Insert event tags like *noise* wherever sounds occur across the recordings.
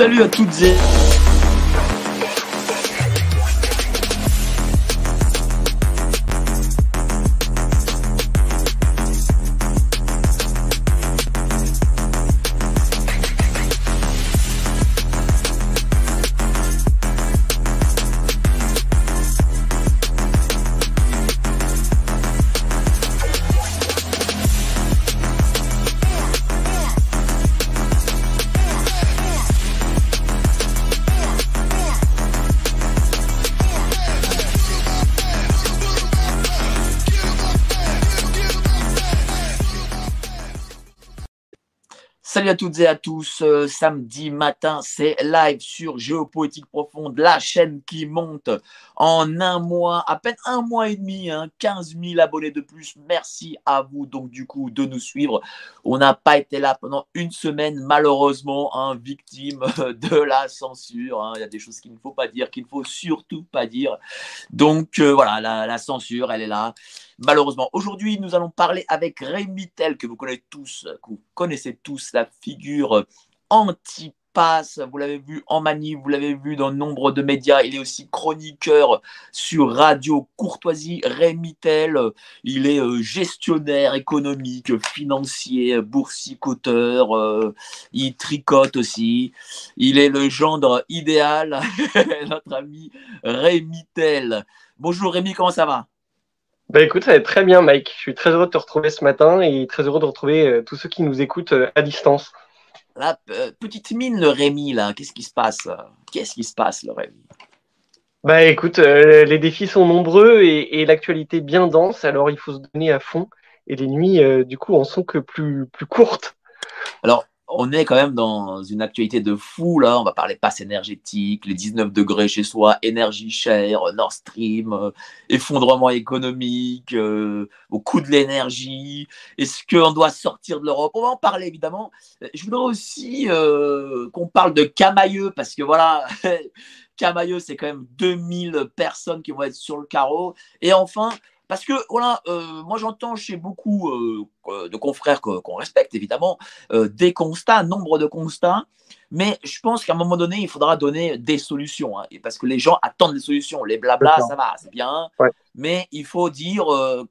Salut à toutes et à toutes et à tous. Euh, samedi matin, c'est live sur Géopoétique Profonde, la chaîne qui monte en un mois, à peine un mois et demi, hein, 15 000 abonnés de plus. Merci à vous donc du coup de nous suivre. On n'a pas été là pendant une semaine, malheureusement, hein, victime *laughs* de la censure. Hein. Il y a des choses qu'il ne faut pas dire, qu'il ne faut surtout pas dire. Donc euh, voilà, la censure, elle est là malheureusement. Aujourd'hui, nous allons parler avec Rémi Tel, que vous connaissez tous, que vous connaissez tous, la figure anti passe, vous l'avez vu en manie, vous l'avez vu dans nombre de médias, il est aussi chroniqueur sur Radio Courtoisie, Rémi Tel, il est euh, gestionnaire économique, financier, boursicoteur, euh, il tricote aussi, il est le gendre idéal, *laughs* notre ami Rémi Tel. Bonjour Rémi, comment ça va? Bah écoute, ça va être très bien, Mike. Je suis très heureux de te retrouver ce matin et très heureux de retrouver euh, tous ceux qui nous écoutent euh, à distance. La euh, petite mine, le Rémi, là, qu'est-ce qui se passe Qu'est-ce qui se passe, le Rémi? Bah écoute, les défis sont nombreux et, l'actualité bien dense, alors il faut se donner à fond. Et les nuits, du coup, en sont que plus, plus courtes. Alors, on est quand même dans une actualité de fou là. On va parler passe énergétique, les 19 degrés chez soi, énergie chère, Nord Stream, euh, effondrement économique, euh, au coût de l'énergie. Est-ce qu'on doit sortir de l'Europe? On va en parler évidemment. Je voudrais aussi euh, qu'on parle de Camailleux parce que voilà. *laughs* Camailleux, c'est quand même 2000 personnes qui vont être sur le carreau. Et enfin, parce que, voilà, euh, moi j'entends chez beaucoup euh, de confrères qu'on respecte, évidemment, euh, des constats, nombre de constats, mais je pense qu'à un moment donné, il faudra donner des solutions. Hein, parce que les gens attendent des solutions. Les blabla, ça va, c'est bien, mais il faut dire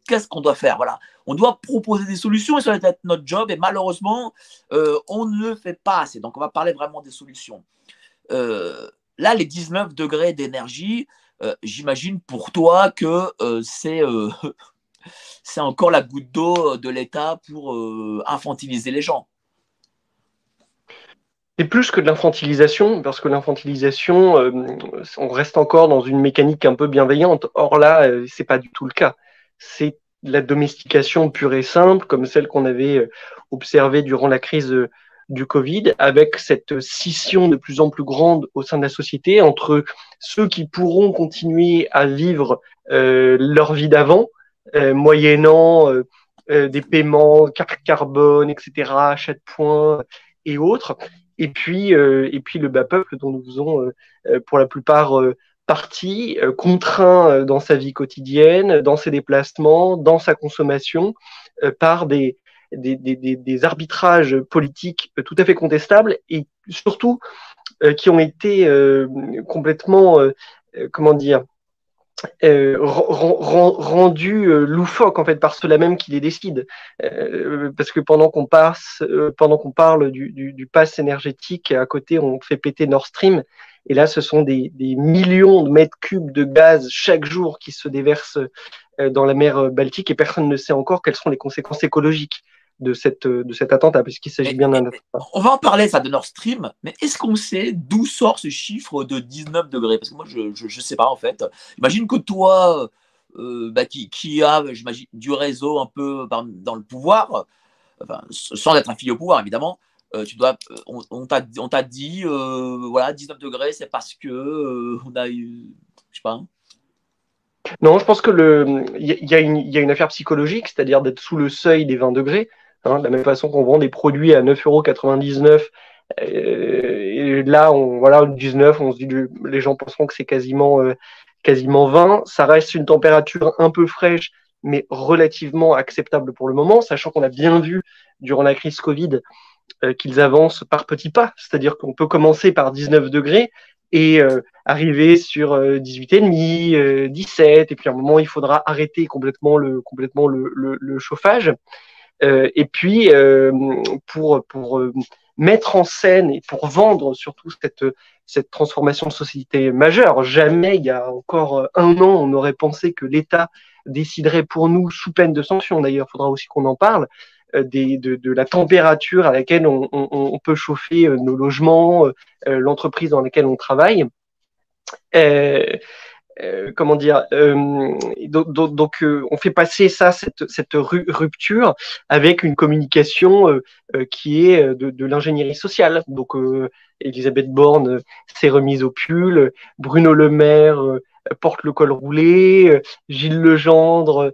qu'est-ce qu'on doit faire. Voilà. On doit proposer des solutions et ça va être notre job, et malheureusement, on ne le fait pas assez. Donc, on va parler vraiment des solutions. là, les 19 degrés d'énergie, euh, j'imagine pour toi que euh, c'est euh, *laughs* c'est encore la goutte d'eau de l'État pour infantiliser les gens. C'est plus que de l'infantilisation, parce que l'infantilisation, on reste encore dans une mécanique un peu bienveillante. Or là, c'est pas du tout le cas. C'est la domestication pure et simple, comme celle qu'on avait observée durant la crise du Covid, avec cette scission de plus en plus grande au sein de la société entre ceux qui pourront continuer à vivre euh, leur vie d'avant, euh, moyennant euh, des paiements carte carbone, etc., achat de points et autres, et puis et puis le bas peuple dont nous faisons pour la plupart partie, contraint dans sa vie quotidienne, dans ses déplacements, dans sa consommation, par des des, arbitrages politiques tout à fait contestables et surtout euh, qui ont été euh, complètement, euh, comment dire, rendus loufoques en fait par ceux-là même qui les décident. parce que pendant qu'on passe, pendant qu'on parle du, pass énergétique, à côté on fait péter Nord Stream. Et là, ce sont des, millions de mètres cubes de gaz chaque jour qui se déversent dans la mer Baltique et personne ne sait encore quelles sont les conséquences écologiques de cette, de cette attentat, puisqu'il s'agit bien d'un On va en parler, ça, de Nord Stream, mais est-ce qu'on sait d'où sort ce chiffre de 19 degrés? Parce que moi, je ne sais pas, en fait. Imagine que toi, euh, bah, qui, qui a, j'imagine, du réseau un peu dans le pouvoir, enfin, sans être affilié au pouvoir, évidemment, euh, tu dois, on, on t'a dit, euh, voilà, 19 degrés, c'est parce que on a eu, je sais pas. Hein. Non, je pense que le, il y, a une, y a une affaire psychologique, c'est-à-dire d'être sous le seuil des 20 degrés. Hein, de la même façon qu'on vend des produits à 9,99€, euh, et là, on, voilà, 19, on se dit, les gens penseront que c'est quasiment, euh, quasiment 20. Ça reste une température un peu fraîche, mais relativement acceptable pour le moment, sachant qu'on a bien vu durant la crise Covid qu'ils avancent par petits pas. C'est-à-dire qu'on peut commencer par 19 degrés et arriver sur 18,5, 17, et puis à un moment, il faudra arrêter complètement le, complètement le, le chauffage. Et puis, pour, pour mettre en scène et pour vendre surtout cette, cette transformation de société majeure. Jamais, il y a encore un an, on aurait pensé que l'État déciderait pour nous, sous peine de sanction d'ailleurs, il faudra aussi qu'on en parle, euh, des, de, la température à laquelle on, peut chauffer euh, nos logements, euh, l'entreprise dans laquelle on travaille. Euh, euh, comment dire euh, donc, donc on fait passer ça cette, cette rupture avec une communication qui est de, de l'ingénierie sociale. Donc Elisabeth Borne s'est remise au pull Bruno Le Maire porte le col roulé Gilles Legendre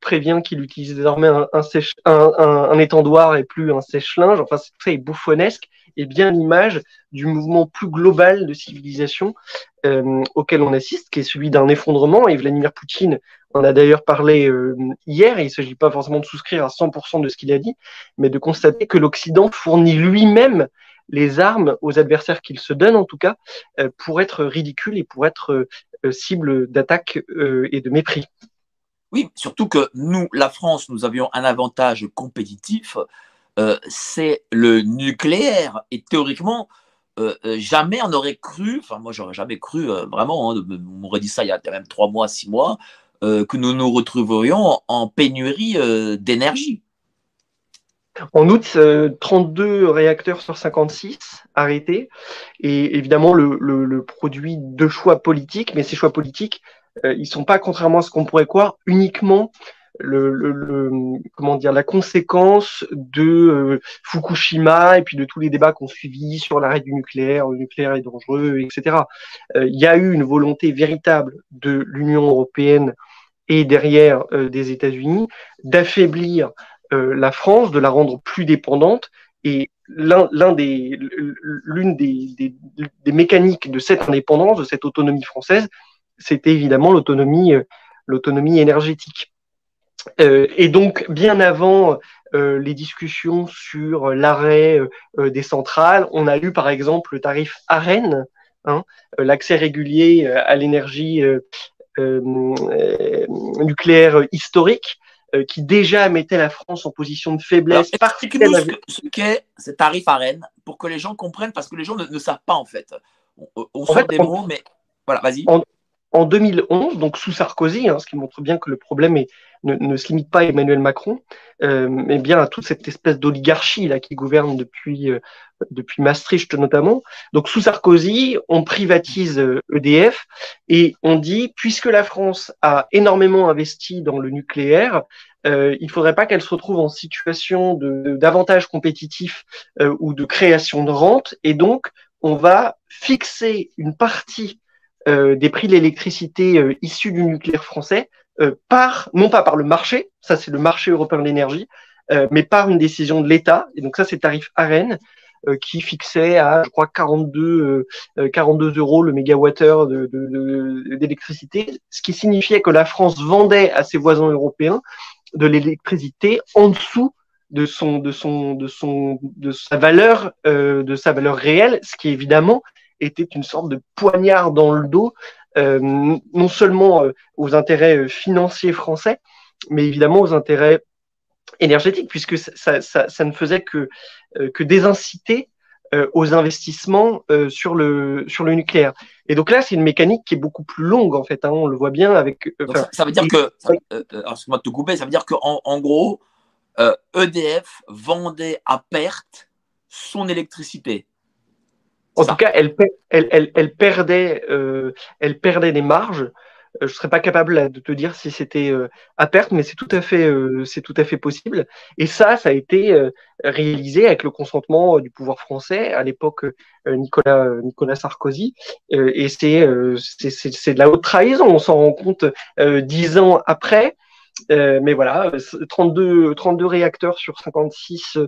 prévient qu'il utilise désormais un, un, un, un, étendoir et plus un sèche-linge enfin c'est bouffonnesque est bien l'image du mouvement plus global de civilisation euh, auquel on assiste, qui est celui d'un effondrement. Et Vladimir Poutine en a d'ailleurs parlé euh, hier. il ne s'agit pas forcément de souscrire à 100% de ce qu'il a dit, mais de constater que l'Occident fournit lui-même les armes aux adversaires qu'il se donne, en tout cas, euh, pour être ridicule et pour être cible d'attaque et de mépris. Oui, surtout que nous, la France, nous avions un avantage compétitif euh, c'est le nucléaire. Et théoriquement, euh, euh, jamais on aurait cru, enfin moi j'aurais jamais cru vraiment, hein, on m'aurait dit ça il y a même trois mois, six mois, que nous nous retrouverions en pénurie d'énergie. En août, 32 réacteurs sur 56 arrêtés. Et évidemment, le, produit de choix politiques, mais ces choix politiques, ils sont pas, contrairement à ce qu'on pourrait croire, uniquement le, comment dire la conséquence de euh, Fukushima et puis de tous les débats qu'on suivi sur l'arrêt du nucléaire, le nucléaire est dangereux, etc. Euh, il y a eu une volonté véritable de l'Union européenne et derrière euh, des États-Unis d'affaiblir la France, de la rendre plus dépendante et l'un des l'une des, mécaniques de cette indépendance, de cette autonomie française, c'était évidemment l'autonomie l'autonomie énergétique. Euh, et donc, bien avant euh, les discussions sur l'arrêt euh, des centrales, on a eu par exemple le tarif AREN, hein, l'accès régulier à l'énergie nucléaire historique, qui déjà mettait la France en position de faiblesse. Explique-nous ce qu'est ce tarif AREN pour que les gens comprennent, parce que les gens ne, savent pas en fait. On, sort des mots, mais voilà, vas-y. En, 2011, donc sous Sarkozy, hein, ce qui montre bien que le problème est, ne, ne, se limite pas à Emmanuel Macron, euh, mais bien à toute cette espèce d'oligarchie là qui gouverne depuis euh, depuis Maastricht notamment. Donc sous Sarkozy, on privatise EDF euh, e et on dit puisque la France a énormément investi dans le nucléaire, euh, il faudrait pas qu'elle se retrouve en situation de d'avantage compétitif euh, ou de création de rente et donc on va fixer une partie des prix de l'électricité issus du nucléaire français euh, par, non pas par le marché, ça c'est le marché européen de l'énergie, euh, mais par une décision de l'État. Et donc ça c'est tarif AREN euh, qui fixait à, je crois, 42, 42 euros le mégawattheure d'électricité, de, de, ce qui signifiait que la France vendait à ses voisins européens de l'électricité en dessous de son de son de son de sa valeur euh, de sa valeur réelle ce qui évidemment était une sorte de poignard dans le dos euh, non seulement euh, aux intérêts euh, financiers français, mais évidemment aux intérêts énergétiques, puisque ça, ça, ça ne faisait que, que désinciter aux investissements sur le sur le nucléaire. Et donc là, c'est une mécanique qui est beaucoup plus longue en fait. Hein, on le voit bien avec. ça, veut dire que, excuse-moi de te couper, ça veut dire qu'en en gros, EDF e vendait à perte son électricité. En tout cas, elle, elle, elle, perdait, euh, elle perdait des marges. Euh, je ne serais pas capable de te dire si c'était euh, à perte, mais c'est tout à fait, c'est tout à fait possible. Et ça, ça a été réalisé avec le consentement du pouvoir français à l'époque Nicolas, Nicolas Sarkozy. et c'est, c'est, de la haute trahison. On s'en rend compte dix ans après. mais voilà, 32, 32 réacteurs sur 56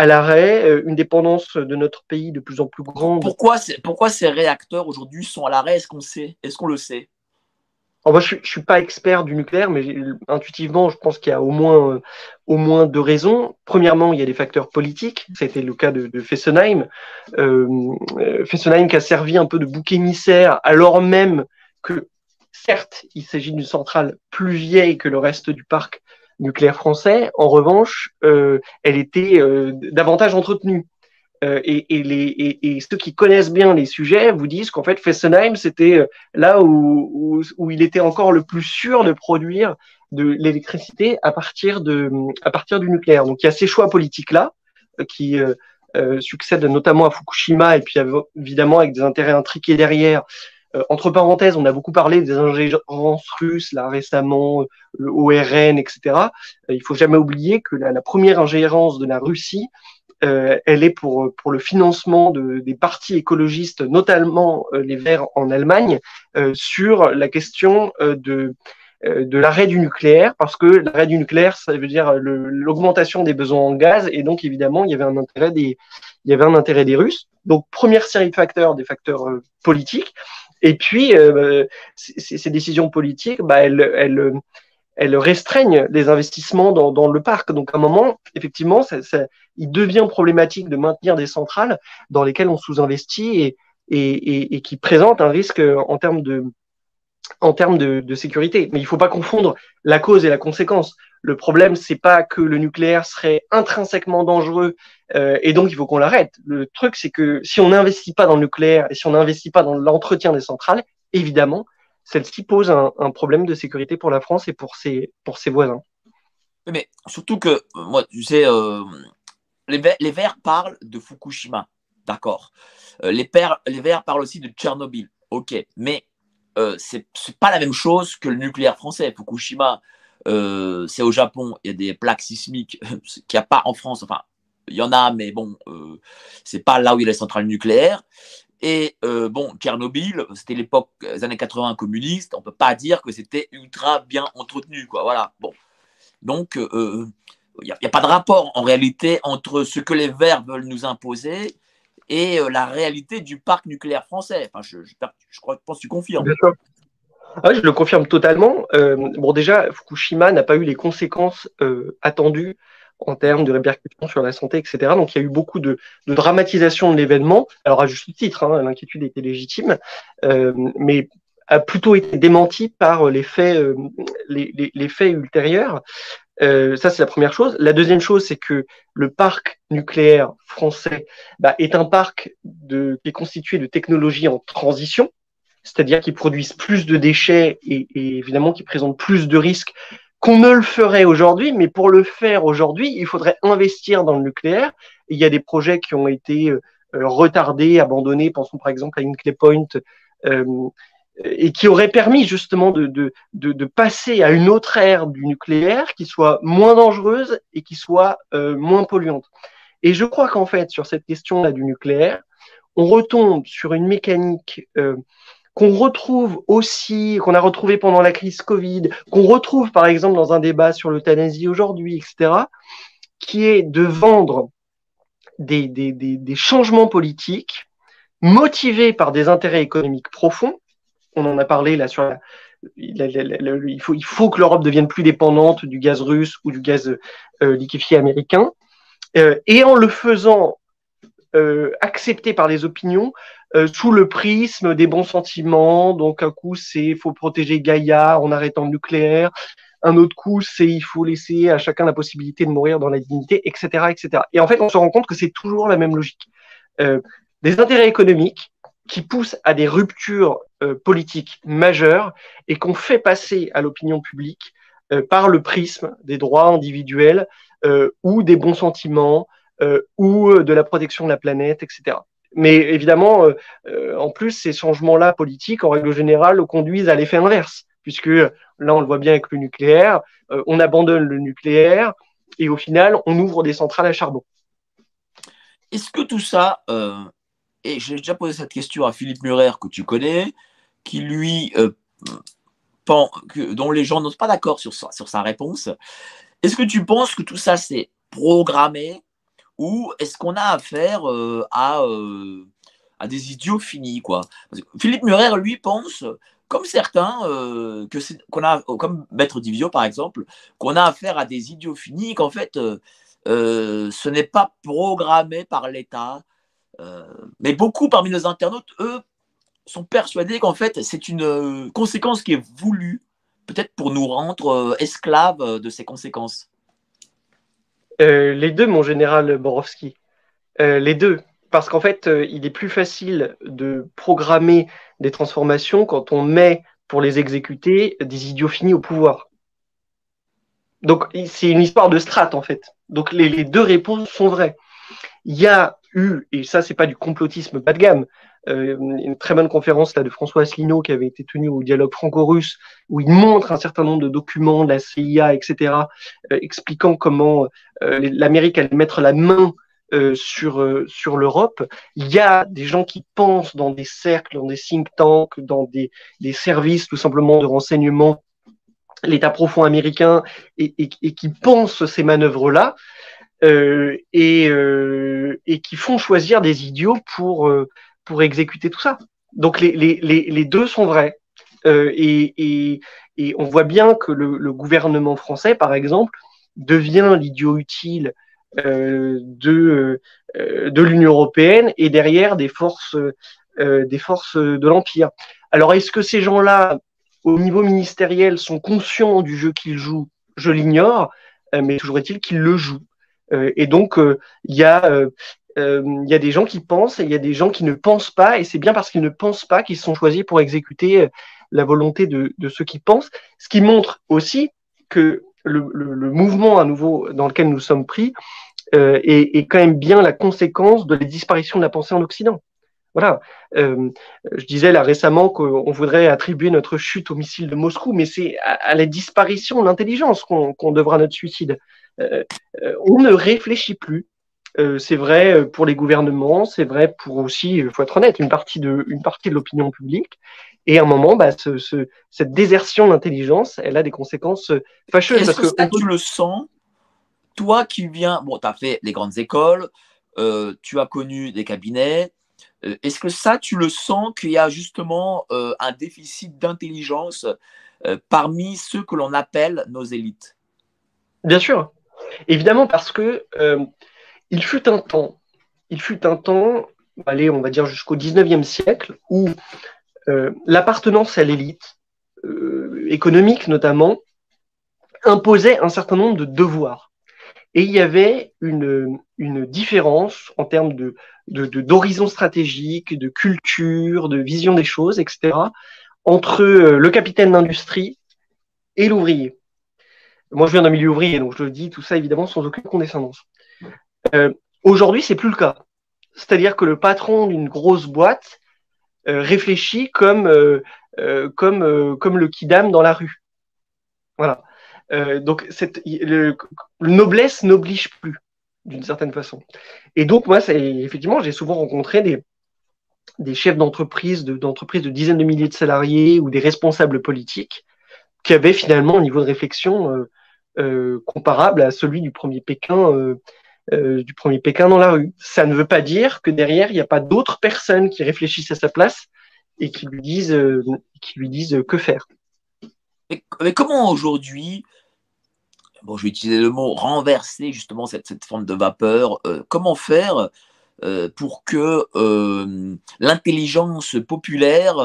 à l'arrêt, euh, une dépendance de notre pays de plus en plus grande. Pourquoi, pourquoi ces réacteurs aujourd'hui sont à l'arrêt? Est-ce qu'on sait? Est-ce qu'on le sait? Moi, je ne suis pas expert du nucléaire, mais intuitivement, je pense qu'il y a au moins, au moins deux raisons. Premièrement, il y a des facteurs politiques. C'était le cas de, de Fessenheim. Euh, Fessenheim qui a servi un peu de bouc émissaire, alors même que, certes, il s'agit d'une centrale plus vieille que le reste du parc nucléaire français. En revanche, euh, elle était euh, davantage entretenue. Euh, et, et, les, et, ceux qui connaissent bien les sujets vous disent qu'en fait Fessenheim c'était euh, là où, où, où, il était encore le plus sûr de produire de l'électricité à partir de à partir du nucléaire. Donc il y a ces choix politiques là euh, qui euh, succèdent notamment à Fukushima et puis évidemment avec des intérêts intriqués derrière. Entre parenthèses, on a beaucoup parlé des ingérences russes là récemment, le ORN, etc. il faut jamais oublier que la, la première ingérence de la Russie euh, elle est pour, pour le financement de, des partis écologistes, notamment euh, les Verts en Allemagne, euh, sur la question de, de l'arrêt du nucléaire, parce que l'arrêt du nucléaire, ça veut dire l'augmentation des besoins en gaz, et donc évidemment, il y avait un intérêt des, il y avait un intérêt des Russes. Donc première série de facteurs, des facteurs politiques, et puis ces, ces, décisions politiques, bah, elles, elles elles restreignent les investissements dans, dans, le parc. Donc à un moment, effectivement, ça, ça, il devient problématique de maintenir des centrales dans lesquelles on sous-investit et, et, et, et, qui présentent un risque en termes de en termes de, de sécurité. Mais il ne faut pas confondre la cause et la conséquence. Le problème, c'est pas que le nucléaire serait intrinsèquement dangereux euh, et donc il faut qu'on l'arrête. Le truc, c'est que si on n'investit pas dans le nucléaire et si on n'investit pas dans l'entretien des centrales, évidemment, celle-ci pose un, problème de sécurité pour la France et pour ses, pour ses voisins. Mais surtout que, euh, moi, tu sais, euh, les, Verts parlent de Fukushima, d'accord. Les, les, Verts parlent aussi de Tchernobyl, ok. Mais euh, c'est pas la même chose que le nucléaire français. Fukushima, c'est au Japon, il y a des plaques sismiques *laughs* qu'il n'y a pas en France. Enfin, il y en a, mais bon, c'est pas là où il y a les centrales nucléaires. Et euh, bon, Tchernobyl, c'était l'époque des années 80 communiste, on peut pas dire que c'était ultra bien entretenu, quoi. Voilà. Bon, donc il euh, n'y a, pas de rapport en réalité entre ce que les Verts veulent nous imposer et euh, la réalité du parc nucléaire français. Enfin, je, crois, je pense que tu confirmes. Ah, je le confirme totalement. bon, déjà, Fukushima n'a pas eu les conséquences attendues en termes de répercussions sur la santé, etc. Donc il y a eu beaucoup de, de dramatisation de l'événement. Alors à juste titre, hein, l'inquiétude était légitime, euh, mais a plutôt été démenti par les faits, euh, les, les, les, faits ultérieurs. Euh, ça, c'est la première chose. La deuxième chose, c'est que le parc nucléaire français bah, est un parc de, qui est constitué de technologies en transition, c'est-à-dire qui produisent plus de déchets et, et évidemment qui présentent plus de risques qu'on ne le ferait aujourd'hui, mais pour le faire aujourd'hui, il faudrait investir dans le nucléaire. il y a des projets qui ont été euh, retardés, abandonnés, pensons par exemple à Inclay Point, euh, et qui auraient permis justement de, de, de, de, passer à une autre ère du nucléaire qui soit moins dangereuse et qui soit euh, moins polluante. Et je crois qu'en fait, sur cette question-là du nucléaire, on retombe sur une mécanique euh, qu'on retrouve aussi, qu'on a retrouvé pendant la crise Covid, qu'on retrouve par exemple dans un débat sur l'euthanasie aujourd'hui, etc., qui est de vendre des, des, des, changements politiques motivés par des intérêts économiques profonds. On en a parlé là sur il, faut, il faut que l'Europe devienne plus dépendante du gaz russe ou du gaz euh, liquéfié américain. Euh, et en le faisant euh, accepter par les opinions euh, sous le prisme des bons sentiments. Donc un coup, c'est faut protéger Gaïa en arrêtant le nucléaire. Un autre coup, c'est il faut laisser à chacun la possibilité de mourir dans la dignité, etc., etc. Et en fait, on se rend compte que c'est toujours la même logique. Euh, des intérêts économiques qui poussent à des ruptures euh, politiques majeures et qu'on fait passer à l'opinion publique par le prisme des droits individuels ou des bons sentiments ou de la protection de la planète, etc. Mais évidemment, euh, euh, en plus, ces changements-là politiques, en règle générale, conduisent à l'effet inverse, puisque là, on le voit bien avec le nucléaire, euh, on abandonne le nucléaire et au final, on ouvre des centrales à charbon. Est-ce que tout ça, et j'ai déjà posé cette question à Philippe Murer, que tu connais, qui lui, dont les gens n'osent pas d'accord sur sa réponse, est-ce que tu penses que tout ça, c'est programmé ou est-ce qu'on a affaire euh, à, euh, à des idiots finis quoi? Philippe Murer, lui, pense comme certains, que qu'on a, comme Maître Divio par exemple, qu'on a affaire à des idiots finis, qu'en fait, ce n'est pas programmé par l'État. mais beaucoup parmi nos internautes, eux, sont persuadés qu'en fait, c'est une conséquence qui est voulue, peut-être pour nous rendre esclaves de ces conséquences. Les deux, mon général Borowski. les deux parce qu'en fait, euh, il est plus facile de programmer des transformations quand on met pour les exécuter des idiots au pouvoir. Donc, c'est une histoire de strates, en fait. Donc, les, deux réponses sont vraies. Il y a eu, et ça, c'est pas du complotisme bas de gamme, euh, une très bonne conférence là, de François Asselineau qui avait été tenue au dialogue franco-russe, où il montre un certain nombre de documents de la CIA, etc., euh, expliquant comment l'Amérique allait mettre la main euh, sur, euh, sur l'Europe. Il y a des gens qui pensent dans des cercles, dans des think tanks, dans des, des services tout simplement de renseignement, l'État profond américain, et, et, et, qui pensent ces manœuvres-là. Euh, et, euh, et qui font choisir des idiots pour, euh, pour exécuter tout ça. Donc les, deux sont vrais. et, et, on voit bien que le, gouvernement français, par exemple, devient l'idiot utile euh, de, euh, de l'Union européenne et derrière des forces, euh, des forces de l'Empire. Alors, est-ce que ces gens-là, au niveau ministériel, sont conscients du jeu qu'ils jouent? Je l'ignore, mais toujours est-il qu'ils le jouent. et donc, il y a il y a des gens qui pensent et il y a des gens qui ne pensent pas, et c'est bien parce qu'ils ne pensent pas qu'ils sont choisis pour exécuter la volonté de, ceux qui pensent, ce qui montre aussi que le, mouvement à nouveau dans lequel nous sommes pris euh, est, quand même bien la conséquence de la disparition de la pensée en Occident. Voilà. Euh, je disais là récemment qu'on voudrait attribuer notre chute au missile de Moscou, mais c'est à, la disparition de l'intelligence qu'on devra notre suicide. Euh, euh, on ne réfléchit plus. Euh, c'est vrai pour les gouvernements, c'est vrai pour aussi, il faut être honnête, une partie de, une partie de l'opinion publique. Et à un moment, bah, ce, ce, cette désertion d'intelligence, elle a des conséquences euh, fâcheuses. Est-ce que, ça, tu le sens? Toi qui viens, bon, tu as fait les grandes écoles, euh, tu as connu des cabinets. Euh, est-ce que ça, tu le sens qu'il y a justement euh, un déficit d'intelligence euh, parmi ceux que l'on appelle nos élites? Bien sûr. Évidemment, parce que il fut un temps, il fut un temps, on va dire jusqu'au 19e siècle, où euh, l'appartenance à l'élite, euh, économique notamment, imposait un certain nombre de devoirs. Et il y avait une, différence en termes de, d'horizon stratégique, de culture, de vision des choses, etc., entre euh, le capitaine d'industrie et l'ouvrier. Moi, je viens d'un milieu ouvrier, donc je le dis tout ça évidemment sans aucune condescendance. Euh, Aujourd'hui, c'est plus le cas. C'est-à-dire que le patron d'une grosse boîte euh, réfléchi comme euh, euh, comme comme le kidam dans la rue. Voilà. donc cette le, noblesse n'oblige plus d'une certaine façon. Et donc moi, effectivement, j'ai souvent rencontré des des chefs d'entreprise, d'entreprises de, dizaines de milliers de salariés ou des responsables politiques qui avaient finalement un niveau de réflexion euh, euh, comparable à celui du premier Pékin euh, euh, du premier Pékin dans la rue. Ça ne veut pas dire que derrière, il n'y a pas d'autres personnes qui réfléchissent à sa place et qui lui disent, euh, qui lui disent que faire. Mais, comment aujourd'hui, bon, je vais utiliser le mot renverser justement cette, cette forme de vapeur, euh, comment faire pour que l'intelligence populaire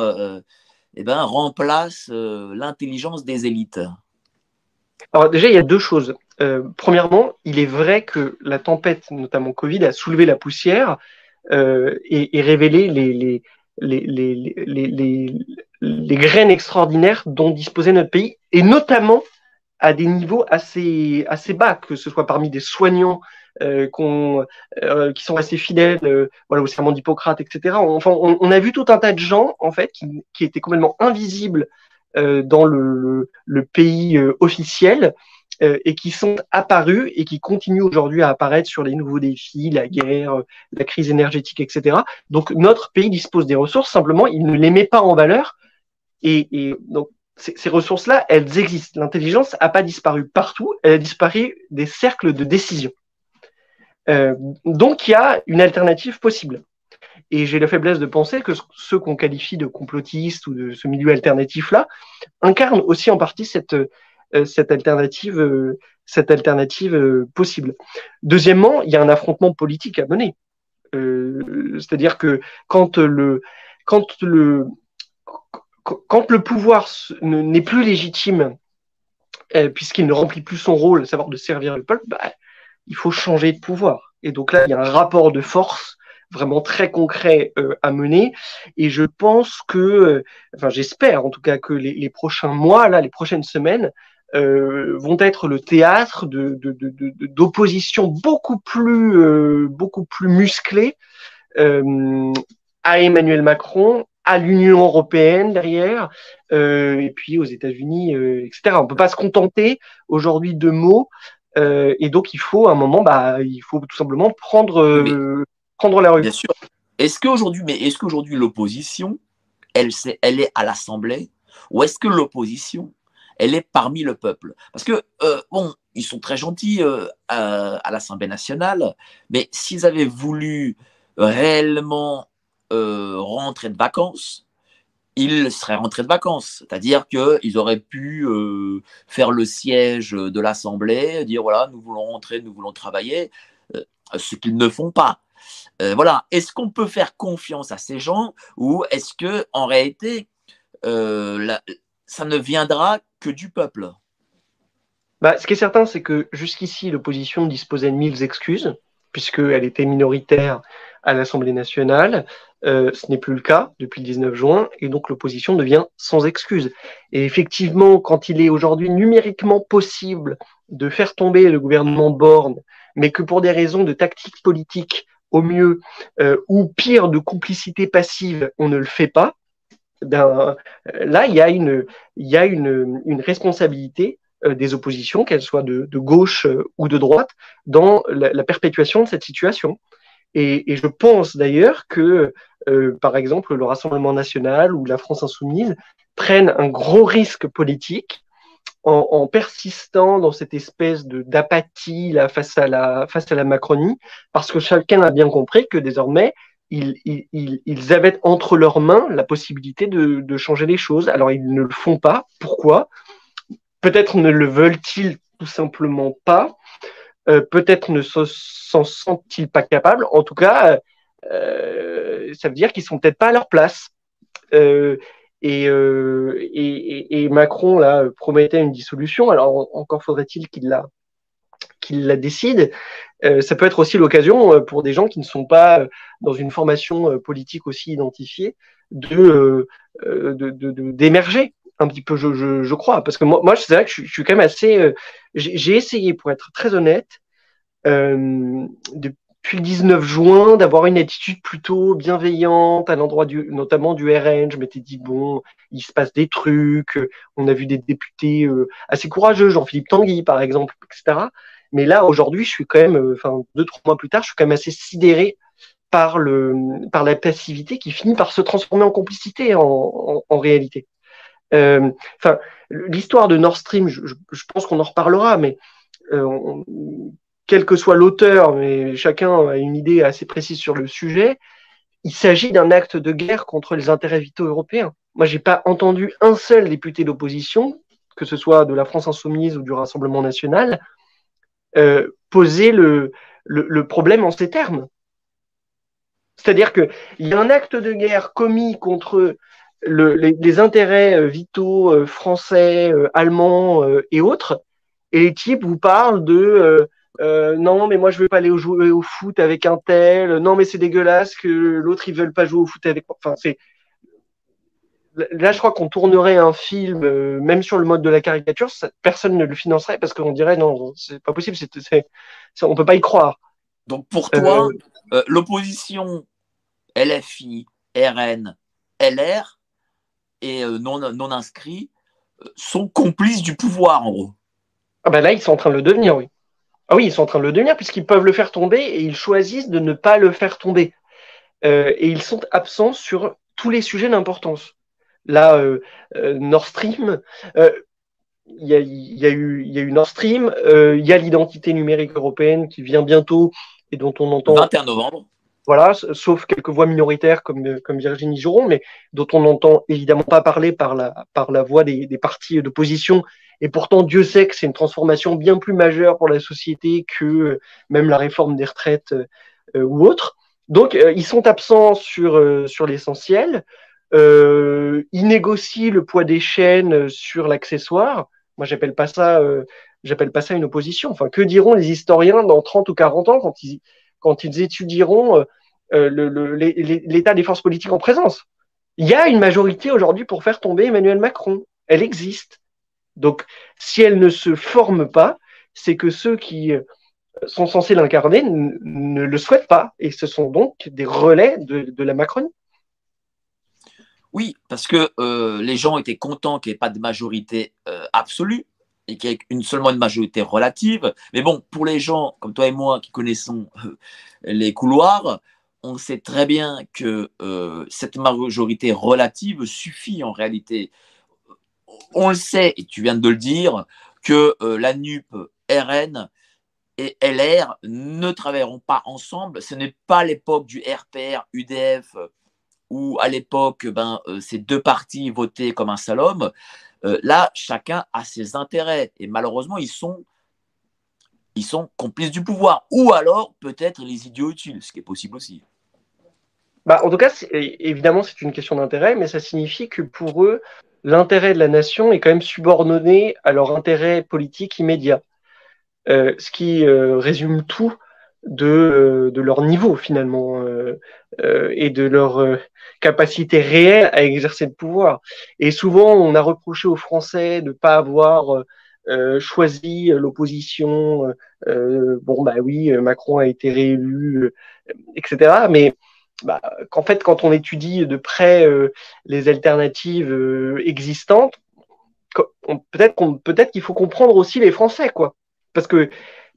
eh ben, remplace l'intelligence des élites? Alors déjà, il y a deux choses. Euh, premièrement, il est vrai que la tempête, notamment Covid, a soulevé la poussière euh, et, révélé les, graines extraordinaires dont disposait notre pays, et notamment à des niveaux assez, bas, que ce soit parmi des soignants euh, qui sont assez fidèles voilà, au serment d'Hippocrate, etc. Enfin, on, a vu tout un tas de gens en fait qui, étaient complètement invisibles dans le, pays officiel euh, et qui sont apparus et qui continuent aujourd'hui à apparaître sur les nouveaux défis, la guerre, la crise énergétique, etc. Donc notre pays dispose des ressources, simplement il ne les met pas en valeur et, et donc ces ressources-là, elles existent. L'intelligence n'a pas disparu partout, elle a disparu des cercles de décision. Euh, donc il y a une alternative possible. Et j'ai la faiblesse de penser que ceux qu'on qualifie de complotistes ou de ce milieu alternatif-là incarnent aussi en partie cette, cette alternative, cette alternative possible. Deuxièmement, il y a un affrontement politique à mener. C'est-à-dire que quand le, quand le, quand le pouvoir n'est plus légitime, euh, puisqu'il ne remplit plus son rôle, à savoir de servir le peuple, bah, il faut changer de pouvoir. Et donc là, il y a un rapport de force vraiment très concret euh, à mener. Et je pense que, euh, enfin j'espère en tout cas que les, prochains mois, là, les prochaines semaines, vont être le théâtre d'opposition de, beaucoup plus beaucoup plus musclée à Emmanuel Macron à l'Union européenne derrière, euh, et puis aux États-Unis, euh, etc. On peut pas se contenter aujourd'hui de mots, euh, et donc il faut à un moment, bah, il faut tout simplement prendre, euh, prendre la rue. Bien sûr. Est-ce qu'aujourd'hui, mais est-ce qu'aujourd'hui l'opposition, elle, elle est à l'Assemblée, ou est-ce que l'opposition, elle est parmi le peuple Parce que euh, bon, ils sont très gentils à, à l'Assemblée nationale, mais s'ils avaient voulu réellement euh, rentrer de vacances, ils seraient rentrés de vacances. C'est-à-dire qu'ils auraient pu euh, faire le siège de l'Assemblée, dire voilà, nous voulons rentrer, nous voulons travailler, euh, ce qu'ils ne font pas. voilà. Est-ce qu'on peut faire confiance à ces gens ou est-ce que en réalité, ça ne viendra que du peuple bah, Ce qui est certain, c'est que jusqu'ici, l'opposition disposait de mille excuses, puisqu'elle était minoritaire à l'Assemblée nationale. Euh, ce n'est plus le cas depuis le 19 juin et donc l'opposition devient sans excuse. Et effectivement, quand il est aujourd'hui numériquement possible de faire tomber le gouvernement Borne, mais que pour des raisons de tactique politique au mieux, euh, ou pire de complicité passive, on ne le fait pas, ben, là, il y a une, responsabilité euh, des oppositions, qu'elles soient de, gauche ou de droite, dans la, perpétuation de cette situation. Et, je pense d'ailleurs que, euh, par exemple, le Rassemblement national ou la France insoumise prennent un gros risque politique en, persistant dans cette espèce d'apathie face à la Macronie, parce que chacun a bien compris que désormais ils, avaient entre leurs mains la possibilité de, changer les choses. Alors ils ne le font pas. Pourquoi? Peut-être ne le veulent-ils tout simplement pas. Euh, peut-être ne s'en sentent-ils pas capables. En tout cas, euh, ça veut dire qu'ils sont peut-être pas à leur place. Et, euh, et, et, Macron là promettait une dissolution. Alors encore faudrait-il qu'il la qu'il la décide. Euh, ça peut être aussi l'occasion pour des gens qui ne sont pas dans une formation politique aussi identifiée de d'émerger. Un petit peu, je, crois. Parce que moi, moi c'est vrai que je, suis quand même assez. Euh, j'ai essayé, pour être très honnête, euh, depuis le 19 juin, d'avoir une attitude plutôt bienveillante à l'endroit du, notamment du RN. Je m'étais dit, bon, il se passe des trucs. On a vu des députés euh, assez courageux, Jean-Philippe Tanguy, par exemple, etc. Mais là, aujourd'hui, je suis quand même, euh, enfin, deux, trois mois plus tard, je suis quand même assez sidéré par, le, par la passivité qui finit par se transformer en complicité en, en, réalité. Euh, enfin, l'histoire de Nord Stream, je, je pense qu'on en reparlera, mais euh, quel que soit l'auteur, mais chacun a une idée assez précise sur le sujet, il s'agit d'un acte de guerre contre les intérêts vitaux européens. Moi, j'ai pas entendu un seul député d'opposition, que ce soit de la France insoumise ou du Rassemblement national, euh, poser le, problème en ces termes. C'est-à-dire qu'il y a un acte de guerre commis contre le, les, intérêts euh, vitaux euh, français, allemands et autres, et les types vous parlent de non, mais moi je veux pas aller jouer au foot avec un tel. Non, mais c'est dégueulasse que l'autre ils veulent pas jouer au foot avec. C'est là je crois qu'on tournerait un film, euh, même sur le mode de la caricature, ça, personne ne le financerait parce qu'on dirait non, c'est pas possible, c'est, c'est, on peut pas y croire. Donc pour toi, euh, l'opposition LFI, RN, LR et euh, non, non inscrits euh, sont complices du pouvoir, en gros. Ah ben là, ils sont en train de le devenir, oui. Ah oui, ils sont en train de le devenir puisqu'ils peuvent le faire tomber et ils choisissent de ne pas le faire tomber. Euh, et ils sont absents sur tous les sujets d'importance. Là, euh, euh, Nord Stream, il y, a, y, a eu, y a eu Nord Stream, il y a l'identité numérique européenne qui vient bientôt et dont on entend. 21 novembre. voilà, sauf quelques voix minoritaires comme, comme Virginie Jouron, mais dont on n'entend évidemment pas parler par la, par la voix des, des partis d'opposition. Et pourtant, Dieu sait que c'est une transformation bien plus majeure pour la société que même la réforme des retraites euh, ou autre. Donc, euh, ils sont absents sur, euh, sur l'essentiel. Euh, ils négocient le poids des chaînes sur l'accessoire. Moi, j'appelle pas ça, j'appelle pas ça une opposition. Enfin, que diront les historiens dans 30 ou 40 ans quand ils, quand ils étudieront euh, l'état des forces politiques en présence? Il y a une majorité aujourd'hui pour faire tomber Emmanuel Macron. Elle existe. Donc, si elle ne se forme pas, c'est que ceux qui euh, sont censés l'incarner ne le souhaitent pas. Et ce sont donc des relais de, la Macronie. Oui, parce que euh, les gens étaient contents qu'il n'y ait pas de majorité absolue et qu'il y ait une, seulement une majorité relative. Mais bon, pour les gens comme toi et moi qui connaissons euh, les couloirs, on sait très bien que euh, cette majorité relative suffit en réalité. On le sait, et tu viens de le dire, que euh, la NUP, RN et LR ne travailleront pas ensemble. Ce n'est pas l'époque du RPR, UDF, où à l'époque, ben, ces deux partis votaient comme un seul homme. Euh, là, chacun a ses intérêts et malheureusement, ils sont, ils sont complices du pouvoir. Ou alors, peut-être les idiots utiles, ce qui est possible aussi. Bah, en tout cas, évidemment, c'est une question d'intérêt, mais ça signifie que pour eux, l'intérêt de la nation est quand même subordonné à leur intérêt politique immédiat. Euh, ce qui euh, résume tout de, de, leur niveau finalement et de leur capacité réelle à exercer le pouvoir. Et souvent, on a reproché aux Français de ne pas avoir euh, choisi l'opposition. Euh, bon, bah oui, Macron a été réélu, etc. Mais bah, qu'en fait, quand on étudie de près euh, les alternatives euh, existantes, peut-être qu'on peut-être qu'il faut comprendre aussi les Français, quoi. Parce que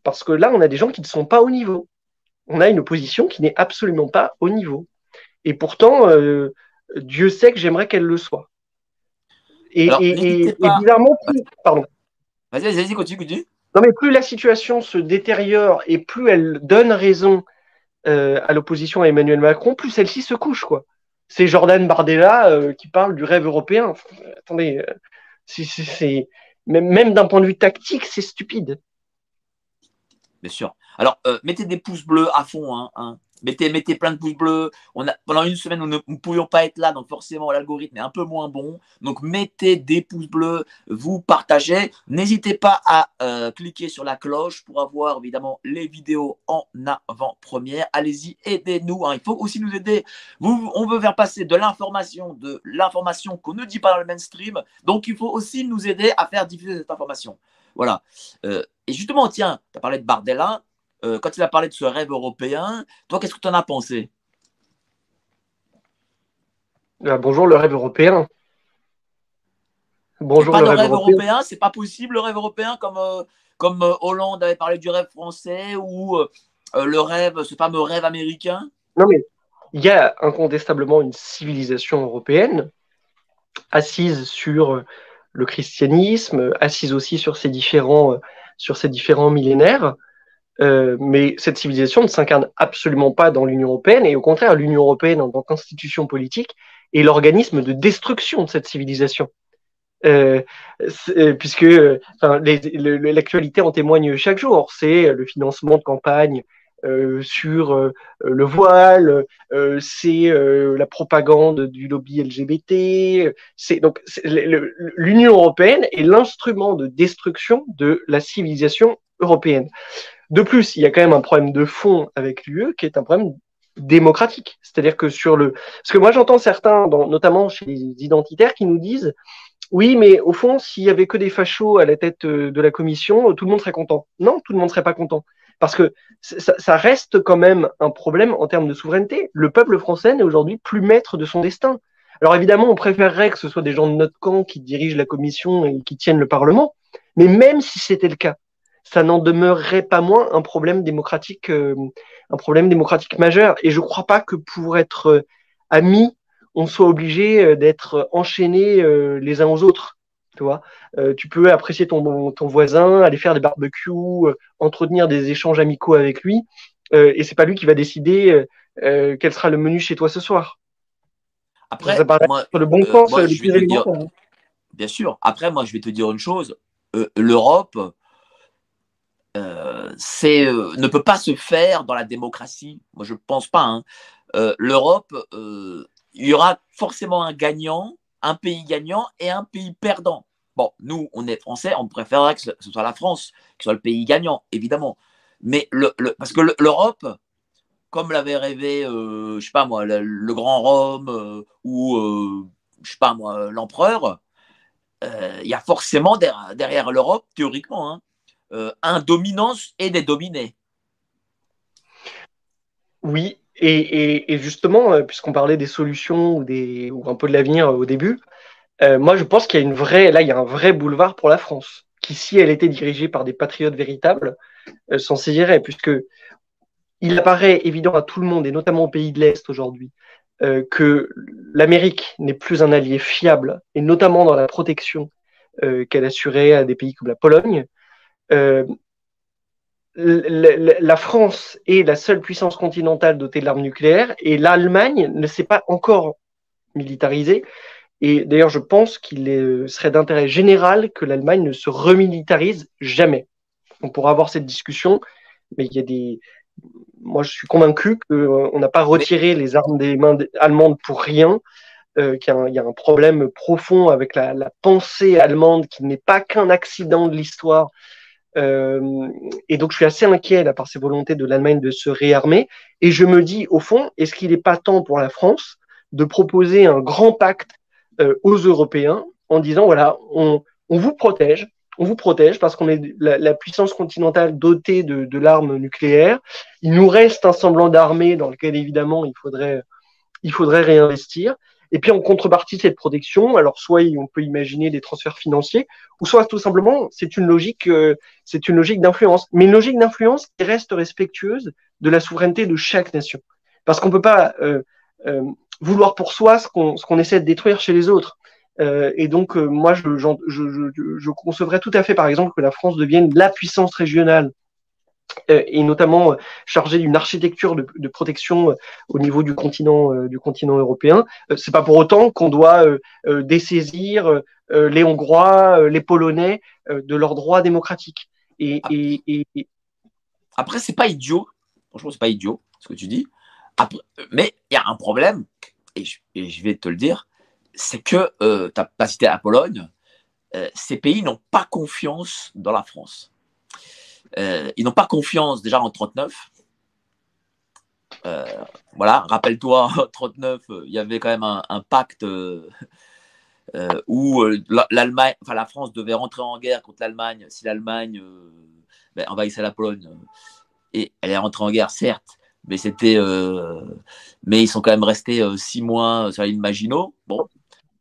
parce que là, on a des gens qui ne sont pas au niveau. On a une opposition qui n'est absolument pas au niveau. Et pourtant, euh, Dieu sait que j'aimerais qu'elle le soit. Et, bizarrement, plus, pardon. Vas-y, vas-y, continue, continue. Non, mais plus la situation se détériore et plus elle donne raison euh, à l'opposition à Emmanuel Macron, plus celle-ci se couche, quoi. C'est Jordan Bardella euh, qui parle du rêve européen. attendez, c'est même, même d'un point de vue tactique, c'est stupide. Bien sûr. Alors, mettez des pouces bleus à fond. Hein, hein. Mettez, mettez plein de pouces bleus. Pendant une semaine, nous ne pouvions pas être là, donc forcément, l'algorithme est un peu moins bon. Donc, mettez des pouces bleus, vous partagez. N'hésitez pas à euh, cliquer sur la cloche pour avoir évidemment les vidéos en avant-première. Allez-y, aidez-nous. Hein. Il faut aussi nous aider. On veut faire passer de l'information, de l'information qu'on ne dit pas dans le mainstream. Donc, il faut aussi nous aider à faire diffuser cette information. Voilà. Euh, et justement, tiens, tu as parlé de Bardella. Euh, quand il a parlé de ce rêve européen, toi, qu'est-ce que tu en as pensé? Ah, Bonjour, le rêve européen. Bonjour, le rêve, européen. c'est pas possible, le rêve européen, comme, euh, comme Hollande avait parlé du rêve français ou le rêve, ce fameux rêve américain? Non, mais il y a incontestablement une civilisation européenne assise sur le christianisme, assise aussi sur ses différents, différents millénaires. Euh, mais cette civilisation ne s'incarne absolument pas dans l'Union européenne, et au contraire, l'Union européenne en tant qu'institution politique est l'organisme de destruction de cette civilisation. Euh, euh puisque l'actualité en témoigne chaque jour, c'est le financement de campagne euh, sur euh, le voile, euh, c'est la propagande du lobby LGBT. C'est donc l'Union européenne est l'instrument de destruction de la civilisation européenne. De plus, il y a quand même un problème de fond avec l'UE qui est un problème démocratique. C'est-à-dire que sur le, parce que moi j'entends certains, notamment chez les identitaires, qui nous disent oui, mais au fond, s'il y avait que des fachos à la tête de la commission, tout le monde serait content. Non, tout le monde serait pas content. Parce que ça, reste quand même un problème en termes de souveraineté. Le peuple français n'est aujourd'hui plus maître de son destin. Alors évidemment, on préférerait que ce soit des gens de notre camp qui dirigent la commission et qui tiennent le Parlement. Mais même si c'était le cas, ça n'en demeurerait pas moins un problème démocratique, euh, un problème démocratique majeur. Et je ne crois pas que pour être euh, amis, on soit obligé euh, d'être enchaînés les uns aux autres. Tu vois, tu peux apprécier ton, ton voisin, aller faire des barbecues, entretenir des échanges amicaux avec lui, euh, et c'est pas lui qui va décider quel sera le menu chez toi ce soir. Après, le bon sens, le Bien sûr. Après, moi, je vais te dire une chose. L'Europe, ne peut pas se faire dans la démocratie. Moi, je ne pense pas. Hein. L'Europe, il y aura forcément un gagnant, un pays gagnant et un pays perdant. Bon, nous, on est français, on préférerait que ce soit la France qui soit le pays gagnant, évidemment. Mais parce que l'Europe, comme l'avait rêvé, euh, je sais pas moi, le, grand Rome euh, ou euh, je sais pas moi, l'empereur, il y a forcément derrière, l'Europe, théoriquement, hein, un dominance et des dominés. Oui, et, justement, puisqu'on parlait des solutions ou un peu de l'avenir au début, euh, moi, je pense qu'il y a une vraie, là, il y a un vrai boulevard pour la France, qui, si elle était dirigée par des patriotes véritables, euh, s'en saisirait, puisque il apparaît évident à tout le monde, et notamment aux pays de l'Est aujourd'hui, euh, que l'Amérique n'est plus un allié fiable, et notamment dans la protection euh, qu'elle assurait à des pays comme la Pologne. Euh, la France est la seule puissance continentale dotée de l'arme nucléaire, et l'Allemagne ne s'est pas encore militarisée. Et d'ailleurs, je pense qu'il serait d'intérêt général que l'Allemagne ne se remilitarise jamais. On pourra avoir cette discussion, mais il y a des. Moi, je suis convaincu qu'on euh, n'a pas retiré les armes des mains allemandes pour rien, euh, qu'il y, a un problème profond avec la, la pensée allemande qui n'est pas qu'un accident de l'histoire. Euh, et donc, je suis assez inquiet là, par ces volontés de l'Allemagne de se réarmer. Et je me dis, au fond, est-ce qu'il n'est pas temps pour la France de proposer un grand pacte euh, aux Européens en disant voilà, on, on, vous protège, on vous protège parce qu'on est la, puissance continentale dotée de, l'arme nucléaire. Il nous reste un semblant d'armée dans lequel évidemment il faudrait, il faudrait réinvestir. Et puis en contrepartie de cette protection, alors soit on peut imaginer des transferts financiers, ou soit tout simplement c'est une logique, euh, c'est une logique d'influence, mais une logique d'influence qui reste respectueuse de la souveraineté de chaque nation, parce qu'on peut pas euh, vouloir pour soi ce qu'on qu'on essaie de détruire chez les autres. Euh, et donc, euh, moi, je, je, je, je, concevrais tout à fait, par exemple, que la France devienne la puissance régionale euh, et notamment euh, chargée d'une architecture de, de protection euh, au niveau du continent, du continent européen. c'est pas pour autant qu'on doit dessaisir les Hongrois, les Polonais de leurs droits démocratiques. Et, et, et... Après, c'est pas idiot. Franchement, c'est pas idiot ce que tu dis. Mais il y a un problème, et je, vais te le dire, c'est que euh, tu n'as pas cité la Pologne, euh, ces pays n'ont pas confiance dans la France. Euh, ils n'ont pas confiance déjà en 39. voilà, rappelle-toi, *laughs* en 39, il y avait quand même un, pacte où l'Allemagne, enfin la France devait rentrer en guerre contre l'Allemagne si l'Allemagne ben, envahissait la Pologne. Et elle est rentrée en guerre, certes, mais c'était, euh, mais ils sont quand même restés euh, six mois sur l'île Maginot, bon,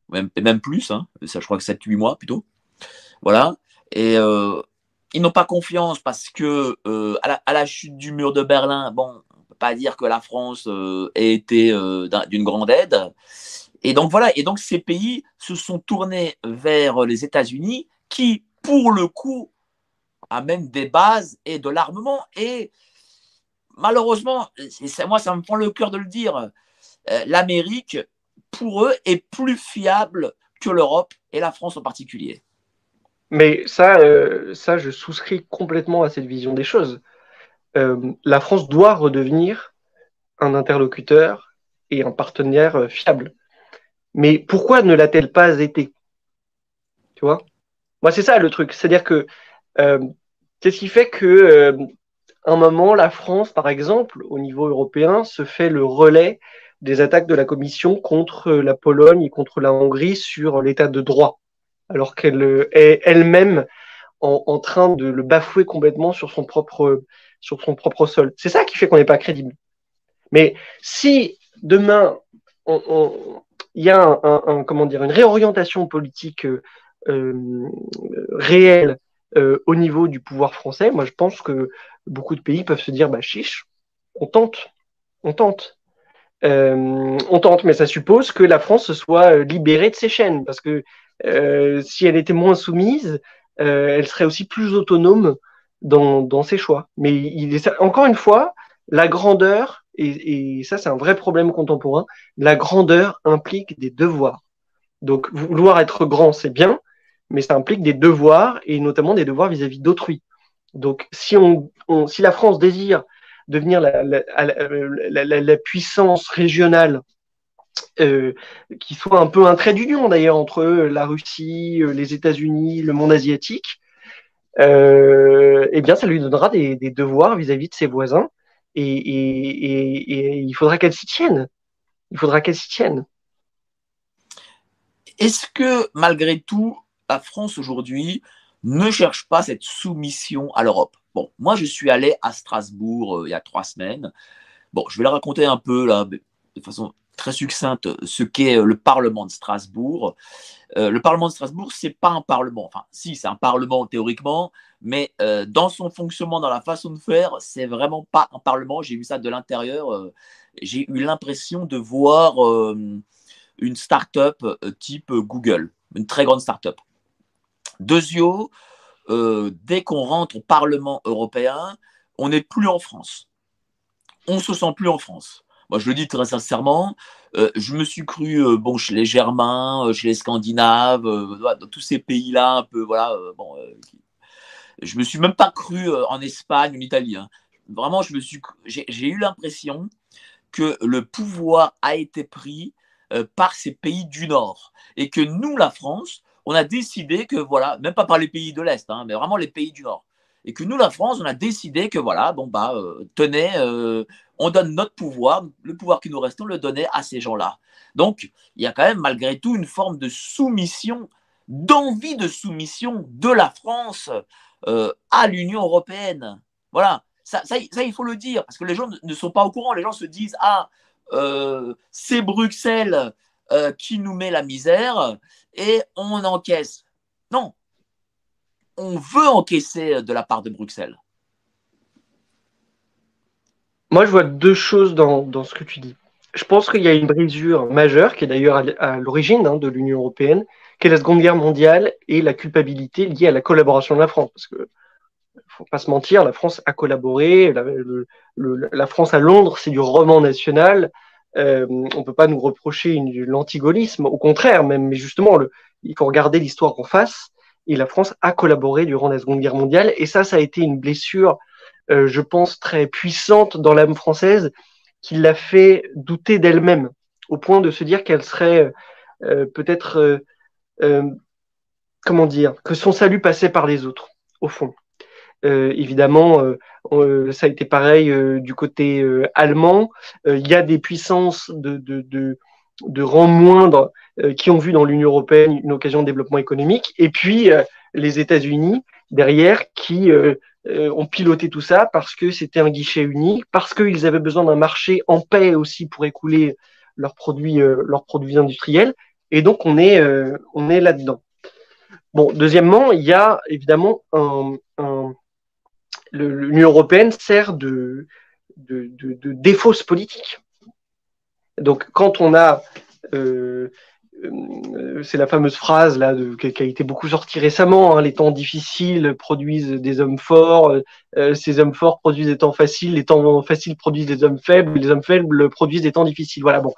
même, plus, hein, ça, je crois que 7-8 mois plutôt. Voilà. Et euh, ils n'ont pas confiance parce que à la, chute du mur de Berlin, bon, on peut pas dire que la France ait été d'une grande aide. Et donc voilà. Et donc ces pays se sont tournés vers les États-Unis, qui, pour le coup, amènent des bases et de l'armement et malheureusement, moi ça me prend le cœur de le dire, euh, l'Amérique, pour eux, est plus fiable que l'Europe et la France en particulier. Mais ça, euh, ça, je souscris complètement à cette vision des choses. Euh, la France doit redevenir un interlocuteur et un partenaire fiable. Mais pourquoi ne l'a-t-elle pas été? Tu vois? Moi, c'est ça le truc. C'est-à-dire que qu'est-ce qui fait que un moment, la France, par exemple, au niveau européen, se fait le relais des attaques de la Commission contre la Pologne et contre la Hongrie sur l'état de droit, alors qu'elle est elle-même en, train de le bafouer complètement sur son propre, sur son propre sol. C'est ça qui fait qu'on n'est pas crédible. Mais si demain, il y a un, comment dire, une réorientation politique euh, réelle euh, au niveau du pouvoir français, moi je pense que beaucoup de pays peuvent se dire bah chiche, on tente, on tente. Euh, on tente, mais ça suppose que la France soit euh, libérée de ses chaînes, parce que si elle était moins soumise, elle serait aussi plus autonome dans, dans ses choix. Mais il est, encore une fois, la grandeur, et, ça c'est un vrai problème contemporain, la grandeur implique des devoirs. Donc vouloir être grand, c'est bien, mais ça implique des devoirs, et notamment des devoirs vis-à-vis d'autrui. Donc si, la France désire devenir la, puissance régionale euh, qui soit un peu un trait d'union d'ailleurs entre la Russie, euh, les États-Unis, le monde asiatique, euh, eh bien ça lui donnera des, devoirs vis-à-vis de ses voisins et, il faudra qu'elle s'y tienne. Il faudra qu'elle s'y tienne. Est-ce que malgré tout, la France aujourd'hui ne cherche pas cette soumission à l'Europe Bon, moi je suis allé à Strasbourg il y a trois semaines. Bon, je vais la raconter un peu là, de façon très succincte ce qu'est euh, le Parlement de Strasbourg. Euh, le Parlement de Strasbourg, c'est pas un Parlement. Enfin, si, c'est un Parlement théoriquement, mais euh, dans son fonctionnement, dans la façon de faire, c'est vraiment pas un Parlement. J'ai vu ça de l'intérieur. J'ai eu l'impression de voir une start-up type Google, une très grande start-up. Deuxièmement, dès qu'on rentre au Parlement européen, on n'est plus en France. On se sent plus en France. Moi, je le dis très sincèrement, euh, je me suis cru euh, bon chez les Germains, euh, chez les Scandinaves, dans tous ces pays-là, un peu voilà. bon, je me suis même pas cru en Espagne, en Italie. Hein. Vraiment, je me suis, j'ai eu l'impression que le pouvoir a été pris par ces pays du Nord et que nous, la France, on a décidé que voilà, même pas par les pays de l'Est, hein, mais vraiment les pays du Nord et que nous, la France, on a décidé que voilà, bon bah, tenez, on donne notre pouvoir, le pouvoir qui nous reste, on le donnait à ces gens-là. Donc, il y a quand même malgré tout une forme de soumission, d'envie de soumission de la France euh, à l'Union européenne. Voilà, ça, ça, il faut le dire, parce que les gens ne sont pas au courant. Les gens se disent, ah, euh, c'est Bruxelles euh, qui nous met la misère et on encaisse. Non, on veut encaisser de la part de Bruxelles. Moi, je vois deux choses dans, ce que tu dis. Je pense qu'il y a une brisure majeure, qui est d'ailleurs à, l'origine hein, de l'Union européenne, qui est la Seconde Guerre mondiale et la culpabilité liée à la collaboration de la France. Parce que, faut pas se mentir, la France a collaboré. La, la France à Londres, c'est du roman national. Euh, on peut pas nous reprocher l'antigolisme. Au contraire, même, mais justement, il faut regarder l'histoire en face. Et la France a collaboré durant la Seconde Guerre mondiale. Et ça, ça a été une blessure euh, je pense, très puissante dans l'âme française qui l'a fait douter d'elle-même, au point de se dire qu'elle serait euh, peut-être, comment dire, que son salut passait par les autres, au fond. Évidemment, ça a été pareil du côté allemand. Il y a des puissances de, de, de, rang moindre qui ont vu dans l'Union européenne une occasion de développement économique. Et puis, les États-Unis, derrière, qui euh, ont piloté tout ça parce que c'était un guichet unique, parce qu'ils avaient besoin d'un marché en paix aussi pour écouler leurs produits, euh, leurs produits industriels. Et donc on est, euh, on est là-dedans. Bon, deuxièmement, il y a évidemment un l'Union européenne sert de, défausse politique. Donc quand on a euh, euh, c'est la fameuse phrase là qui, a été beaucoup sortie récemment. Hein, les temps difficiles produisent des hommes forts, euh, ces hommes forts produisent des temps faciles, les temps faciles produisent des hommes faibles, les hommes faibles produisent des temps difficiles. Voilà. Bon,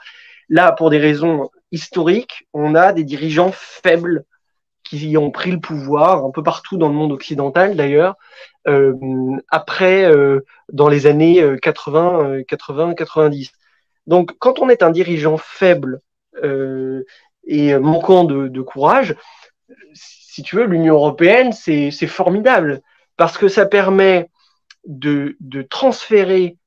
là, pour des raisons historiques, on a des dirigeants faibles qui ont pris le pouvoir un peu partout dans le monde occidental d'ailleurs. Euh, après, euh, dans les années 80, 80, 90. Donc, quand on est un dirigeant faible euh, et manquant de, courage, si tu veux, l'Union européenne, c'est formidable parce que ça permet de, transférer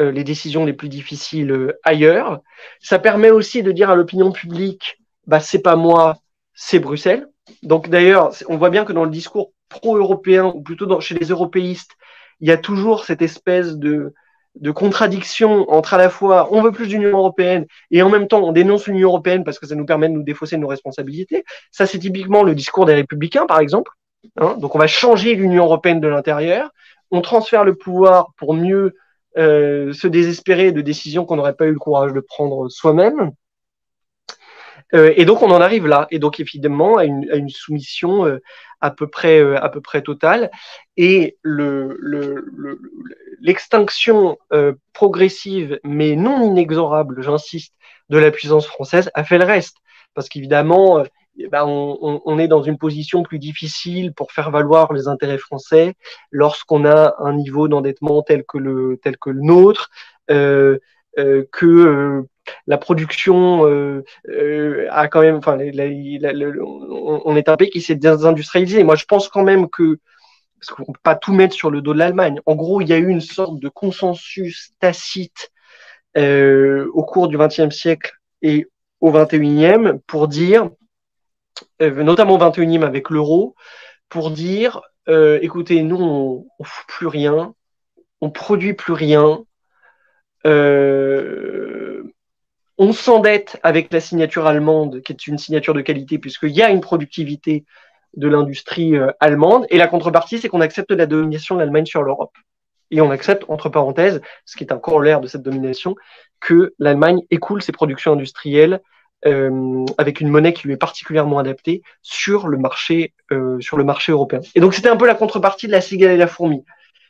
euh, les décisions les plus difficiles euh, ailleurs. Ça permet aussi de dire à l'opinion publique, bah c'est pas moi, c'est Bruxelles. Donc d'ailleurs, on voit bien que dans le discours pro-européen ou plutôt chez les européistes, il y a toujours cette espèce de de contradiction entre à la fois on veut plus d'Union européenne et en même temps on dénonce l'Union européenne parce que ça nous permet de nous défausser de nos responsabilités. Ça, c'est typiquement le discours des républicains, par exemple. Hein. Donc on va changer l'Union européenne de l'intérieur, on transfère le pouvoir pour mieux euh, se désespérer de décisions qu'on n'aurait pas eu le courage de prendre soi-même. Euh, et donc on en arrive là, et donc évidemment à une, à une soumission euh, à peu près à peu près totale. Et le, le, l'extinction progressive mais non inexorable, j'insiste, de la puissance française a fait le reste. Parce qu'évidemment, eh ben, on, est dans une position plus difficile pour faire valoir les intérêts français lorsqu'on a un niveau d'endettement tel que le tel que le nôtre, euh, euh, que euh, la production a quand même, on est un pays qui s'est désindustrialisé. Moi, je pense quand même que parce qu'on peut pas tout mettre sur le dos de l'Allemagne. En gros, il y a eu une sorte de consensus tacite au cours du XXe siècle et au XXIe pour dire euh, notamment 21e avec l'euro, pour dire euh, écoutez, nous, on, ne fout plus rien, on produit plus rien, euh, on s'endette avec la signature allemande, qui est une signature de qualité, puisqu'il y a une productivité de l'industrie allemande, et la contrepartie, c'est qu'on accepte la domination de l'Allemagne sur l'Europe. Et on accepte, entre parenthèses, ce qui est un corollaire de cette domination, que l'Allemagne écoule ses productions industrielles euh, avec une monnaie qui lui est particulièrement adaptée sur le marché euh, sur le marché européen. Et donc c'était un peu la contrepartie de la cigale et la fourmi.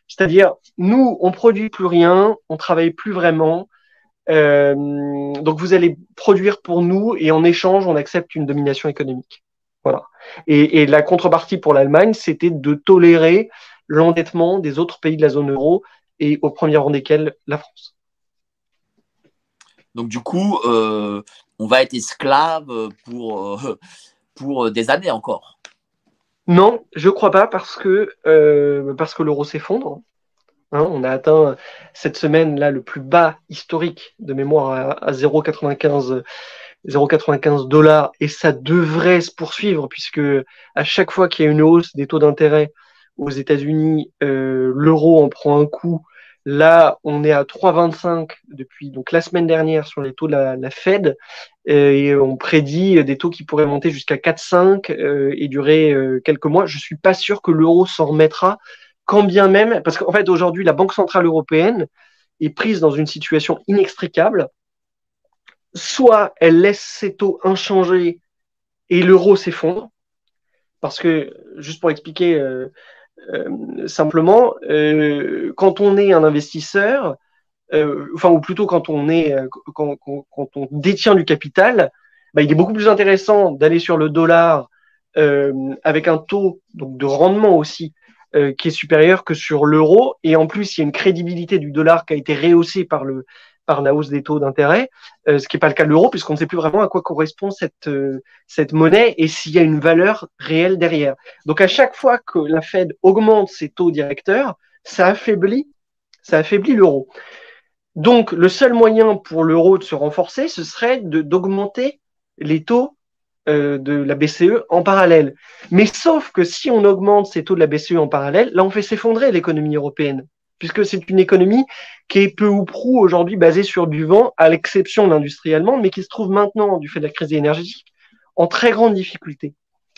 C'est-à-dire nous on produit plus rien, on travaille plus vraiment. Euh, donc vous allez produire pour nous et en échange on accepte une domination économique. Voilà. Et, et la contrepartie pour l'Allemagne c'était de tolérer l'endettement des autres pays de la zone euro et au premier rang desquels la France. Donc du coup, euh, on va être esclave pour, euh, pour des années encore. Non, je crois pas parce que, parce que l'euro s'effondre. Hein, on a atteint cette semaine là le plus bas historique de mémoire à, 0,95 0,95 dollars. Et ça devrait se poursuivre puisque à chaque fois qu'il y a une hausse des taux d'intérêt aux États-Unis, l'euro en prend un coup. Là, on est à 3,25 depuis donc la semaine dernière sur les taux de la, Fed. Et on prédit des taux qui pourraient monter jusqu'à 4,5 euh, et durer euh, quelques mois. Je suis pas sûr que l'euro s'en remettra, quand bien même, parce qu'en fait aujourd'hui la Banque centrale européenne est prise dans une situation inextricable. Soit elle laisse ses taux inchangés et l'euro s'effondre, parce que juste pour expliquer. Euh, euh, simplement, euh, quand on est un investisseur, enfin, ou plutôt quand on est, quand, on détient du capital, bah, il est beaucoup plus intéressant d'aller sur le dollar avec un taux donc, de rendement aussi qui est supérieur que sur l'euro. Et en plus, il y a une crédibilité du dollar qui a été rehaussée par le, par la hausse des taux d'intérêt, euh, ce qui n'est pas le cas de l'euro, puisqu'on ne sait plus vraiment à quoi correspond cette, euh, cette monnaie et s'il y a une valeur réelle derrière. Donc à chaque fois que la Fed augmente ses taux directeurs, ça affaiblit, ça affaiblit l'euro. Donc le seul moyen pour l'euro de se renforcer, ce serait d'augmenter les taux euh, de la BCE en parallèle. Mais sauf que si on augmente ces taux de la BCE en parallèle, là on fait s'effondrer l'économie européenne puisque c'est une économie qui est peu ou prou aujourd'hui basée sur du vent, à l'exception de l'industrie allemande, mais qui se trouve maintenant, du fait de la crise énergétique, en très grande difficulté.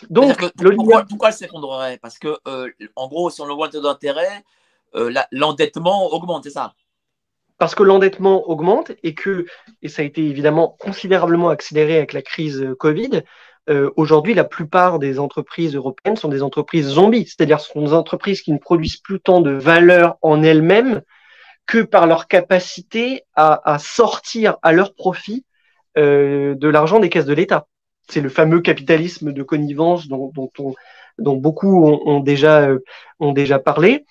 Donc, pourquoi, pourquoi, elle s'effondrerait? Parce que, euh, en gros, si on augmente d'intérêt, euh, l'endettement augmente, c'est ça? Parce que l'endettement augmente et que, et ça a été évidemment considérablement accéléré avec la crise euh, Covid, euh, aujourd'hui, la plupart des entreprises européennes sont des entreprises zombies, c'est-à-dire sont des entreprises qui ne produisent plus tant de valeur en elles-mêmes que par leur capacité à, sortir à leur profit euh, de l'argent des caisses de l'État. C'est le fameux capitalisme de connivence dont, beaucoup ont, déjà, ont déjà parlé.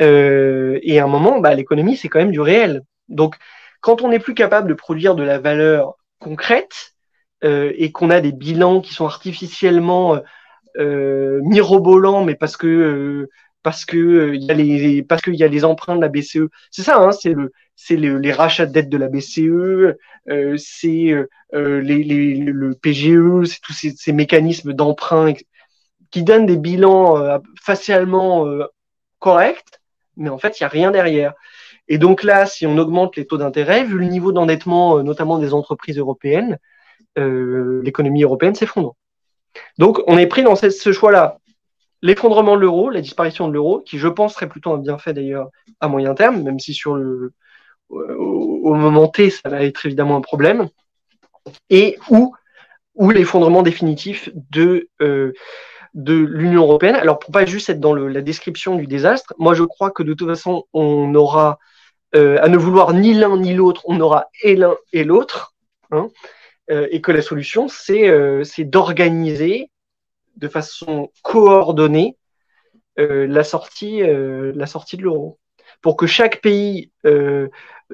Et à un moment, bah, l'économie, c'est quand même du réel. Donc, quand on n'est plus capable de produire de la valeur concrète, euh, et qu'on a des bilans qui sont artificiellement euh, euh mirobolants, mais parce que euh, parce que il y a les parce qu'il y a les emprunts de la BCE. C'est ça, hein, c'est le c'est les rachats de dettes de la BCE, euh, c'est euh, les, les, le PGE, c'est tous ces, ces mécanismes d'emprunt qui donnent des bilans facialement corrects, mais en fait il y a rien derrière. Et donc là, si on augmente les taux d'intérêt, vu le niveau d'endettement, notamment des entreprises européennes, euh, l'économie européenne s'effondre. Donc, on est pris dans ce, choix-là. L'effondrement de l'euro, la disparition de l'euro, qui je pense serait plutôt un bienfait d'ailleurs à moyen terme, même si sur le, au, moment T, ça va être évidemment un problème, et ou, l'effondrement définitif de, euh, de l'Union européenne. Alors, pour pas juste être dans la description du désastre, moi je crois que de toute façon, on aura à ne vouloir ni l'un ni l'autre, on aura et l'un et l'autre, hein, et que la solution, c'est d'organiser de façon coordonnée la, sortie, la sortie de l'euro, pour que chaque pays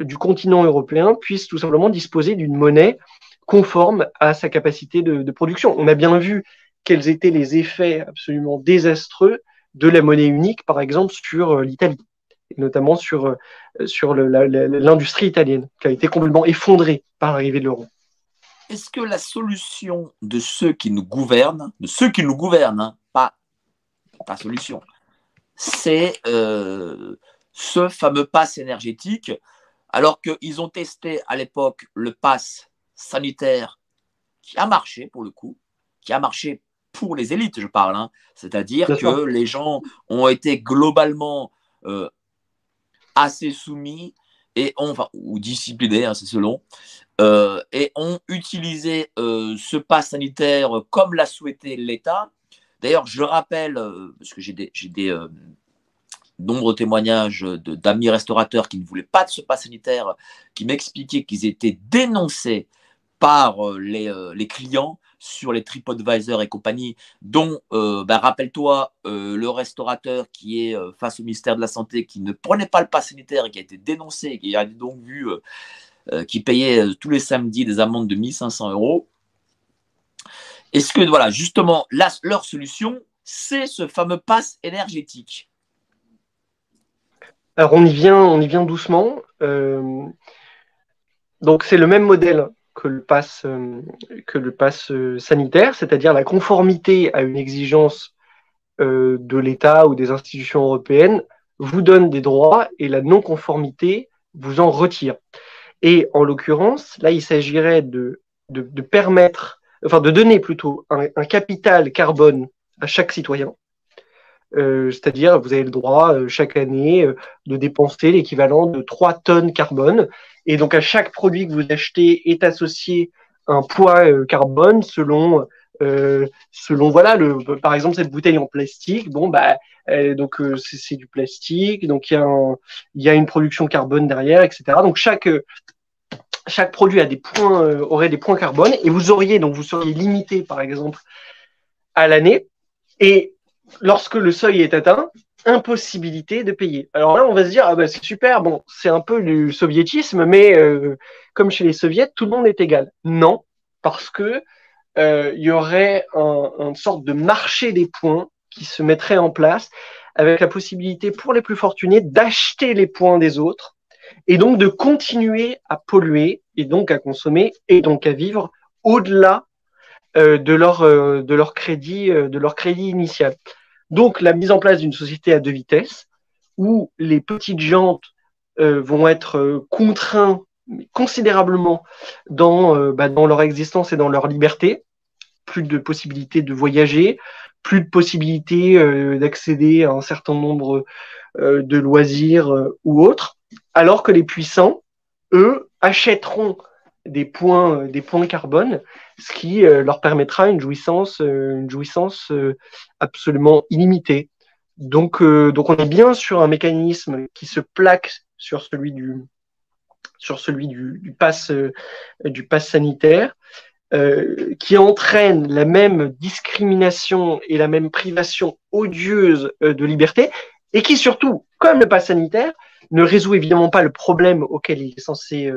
du continent européen puisse tout simplement disposer d'une monnaie conforme à sa capacité de, production. On a bien vu quels étaient les effets absolument désastreux de la monnaie unique, par exemple, sur euh, l'Italie, et notamment sur, euh, sur l'industrie italienne, qui a été complètement effondrée par l'arrivée de l'euro. Est-ce que la solution de ceux qui nous gouvernent, de ceux qui nous gouvernent, hein, pas, pas solution, c'est euh, ce fameux pass énergétique, alors qu'ils ont testé à l'époque le pass sanitaire qui a marché pour le coup, qui a marché pour les élites, je parle. Hein. C'est-à-dire que les gens ont été globalement euh, assez soumis et ont, ou disciplinés, hein, c'est selon, euh, et ont utilisé euh, ce pass sanitaire comme l'a souhaité l'État. D'ailleurs, je rappelle, parce que j'ai des, des nombreux témoignages d'amis restaurateurs qui ne voulaient pas de ce pass sanitaire, qui m'expliquaient qu'ils étaient dénoncés par les, clients sur les TripAdvisor et compagnie, dont, euh, bah, rappelle-toi, le restaurateur qui est face au ministère de la Santé, qui ne prenait pas le pass sanitaire et qui a été dénoncé, qui a donc vu, qui payait tous les samedis des amendes de 1500 euros. Est-ce que, voilà, justement, leur solution, c'est ce fameux pass énergétique? Alors, on y vient, on y vient doucement. donc, c'est le même modèle que le pass, euh, que le euh, sanitaire, c'est-à-dire la conformité à une exigence euh, de l'État ou des institutions européennes, vous donne des droits et la non-conformité vous en retire. Et en l'occurrence, là, il s'agirait de, de, permettre, enfin de donner plutôt un, capital carbone à chaque citoyen. C'est-à-dire, vous avez le droit chaque année de dépenser l'équivalent de 3 tonnes carbone. Et donc à chaque produit que vous achetez est associé un poids euh, carbone selon euh, selon voilà le par exemple cette bouteille en plastique. Bon bah euh, donc c'est du plastique. Donc il y a il y a une production carbone derrière etc donc chaque chaque produit a des points aurait des points carbone. Et vous auriez donc vous seriez limité par exemple à l'année. Et lorsque le seuil est atteint impossibilité de payer. Alors là, on va se dire, ah ben c'est super, bon, c'est un peu du soviétisme, mais euh, comme chez les soviets, tout le monde est égal. Non, parce que euh, il y aurait un, une sorte de marché des points qui se mettrait en place avec la possibilité pour les plus fortunés d'acheter les points des autres et donc de continuer à polluer et donc à consommer et donc à vivre au-delà euh, de leur de leur crédit de leur crédit initial. Donc la mise en place d'une société à deux vitesses où les petites jantes euh, vont être euh, contraints considérablement dans, euh, bah, dans leur existence et dans leur liberté, plus de possibilités de voyager, plus de possibilités d'accéder à un certain nombre de loisirs ou autres, alors que les puissants, eux, achèteront des points, des points carbone, ce qui euh, leur permettra une jouissance, euh, une jouissance euh, absolument illimitée. Donc, donc, on est bien sur un mécanisme qui se plaque sur celui du, sur celui du, du pass, du pass sanitaire, qui entraîne la même discrimination et la même privation odieuse de liberté, et qui surtout, comme le pass sanitaire, ne résout évidemment pas le problème auquel il est censé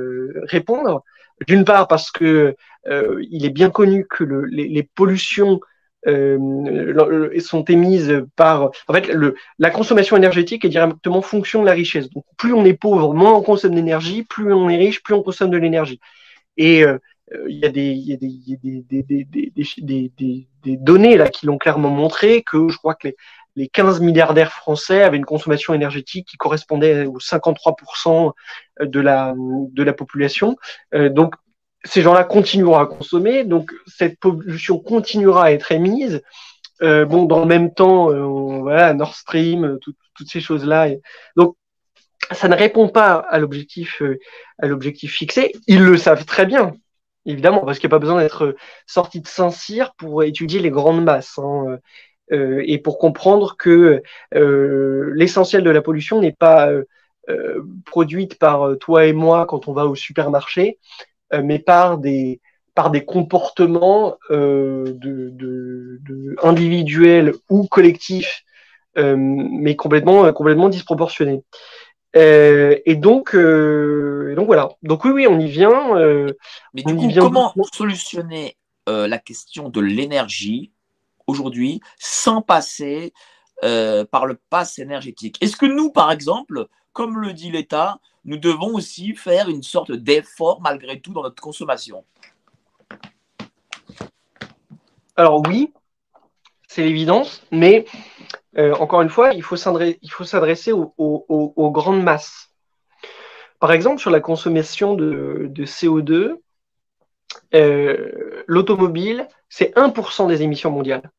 répondre, d'une part parce que euh, il est bien connu que le, les, pollutions euh, sont émises par. En fait, la consommation énergétique est directement fonction de la richesse. Donc, plus on est pauvre, moins on consomme d'énergie. Plus on est riche, plus on consomme de l'énergie. Et euh, il y a des, données là qui l'ont clairement montré que je crois que les, les 15 milliardaires français avaient une consommation énergétique qui correspondait aux 53% de la, de la population. Euh, donc, ces gens-là continueront à consommer, donc cette pollution continuera à être émise. Euh, bon, dans le même temps, euh, voilà, Nord Stream, toutes ces choses-là. Donc, ça ne répond pas à l'objectif, à l'objectif fixé. Ils le savent très bien, évidemment, parce qu'il n'y a pas besoin d'être sorti de Saint-Cyr pour étudier les grandes masses. Hein. Euh, et pour comprendre que euh, l'essentiel de la pollution n'est pas produites par toi et moi quand on va au supermarché, mais par des, par des comportements de, de, individuels ou collectifs, mais complètement, complètement disproportionnés. et donc, donc voilà. Donc oui, oui, on y vient. mais du coup, comment solutionner la question de l'énergie aujourd'hui sans passer euh, par le pass énergétique. Est-ce que nous, par exemple, comme le dit l'État, nous devons aussi faire une sorte d'effort malgré tout dans notre consommation? Alors oui, c'est l'évidence, mais euh, encore une fois, il faut s'adresser aux, grandes masses. Par exemple, sur la consommation de, CO2, euh, l'automobile, c'est 1% des émissions mondiales.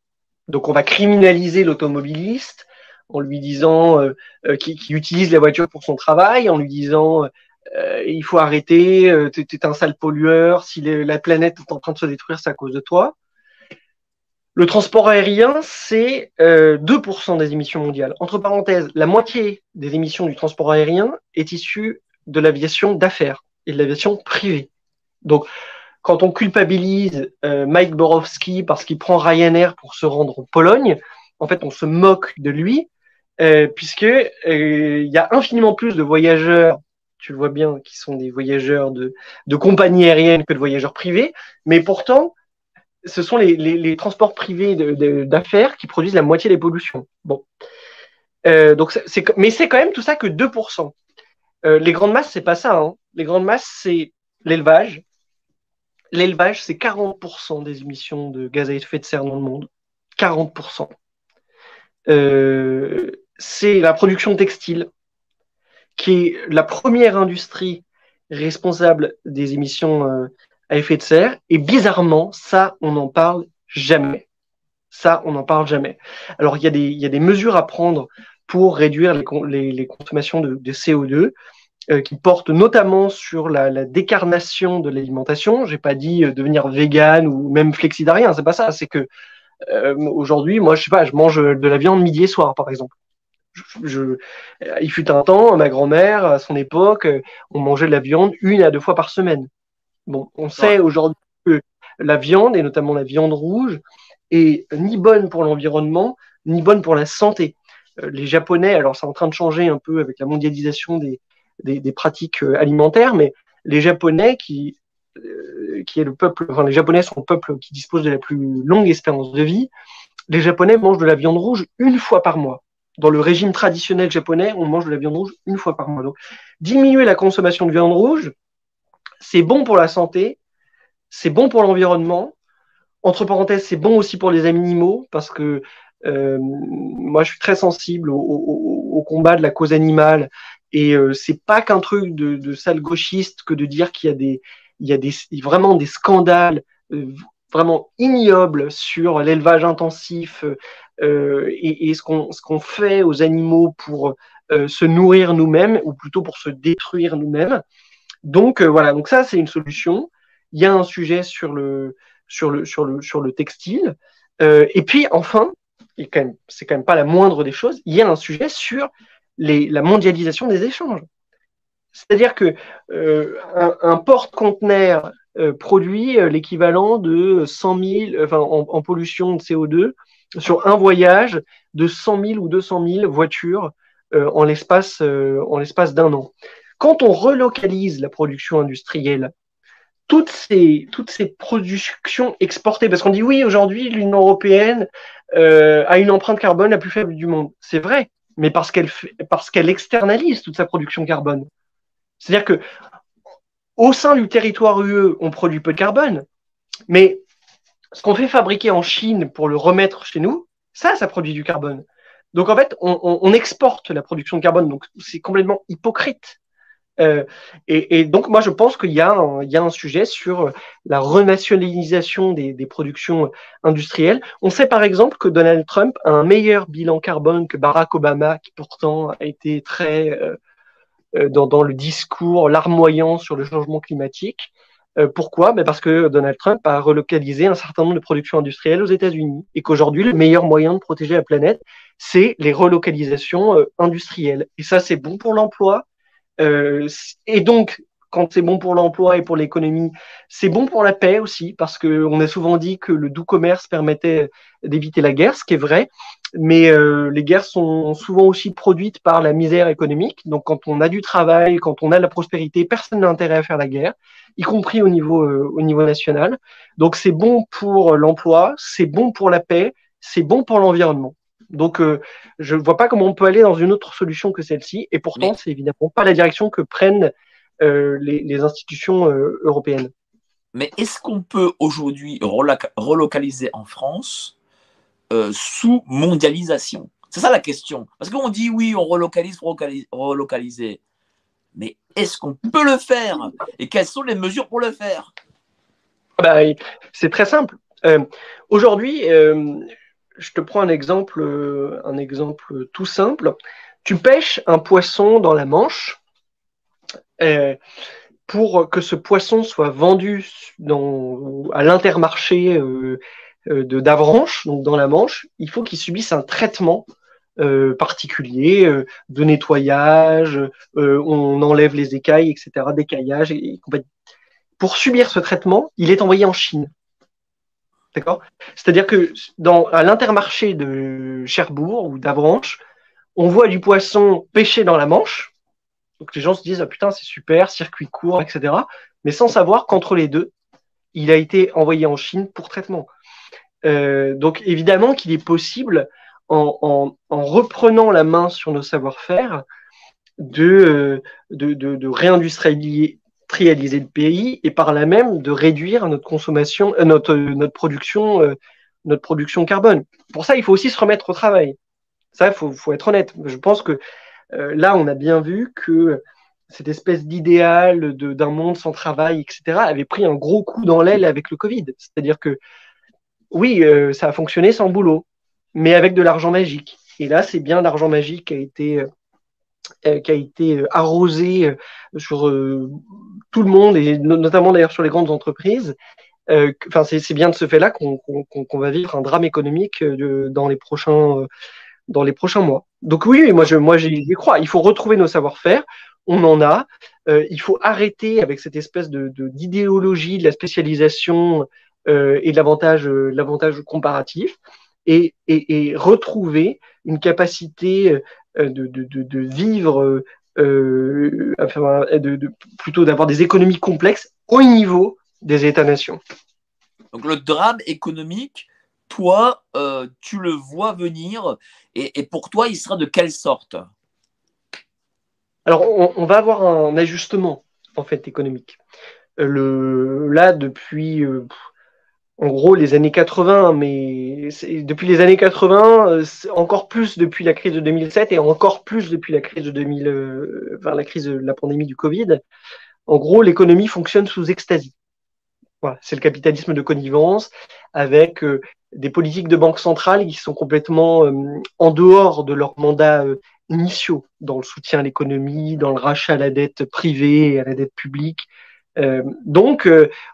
Donc on va criminaliser l'automobiliste en lui disant euh, euh, utilise la voiture pour son travail, en lui disant euh, il faut arrêter, tu es un sale pollueur, si la planète est en train de se détruire, c'est à cause de toi. Le transport aérien, c'est 2% des émissions mondiales. Entre parenthèses, la moitié des émissions du transport aérien est issue de l'aviation d'affaires et de l'aviation privée. Donc, quand on culpabilise euh, Mike Borowski parce qu'il prend Ryanair pour se rendre en Pologne, en fait, on se moque de lui, euh, puisque euh, il y a infiniment plus de voyageurs, tu le vois bien, qui sont des voyageurs de, compagnies aériennes que de voyageurs privés, mais pourtant, ce sont les, transports privés d'affaires qui produisent la moitié des pollutions. Bon. Euh, donc mais c'est quand même tout ça que 2%. Euh, les grandes masses, c'est pas ça. Hein. Les grandes masses, c'est l'élevage, l'élevage, c'est 40% des émissions de gaz à effet de serre dans le monde. 40%. Euh, c'est la production textile, qui est la première industrie responsable des émissions euh, à effet de serre. Et bizarrement, ça, on n'en parle jamais. Ça, on n'en parle jamais. Alors, il y, a des, y a des mesures à prendre pour réduire les, consommations de CO2. Euh, qui porte notamment sur la, la décarnation de l'alimentation. J'ai pas dit euh, devenir vegan ou même flexidarien, c'est pas ça. C'est que euh, aujourd'hui, moi, je sais pas, je mange de la viande midi et soir, par exemple. Je, il fut un temps, ma grand-mère, à son époque, on mangeait de la viande une à deux fois par semaine. Bon, on sait aujourd'hui que la viande, et notamment la viande rouge, est ni bonne pour l'environnement, ni bonne pour la santé. Les Japonais, alors c'est en train de changer un peu avec la mondialisation des, des, pratiques euh, alimentaires, mais les Japonais qui, euh, qui est le peuple, enfin les Japonais sont le peuple qui dispose de la plus longue espérance de vie. Les Japonais mangent de la viande rouge une fois par mois. Dans le régime traditionnel japonais, on mange de la viande rouge une fois par mois. Donc, diminuer la consommation de viande rouge, c'est bon pour la santé, c'est bon pour l'environnement. Entre parenthèses, c'est bon aussi pour les animaux parce que euh, moi, je suis très sensible au, au, combat de la cause animale et euh, c'est pas qu'un truc de, de sale gauchiste que de dire qu'il y a des, il y a des, vraiment des scandales euh, vraiment ignobles sur l'élevage intensif euh, et, et, ce qu'on ce qu'on fait aux animaux pour euh, se nourrir nous-mêmes ou plutôt pour se détruire nous-mêmes. Donc voilà, donc ça c'est une solution. Il y a un sujet sur le sur le sur le sur le textile. et puis enfin, et quand même, c'est quand même pas la moindre des choses, il y a un sujet sur la mondialisation des échanges. C'est-à-dire que euh, un, porte-conteneur euh, produit euh, l'équivalent de 100 000, enfin, en, pollution de CO2 sur un voyage de 100 000 ou 200 000 voitures en l'espace d'un an. Quand on relocalise la production industrielle, toutes ces productions exportées, parce qu'on dit oui aujourd'hui l'Union européenne a une empreinte carbone la plus faible du monde, c'est vrai, mais parce qu'elle parce qu'elle externalise toute sa production carbone. C'est-à-dire que au sein du territoire UE, on produit peu de carbone, mais ce qu'on fait fabriquer en Chine pour le remettre chez nous, ça, ça produit du carbone. Donc en fait, on exporte la production de carbone, donc c'est complètement hypocrite. Euh, et, donc, moi, je pense qu'il y, a un, sujet sur la renationalisation des, productions industrielles. On sait par exemple que Donald Trump a un meilleur bilan carbone que Barack Obama, qui pourtant a été très euh, euh dans, le discours larmoyant sur le changement climatique. Pourquoi? Ben Parce que Donald Trump a relocalisé un certain nombre de productions industrielles aux États-Unis et qu'aujourd'hui, le meilleur moyen de protéger la planète, c'est les relocalisations industrielles. Et ça, c'est bon pour l'emploi, et donc, quand c'est bon pour l'emploi et pour l'économie, c'est bon pour la paix aussi, parce qu'on a souvent dit que le doux commerce permettait d'éviter la guerre, ce qui est vrai. Mais euh, les guerres sont souvent aussi produites par la misère économique. Donc, quand on a du travail, quand on a de la prospérité, personne n'a intérêt à faire la guerre, y compris au niveau, euh, au niveau national. Donc, c'est bon pour l'emploi, c'est bon pour la paix, c'est bon pour l'environnement. Donc, euh, je ne vois pas comment on peut aller dans une autre solution que celle-ci. Et pourtant, c'est évidemment pas la direction que prennent euh, les, institutions euh, européennes. Mais est-ce qu'on peut aujourd'hui relocaliser en France sous mondialisation? C'est ça la question. Parce qu'on dit oui, on relocalise pour relocaliser. Mais est-ce qu'on peut le faire? Et quelles sont les mesures pour le faire? Bah, C'est très simple. Aujourd'hui, je te prends un exemple, un exemple tout simple. Tu pêches un poisson dans la Manche euh, pour que ce poisson soit vendu à l'intermarché euh, euh, de d'Avranches, donc dans la Manche, il faut qu'il subisse un traitement particulier de nettoyage, on enlève les écailles, etc., d'écaillage Pour subir ce traitement, il est envoyé en Chine. D'accord? C'est-à-dire que dans, à l'intermarché de Cherbourg ou d'Avranches, on voit du poisson pêché dans la Manche, donc les gens se disent ah putain c'est super, circuit court, etc. Mais sans savoir qu'entre les deux, il a été envoyé en Chine pour traitement. Euh, donc évidemment qu'il est possible, en, reprenant la main sur nos savoir-faire, de, euh, de, de, réindustrialiser le pays et par là même de réduire notre consommation, euh, notre, notre production, notre production carbone. Pour ça, il faut aussi se remettre au travail. Ça, faut, faut, être honnête. Je pense que euh, là, on a bien vu que cette espèce d'idéal d'un monde sans travail, etc., avait pris un gros coup dans l'aile avec le Covid. C'est-à-dire que, oui, euh, ça a fonctionné sans boulot, mais avec de l'argent magique. Et là, c'est bien l'argent magique qui a été, euh, qui a été arrosé sur tout le monde, et notamment d'ailleurs sur les grandes entreprises. Enfin, c'est bien de ce fait-là qu'on va vivre un drame économique dans les prochains mois. Donc oui, moi je j'y crois. Il faut retrouver nos savoir-faire. On en a. Euh, il faut arrêter avec cette espèce d'idéologie de, la spécialisation euh, et de l'avantage euh, comparatif et, retrouver une capacité de, de, de vivre, enfin, de, plutôt d'avoir des économies complexes au niveau des États-nations. Donc le drame économique, toi, euh, tu le vois venir et, pour toi, il sera de quelle sorte? Alors, on, va avoir un ajustement en fait économique. Euh, le, là, depuis euh, en gros les années 80, mais depuis les années 80, encore plus depuis la crise de 2007 et encore plus depuis la crise de 2000, la crise de la pandémie du Covid. En gros, l'économie fonctionne sous extasie. C'est le capitalisme de connivence avec des politiques de banque centrale qui sont complètement euh, en dehors de leurs mandats euh, initiaux dans le soutien à l'économie, dans le rachat à la dette privée et à la dette publique. Euh, donc,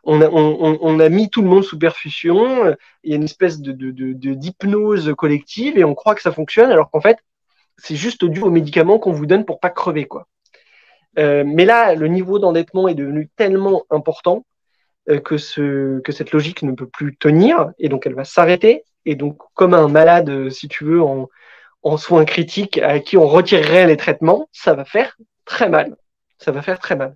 on a, on, a, mis tout le monde sous perfusion. Il y a une espèce de, de, d'hypnose collective et on croit que ça fonctionne, alors qu'en fait, c'est juste dû aux médicaments qu'on vous donne pour pas crever, quoi. mais là, le niveau d'endettement est devenu tellement important euh, que, ce, que cette logique ne peut plus tenir et donc elle va s'arrêter. Et donc, comme un malade, euh, si tu veux, en, en soins critiques à qui on retirerait les traitements, ça va faire très mal. Ça va faire très mal.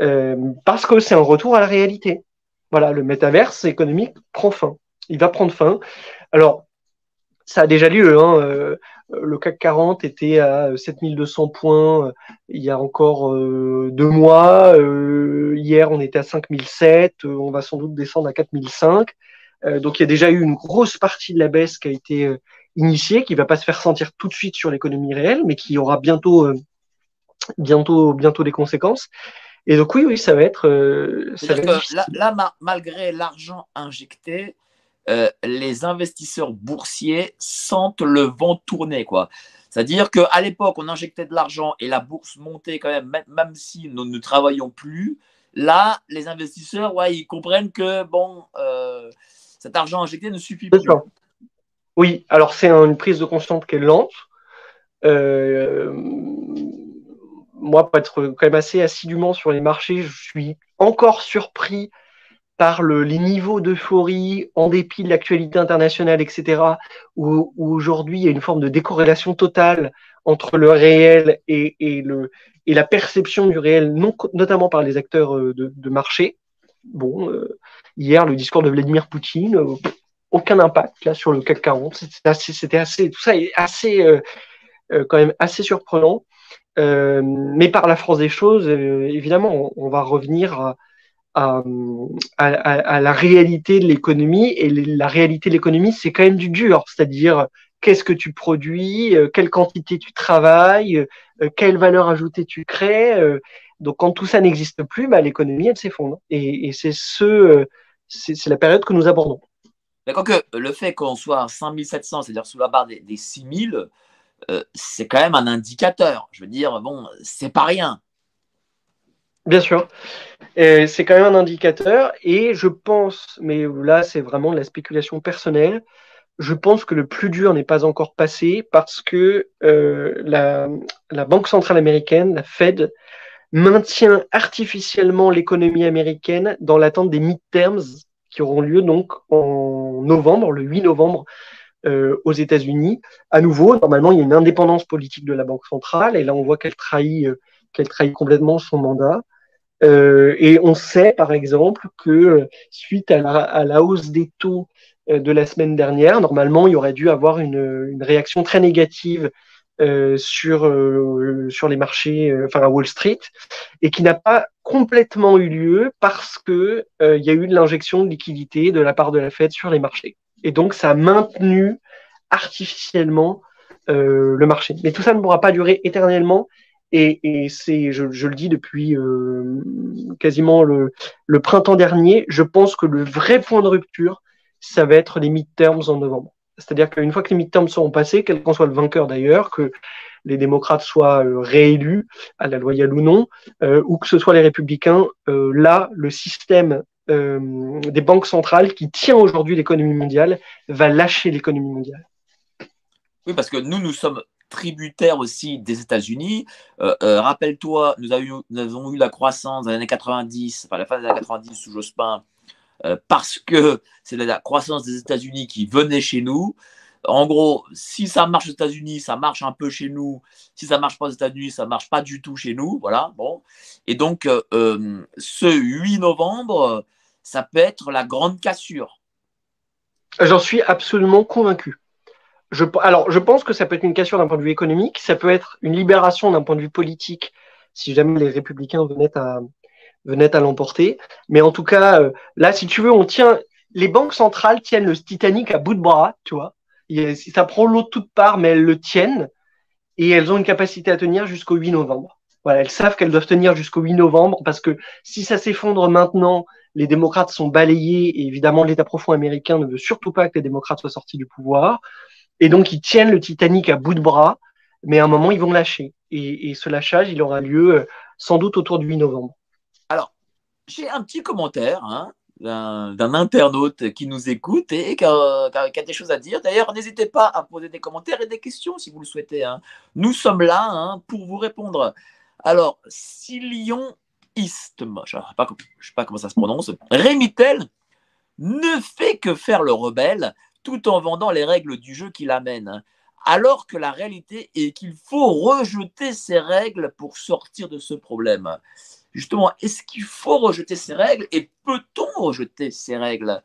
Euh, parce que c'est un retour à la réalité. Voilà, le métaverse économique prend fin. Il va prendre fin. Alors, ça a déjà lieu. Hein. Euh, le CAC 40 était à 7200 points euh, il y a encore deux mois. hier, on était à 5007. on va sans doute descendre à 4005. donc, il y a déjà eu une grosse partie de la baisse qui a été initiée, qui va pas se faire sentir tout de suite sur l'économie réelle, mais qui aura bientôt, bientôt, bientôt des conséquences. Et donc oui, oui, ça va être. Ça là, malgré l'argent injecté, euh, les investisseurs boursiers sentent le vent tourner. quoi. C'est-à-dire qu'à l'époque, on injectait de l'argent et la bourse montait quand même, même si nous ne travaillons plus. Là, les investisseurs, ouais, ils comprennent que bon, euh, cet argent injecté ne suffit plus. Oui, alors c'est une prise de conscience qui est lente. Euh, moi, pour être quand même assez assidûment sur les marchés, je suis encore surpris par le, les niveaux d'euphorie en dépit de l'actualité internationale, etc., où, aujourd'hui il y a une forme de décorrélation totale entre le réel et, la perception du réel, notamment par les acteurs euh, de, marché. Bon, euh, hier, le discours de Vladimir Poutine, euh, aucun impact là sur le CAC 40. C'était assez, c'était assez, tout ça est assez, quand même assez surprenant. Mais par la force des choses, évidemment, on, va revenir à, la réalité de l'économie. Et la réalité de l'économie, c'est quand même du dur, c'est-à-dire qu'est-ce que tu produis, euh, quelle quantité tu travailles, euh, quelle valeur ajoutée tu crées. Euh. donc quand tout ça n'existe plus, bah, l'économie, elle s'effondre. Et, et c'est ce, c'est la période que nous abordons. D'accord le fait qu'on soit à 5700, c'est-à-dire sous la barre des, des 6000, c'est quand même un indicateur. Je veux dire, bon, c'est pas rien. Bien sûr. C'est quand même un indicateur et je pense, mais là c'est vraiment de la spéculation personnelle, je pense que le plus dur n'est pas encore passé parce que euh, la, la, Banque centrale américaine, la Fed, maintient artificiellement l'économie américaine dans l'attente des midterms qui auront lieu donc en novembre, le 8 novembre euh, aux États-Unis. À nouveau, normalement, il y a une indépendance politique de la Banque centrale et là on voit qu'elle trahit, euh, qu'elle trahit complètement son mandat. Euh, et on sait, par exemple, que suite à la, hausse des taux euh, de la semaine dernière, normalement, il y aurait dû avoir une, réaction très négative euh, sur, sur les marchés, enfin à Wall Street, et qui n'a pas complètement eu lieu parce que il y a eu de l'injection de liquidité de la part de la Fed sur les marchés. Et donc, ça a maintenu artificiellement le marché. Mais tout ça ne pourra pas durer éternellement et, c'est, je, le dis depuis euh, quasiment le, printemps dernier, je pense que le vrai point de rupture, ça va être les midterms en novembre. C'est-à-dire qu'une fois que les midterms seront passés, quel qu'en soit le vainqueur d'ailleurs, que les démocrates soient euh, réélus, à la loyale ou non, euh, ou que ce soit les républicains, là, le système des banques centrales qui tient aujourd'hui l'économie mondiale va lâcher l'économie mondiale. Oui, parce que nous, nous sommes tributaire aussi des États-Unis. Euh, euh, rappelle-toi, nous, avons eu la croissance dans les années 90, enfin la fin des années 90 sous Jospin, euh, parce que c'est la croissance des États-Unis qui venait chez nous. En gros, si ça marche aux États-Unis, ça marche un peu chez nous. Si ça marche pas aux États-Unis, ça marche pas du tout chez nous. Voilà. Bon. Et donc, ce 8 novembre, ça peut être la grande cassure. J'en suis absolument convaincu alors, je pense que ça peut être une cassure d'un point de vue économique, ça peut être une libération d'un point de vue politique, si jamais les républicains venaient à, venaient à l'emporter. Mais en tout cas, euh, là, si tu veux, on tient, les banques centrales tiennent le Titanic à bout de bras, tu vois. ça prend l'eau de toutes parts, mais elles le tiennent et elles ont une capacité à tenir jusqu'au 8 novembre. Voilà, elles savent qu'elles doivent tenir jusqu'au 8 novembre parce que si ça s'effondre maintenant, les démocrates sont balayés et évidemment l'État profond américain ne veut surtout pas que les démocrates soient sortis du pouvoir. Et donc, ils tiennent le Titanic à bout de bras, mais à un moment, ils vont lâcher. Et, ce lâchage, il aura lieu euh, sans doute autour du 8 novembre. Alors, j'ai un petit commentaire hein, d'un internaute qui nous écoute et qui a, des choses à dire. D'ailleurs, n'hésitez pas à poser des commentaires et des questions si vous le souhaitez. Hein. Nous sommes là hein, pour vous répondre. Alors, Silion Je ne sais, pas comment ça se prononce, Rémitel ne fait que faire le rebelle tout en vendant les règles du jeu qu'il amène. Alors que la réalité est qu'il faut rejeter ces règles pour sortir de ce problème. Justement, est-ce qu'il faut rejeter ces règles et peut-on rejeter ces règles?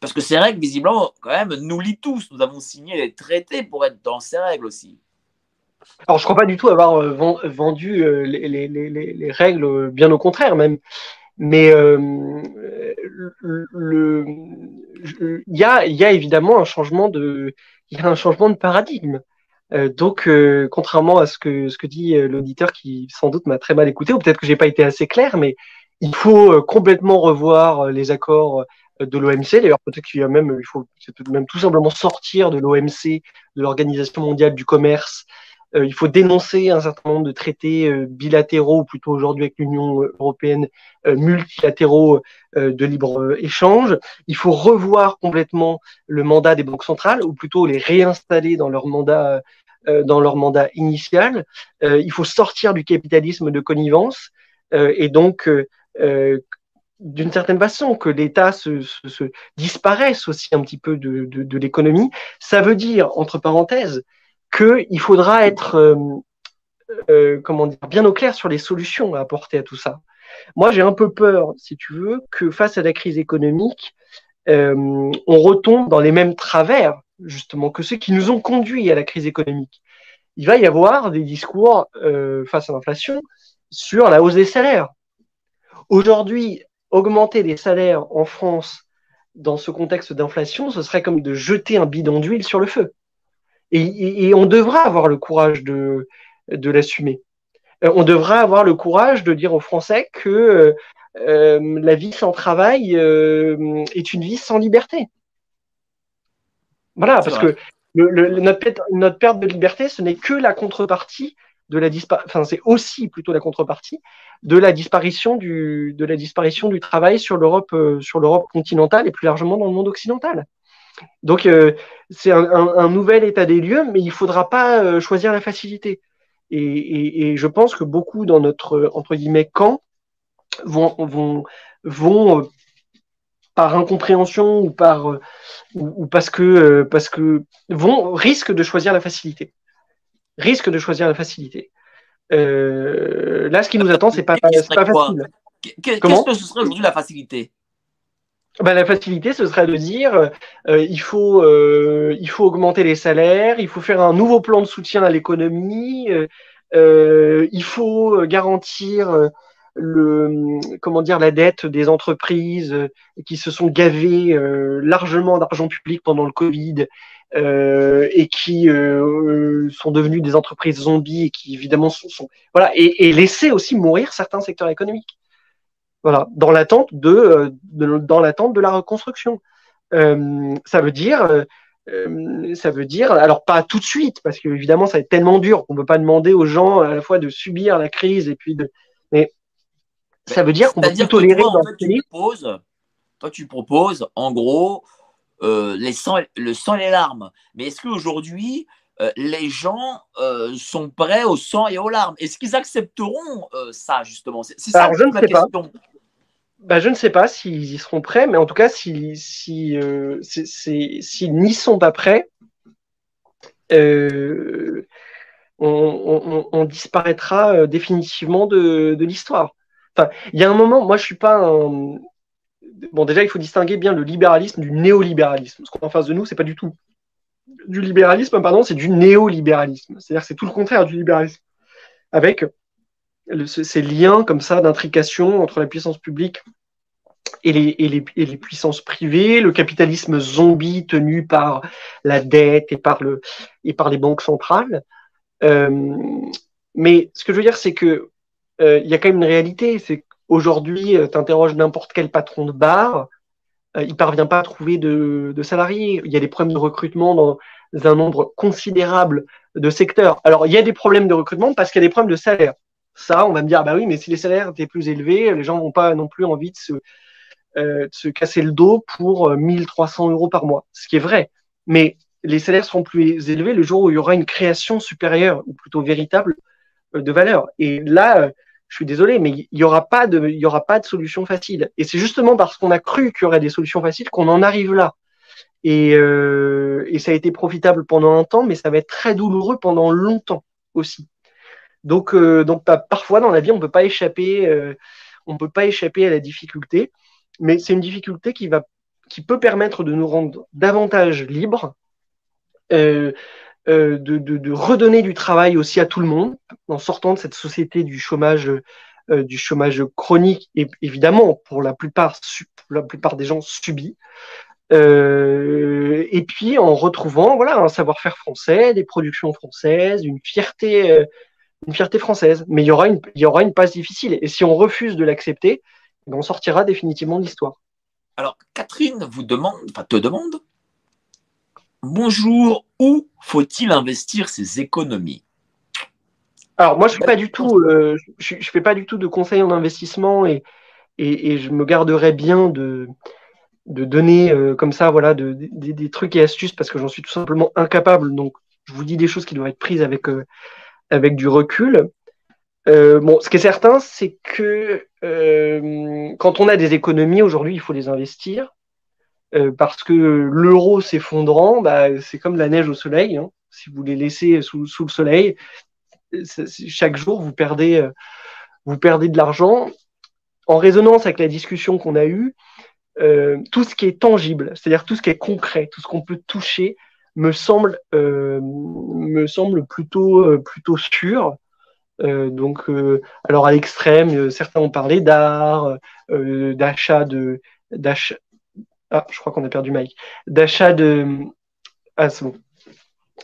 Parce que ces règles, visiblement, quand même, nous lient tous. Nous avons signé les traités pour être dans ces règles aussi. Alors, je ne crois pas du tout avoir euh, vendu euh, les, les, règles, bien au contraire même. Mais euh, il y a, évidemment un changement de, y a un changement de paradigme. Euh, donc, euh, contrairement à ce que dit euh, l'auditeur qui sans doute m'a très mal écouté, ou peut-être que j'ai pas été assez clair, mais il faut complètement revoir les accords de l'OMC. D'ailleurs, peut-être qu'il y a même, il faut même tout simplement sortir de l'OMC, de l'Organisation mondiale du commerce, euh, il faut dénoncer un certain nombre de traités euh, bilatéraux, ou plutôt aujourd'hui avec l'Union européenne, euh, multilatéraux de libre-échange. Il faut revoir complètement le mandat des banques centrales, ou plutôt les réinstaller dans leur mandat dans leur mandat initial. il faut sortir du capitalisme de connivence et donc d'une certaine façon que l'État se, se, disparaisse aussi un petit peu de l'économie. Ça veut dire, entre parenthèses, qu'il faudra être euh, euh, comment dire, bien au clair sur les solutions à apporter à tout ça. Moi, j'ai un peu peur, si tu veux, que face à la crise économique, euh, on retombe dans les mêmes travers, justement, que ceux qui nous ont conduits à la crise économique. Il va y avoir des discours face à l'inflation sur la hausse des salaires. Aujourd'hui, augmenter les salaires en France dans ce contexte d'inflation, ce serait comme de jeter un bidon d'huile sur le feu. Et, on devra avoir le courage de, de l'assumer. Euh, on devra avoir le courage de dire aux Français que euh, euh, la vie sans travail est une vie sans liberté. Voilà, parce que notre, perte de liberté, ce n'est que la contrepartie de la enfin c'est aussi plutôt la contrepartie de la disparition du de la disparition du travail sur l'Europe euh, sur l'Europe continentale et plus largement dans le monde occidental. Donc euh, c'est un, nouvel état des lieux, mais il faudra pas euh, choisir la facilité. Et, et, je pense que beaucoup dans notre entre guillemets camp vont vont vont par incompréhension ou par ou, ou parce que parce que vont risquent de choisir la facilité risque de choisir la facilité. Euh, là, ce qui nous attend, c'est pas, pas facile. Qu'est-ce que ce serait aujourd'hui la facilité? Ben, la facilité, ce serait de dire euh, il, faut, euh, il faut augmenter les salaires, il faut faire un nouveau plan de soutien à l'économie, euh, il faut garantir le, comment dire, la dette des entreprises qui se sont gavées largement d'argent public pendant le Covid euh, et qui euh, sont devenus des entreprises zombies et qui évidemment sont, voilà et, et, laisser aussi mourir certains secteurs économiques. Voilà, dans l'attente de, euh, de, dans l'attente de la reconstruction. Euh, ça veut dire euh, ça veut dire, alors pas tout de suite, parce que évidemment ça va être tellement dur qu'on ne peut pas demander aux gens à la fois de subir la crise et puis de. Mais ça veut dire qu'on va tout tolérer dans tu proposes, toi, tu proposes, en gros, euh, les le sang et les larmes. Mais est-ce qu'aujourd'hui, euh, les gens sont prêts au sang et aux larmes? Est-ce qu'ils accepteront ça, justement? C'est ça je ne sais Pas. Bah, je ne sais pas s'ils y seront prêts, mais en tout cas, s'ils si, si, n'y sont pas prêts, on, disparaîtra définitivement de, l'histoire. Enfin, il y a un moment, moi je suis pas un, bon, déjà, il faut distinguer bien le libéralisme du néolibéralisme. Ce qu'on a en face de nous, c'est pas du tout du libéralisme, pardon, c'est du néolibéralisme. C'est-à-dire c'est tout le contraire du libéralisme. Avec ces liens comme ça d'intrication entre la puissance publique et les, et, les, et les, puissances privées, le capitalisme zombie tenu par la dette et par, le, et par les banques centrales. Euh, mais ce que je veux dire, c'est que euh, il y a quand même une réalité, c'est Aujourd'hui, euh, tu interroges n'importe quel patron de bar, euh, il parvient pas à trouver de, salariés. Il y a des problèmes de recrutement dans un nombre considérable de secteurs. Alors, il y a des problèmes de recrutement parce qu'il y a des problèmes de salaire. Ça, on va me dire, bah oui, mais si les salaires étaient plus élevés, les gens n'ont pas non plus envie de se, euh, se casser le dos pour 1300 euros par mois. Ce qui est vrai. Mais les salaires seront plus élevés le jour où il y aura une création supérieure, ou plutôt véritable, de valeur. Et là, je suis désolé, mais il n'y aura, pas de, aura pas de solution facile. Et c'est justement parce qu'on a cru qu'il y aurait des solutions faciles qu'on en arrive là. Et, euh, et, ça a été profitable pendant un temps, mais ça va être très douloureux pendant longtemps aussi. Donc, euh, donc bah, parfois dans la vie, on peut pas échapper, euh, on peut pas échapper à la difficulté, mais c'est une difficulté qui va, qui peut permettre de nous rendre davantage libres, euh, de, redonner du travail aussi à tout le monde en sortant de cette société du chômage du chômage chronique et évidemment pour la plupart pour la plupart des gens subi euh, et puis en retrouvant voilà un savoir-faire français des productions françaises une fierté une fierté française. Mais il y aura une il y aura une passe difficile. Et si on refuse de l'accepter on sortira définitivement de l'histoire. Alors Catherine vous demande enfin te demande Bonjour, où faut-il investir ses économies? Alors moi je du tout, euh, je, fais pas du tout de conseils en investissement et, et, je me garderai bien de, de donner euh, comme ça voilà de, des trucs et astuces parce que j'en suis tout simplement incapable. Donc je vous dis des choses qui doivent être prises avec, euh, avec du recul. Euh, bon, ce qui est certain, c'est que euh, quand on a des économies aujourd'hui, il faut les investir. parce que l'euro s'effondrant, bah, c'est comme la neige au soleil. Hein. Si vous les laissez sous, le soleil, chaque jour, vous perdez, de l'argent. En résonance avec la discussion qu'on a eue, euh, tout ce qui est tangible, c'est-à-dire tout ce qui est concret, tout ce qu'on peut toucher, me semble, euh, me semble plutôt, euh, plutôt sûr. donc, alors à l'extrême, certains ont parlé d'art, d'achat de, d'achat. Ah, je crois qu'on a perdu Mike. D'achat de, ah c'est bon.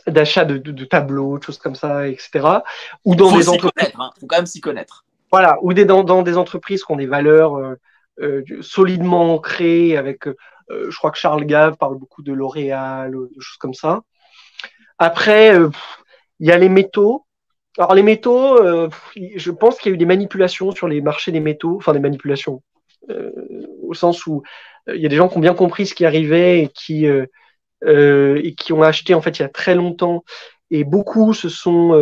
D'achat de, de, tableaux, de choses comme ça, etc. Ou dans des entreprises. Hein. Faut quand même s'y connaître. Voilà, ou des, dans, dans des entreprises qui ont des valeurs euh, solidement ancré avec, euh, je crois que Charles Gave parle beaucoup de L'Oréal, de choses comme ça. Après, euh, il y a les métaux. Alors les métaux, je pense qu'il y a eu des manipulations sur les marchés des métaux, enfin des manipulations, au sens où il y a des gens qui ont bien compris ce qui arrivait et qui, et qui ont acheté en fait il y a très longtemps. Et beaucoup se sont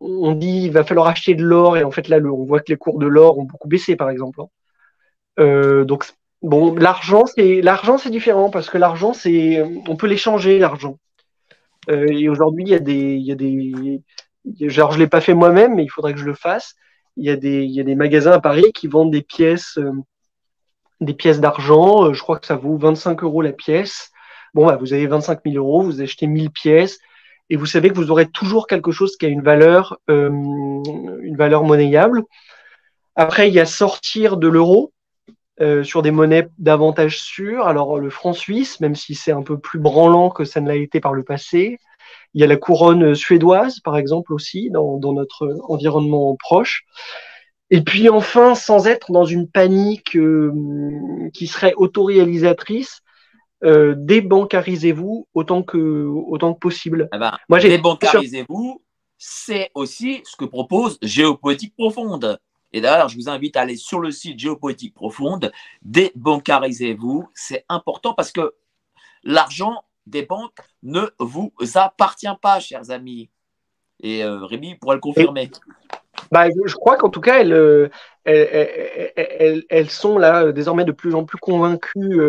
on dit il va falloir acheter de l'or et en fait là on voit que les cours de l'or ont beaucoup baissé par exemple. Hein. Euh, donc bon, l'argent c'est l'argent c'est différent parce que l'argent c'est on peut l'échanger l'argent. Euh, et aujourd'hui il y a des il y a des genre je l'ai pas fait moi-même mais il faudrait que je le fasse. Il y a des il y a des magasins à Paris qui vendent des pièces euh, des pièces d'argent. je crois que ça vaut 25 euros la pièce. Bon, bah, vous avez 25 000 euros, vous achetez 1000 pièces et vous savez que vous aurez toujours quelque chose qui a une valeur, une valeur monnayable. Après, il y a sortir de l'euro. Euh, sur des monnaies davantage sûres. Alors le franc suisse, même si c'est un peu plus branlant que ça ne l'a été par le passé. Il y a la couronne suédoise, par exemple, aussi, dans, notre environnement proche. Et puis enfin, sans être dans une panique euh, qui serait autoréalisatrice, euh, débancarisez-vous autant que, autant que possible. Eh ben, débancarisez-vous, c'est aussi ce que propose Géopolitique Profonde. Et d'ailleurs, je vous invite à aller sur le site Géopolitique Profonde, débancarisez-vous. C'est important parce que l'argent des banques ne vous appartient pas, chers amis. Et euh, Rémi pourra le confirmer. Bah, je crois qu'en tout cas, euh, elles, elles, sont là euh, désormais de plus en plus convaincues.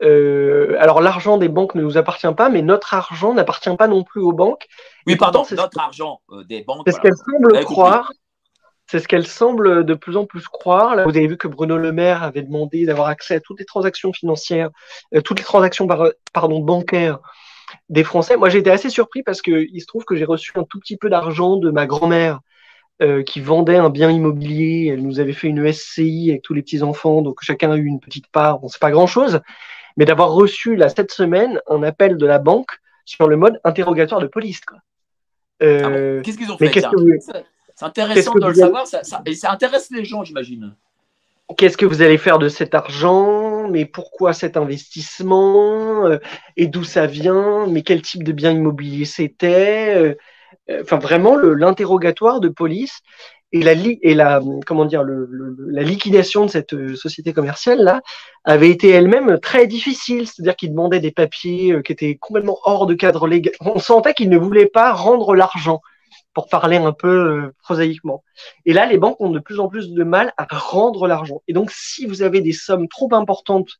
alors, l'argent des banques ne nous appartient pas, mais notre argent n'appartient pas non plus aux banques. Oui, pardon, c'est notre argent des banques. C'est ce qu'elles semblent croire. C'est ce qu'elle semble de plus en plus croire. Là, vous avez vu que Bruno Le Maire avait demandé d'avoir accès à toutes les transactions financières, euh, toutes les transactions pardon, bancaires des Français. Moi, j'ai été assez surpris parce qu'il se trouve que j'ai reçu un tout petit peu d'argent de ma grand-mère euh, qui vendait un bien immobilier. Elle nous avait fait une SCI avec tous les petits-enfants, donc chacun a eu une petite part. Bon, c'est pas grand-chose, mais d'avoir reçu là cette semaine un appel de la banque sur le mode interrogatoire de police. Euh, ah Qu'est-ce qu'ils ont fait c'est intéressant de le savoir ça, et ça intéresse les gens, j'imagine. Qu'est-ce que vous allez faire de cet argent? Mais pourquoi cet investissement? Euh, Et d'où ça vient? Mais quel type de bien immobilier c'était? Euh, Enfin, vraiment, l'interrogatoire de police et la, et la, comment dire, le, la liquidation de cette euh, société commerciale là avait été elle-même très difficile. C'est-à-dire qu'ils demandaient des papiers qui étaient complètement hors de cadre légal. On sentait qu'ils ne voulaient pas rendre l'argent pour parler un peu euh, prosaïquement. Et là, les banques ont de plus en plus de mal à rendre l'argent. Et donc, si vous avez des sommes trop importantes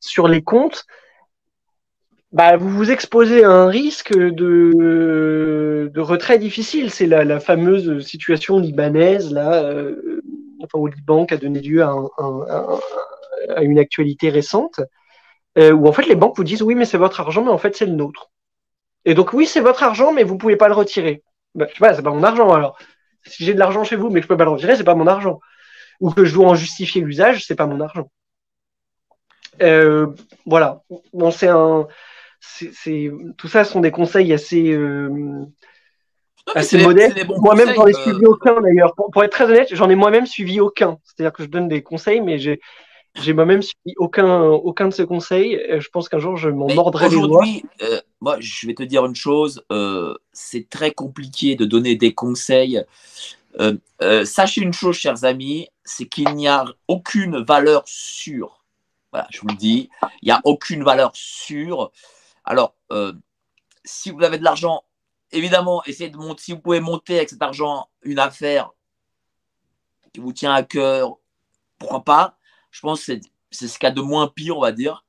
sur les comptes, bah, vous vous exposez à un risque de, retrait difficile. C'est la, fameuse situation libanaise, là, euh, enfin, au Liban, qui a donné lieu à, un, à une actualité récente, euh, où en fait les banques vous disent oui, mais c'est votre argent, mais en fait c'est le nôtre. Et donc oui, c'est votre argent, mais vous pouvez pas le retirer bah, je sais pas, c'est pas mon argent alors. Si j'ai de l'argent chez vous mais que je peux pas le retirer, c'est pas mon argent. Ou que je dois en justifier l'usage, c'est pas mon argent. Euh, voilà. Bon, c'est un, c'est, tout ça sont des conseils assez, euh, assez modestes. moi-même, j'en ai euh, suivi aucun d'ailleurs. pour, être très honnête, j'en ai moi-même suivi aucun. C'est-à-dire que je donne des conseils, mais j'ai, j'ai moi-même suivi aucun, aucun de ces conseils. Je pense qu'un jour, je m'en mordrai les doigts. Aujourd'hui, euh, moi, je vais te dire une chose. Euh, c'est très compliqué de donner des conseils. Euh, sachez une chose, chers amis, c'est qu'il n'y a aucune valeur sûre. Voilà, je vous le dis, il n'y a aucune valeur sûre. Alors, si vous avez de l'argent, évidemment, essayez de monter, si vous pouvez monter avec cet argent une affaire qui vous tient à cœur, pourquoi pas? Je pense que c'est ce qu'il y a de moins pire, on va dire.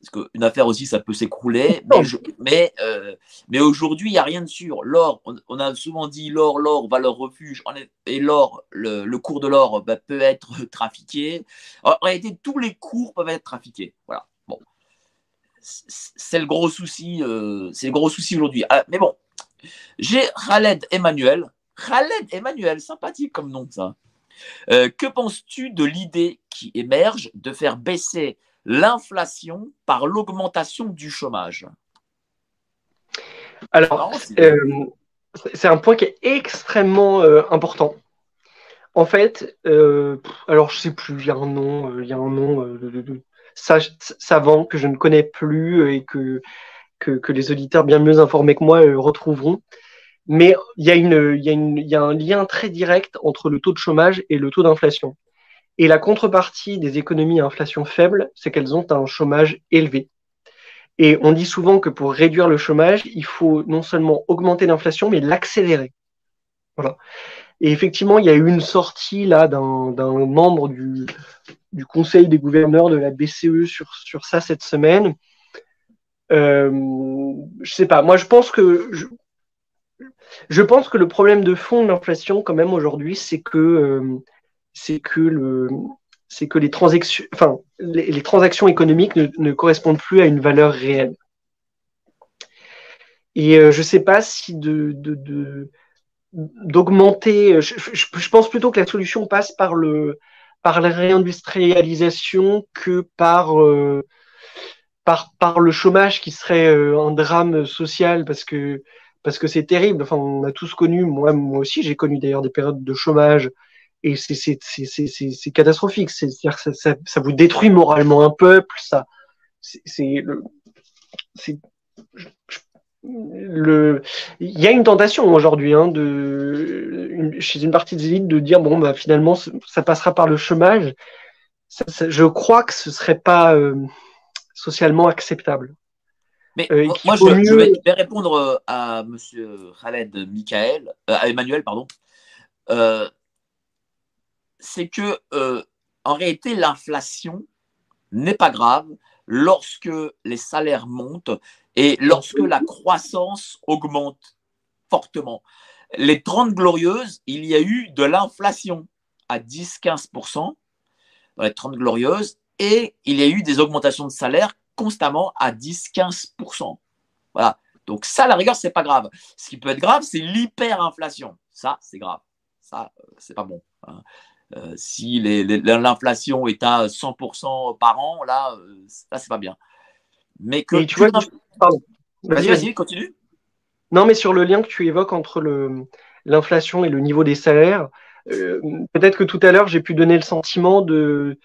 Parce qu'une affaire aussi, ça peut s'écrouler. *laughs* Mais, euh, mais, aujourd'hui, il n'y a rien de sûr. L'or, on, a souvent dit l'or, l'or, valeur refuge. Et l'or, le, cours de l'or bah, peut être *laughs* trafiqué. En réalité, tous les cours peuvent être trafiqués. Voilà. Bon. C'est le gros souci. Euh, c'est le gros souci aujourd'hui. Ah, mais bon, j'ai Khaled Emmanuel. Khaled Emmanuel, sympathique comme nom, ça. Euh, que penses-tu de l'idée qui émerge de faire baisser l'inflation par l'augmentation du chômage? Alors, euh, c'est un point qui est extrêmement euh, important. En fait, alors je sais plus, il y a un nom, il y a un nom de, savant que je ne connais plus et que, que, les auditeurs bien mieux informés que moi retrouveront. Mais il y, a y y a un lien très direct entre le taux de chômage et le taux d'inflation. Et la contrepartie des économies à inflation faible, c'est qu'elles ont un chômage élevé. Et on dit souvent que pour réduire le chômage, il faut non seulement augmenter l'inflation, mais l'accélérer. Voilà. Et effectivement, il y a eu une sortie là d'un membre du, du, Conseil des gouverneurs de la BCE sur, sur ça cette semaine. Euh, je sais pas. Moi, je pense que je, je pense que le problème de fond de l'inflation, quand même, aujourd'hui, c'est que, euh, que, les, transactions, les, transactions économiques ne, correspondent plus à une valeur réelle. Et euh, je ne sais pas si d'augmenter. Je, pense plutôt que la solution passe par la réindustrialisation que euh, par par le chômage qui serait un drame social parce que parce que c'est terrible. Enfin, on a tous connu, moi, moi aussi, j'ai connu d'ailleurs des périodes de chômage et c'est catastrophique. C'est-à-dire ça, ça, vous détruit moralement un peuple. Ça, c'est le, il y a une tentation aujourd'hui hein, de chez une partie des élites de dire bon bah finalement ça passera par le chômage. je crois que ce serait pas euh, socialement acceptable. Mais euh, moi, je, vais, répondre euh, à M. Khaled Michael, euh, à Emmanuel, pardon. c'est que, en réalité, l'inflation n'est pas grave lorsque les salaires montent et lorsque la croissance augmente fortement. Les 30 glorieuses, il y a eu de l'inflation à 10-15% dans les 30 glorieuses et il y a eu des augmentations de salaires constamment à 10-15%. Voilà. Donc ça, la rigueur, c'est pas grave. Ce qui peut être grave, c'est l'hyperinflation. Ça, c'est grave. Ça, euh, c'est pas bon. Hein. Euh, si l'inflation est à 100% par an, là, euh, ça, c'est pas bien. Mais que tu vois, vas-y, vas-y, continue. Non, mais sur le lien que tu évoques entre l'inflation et le niveau des salaires, peut-être que tout à l'heure, j'ai pu donner le sentiment de,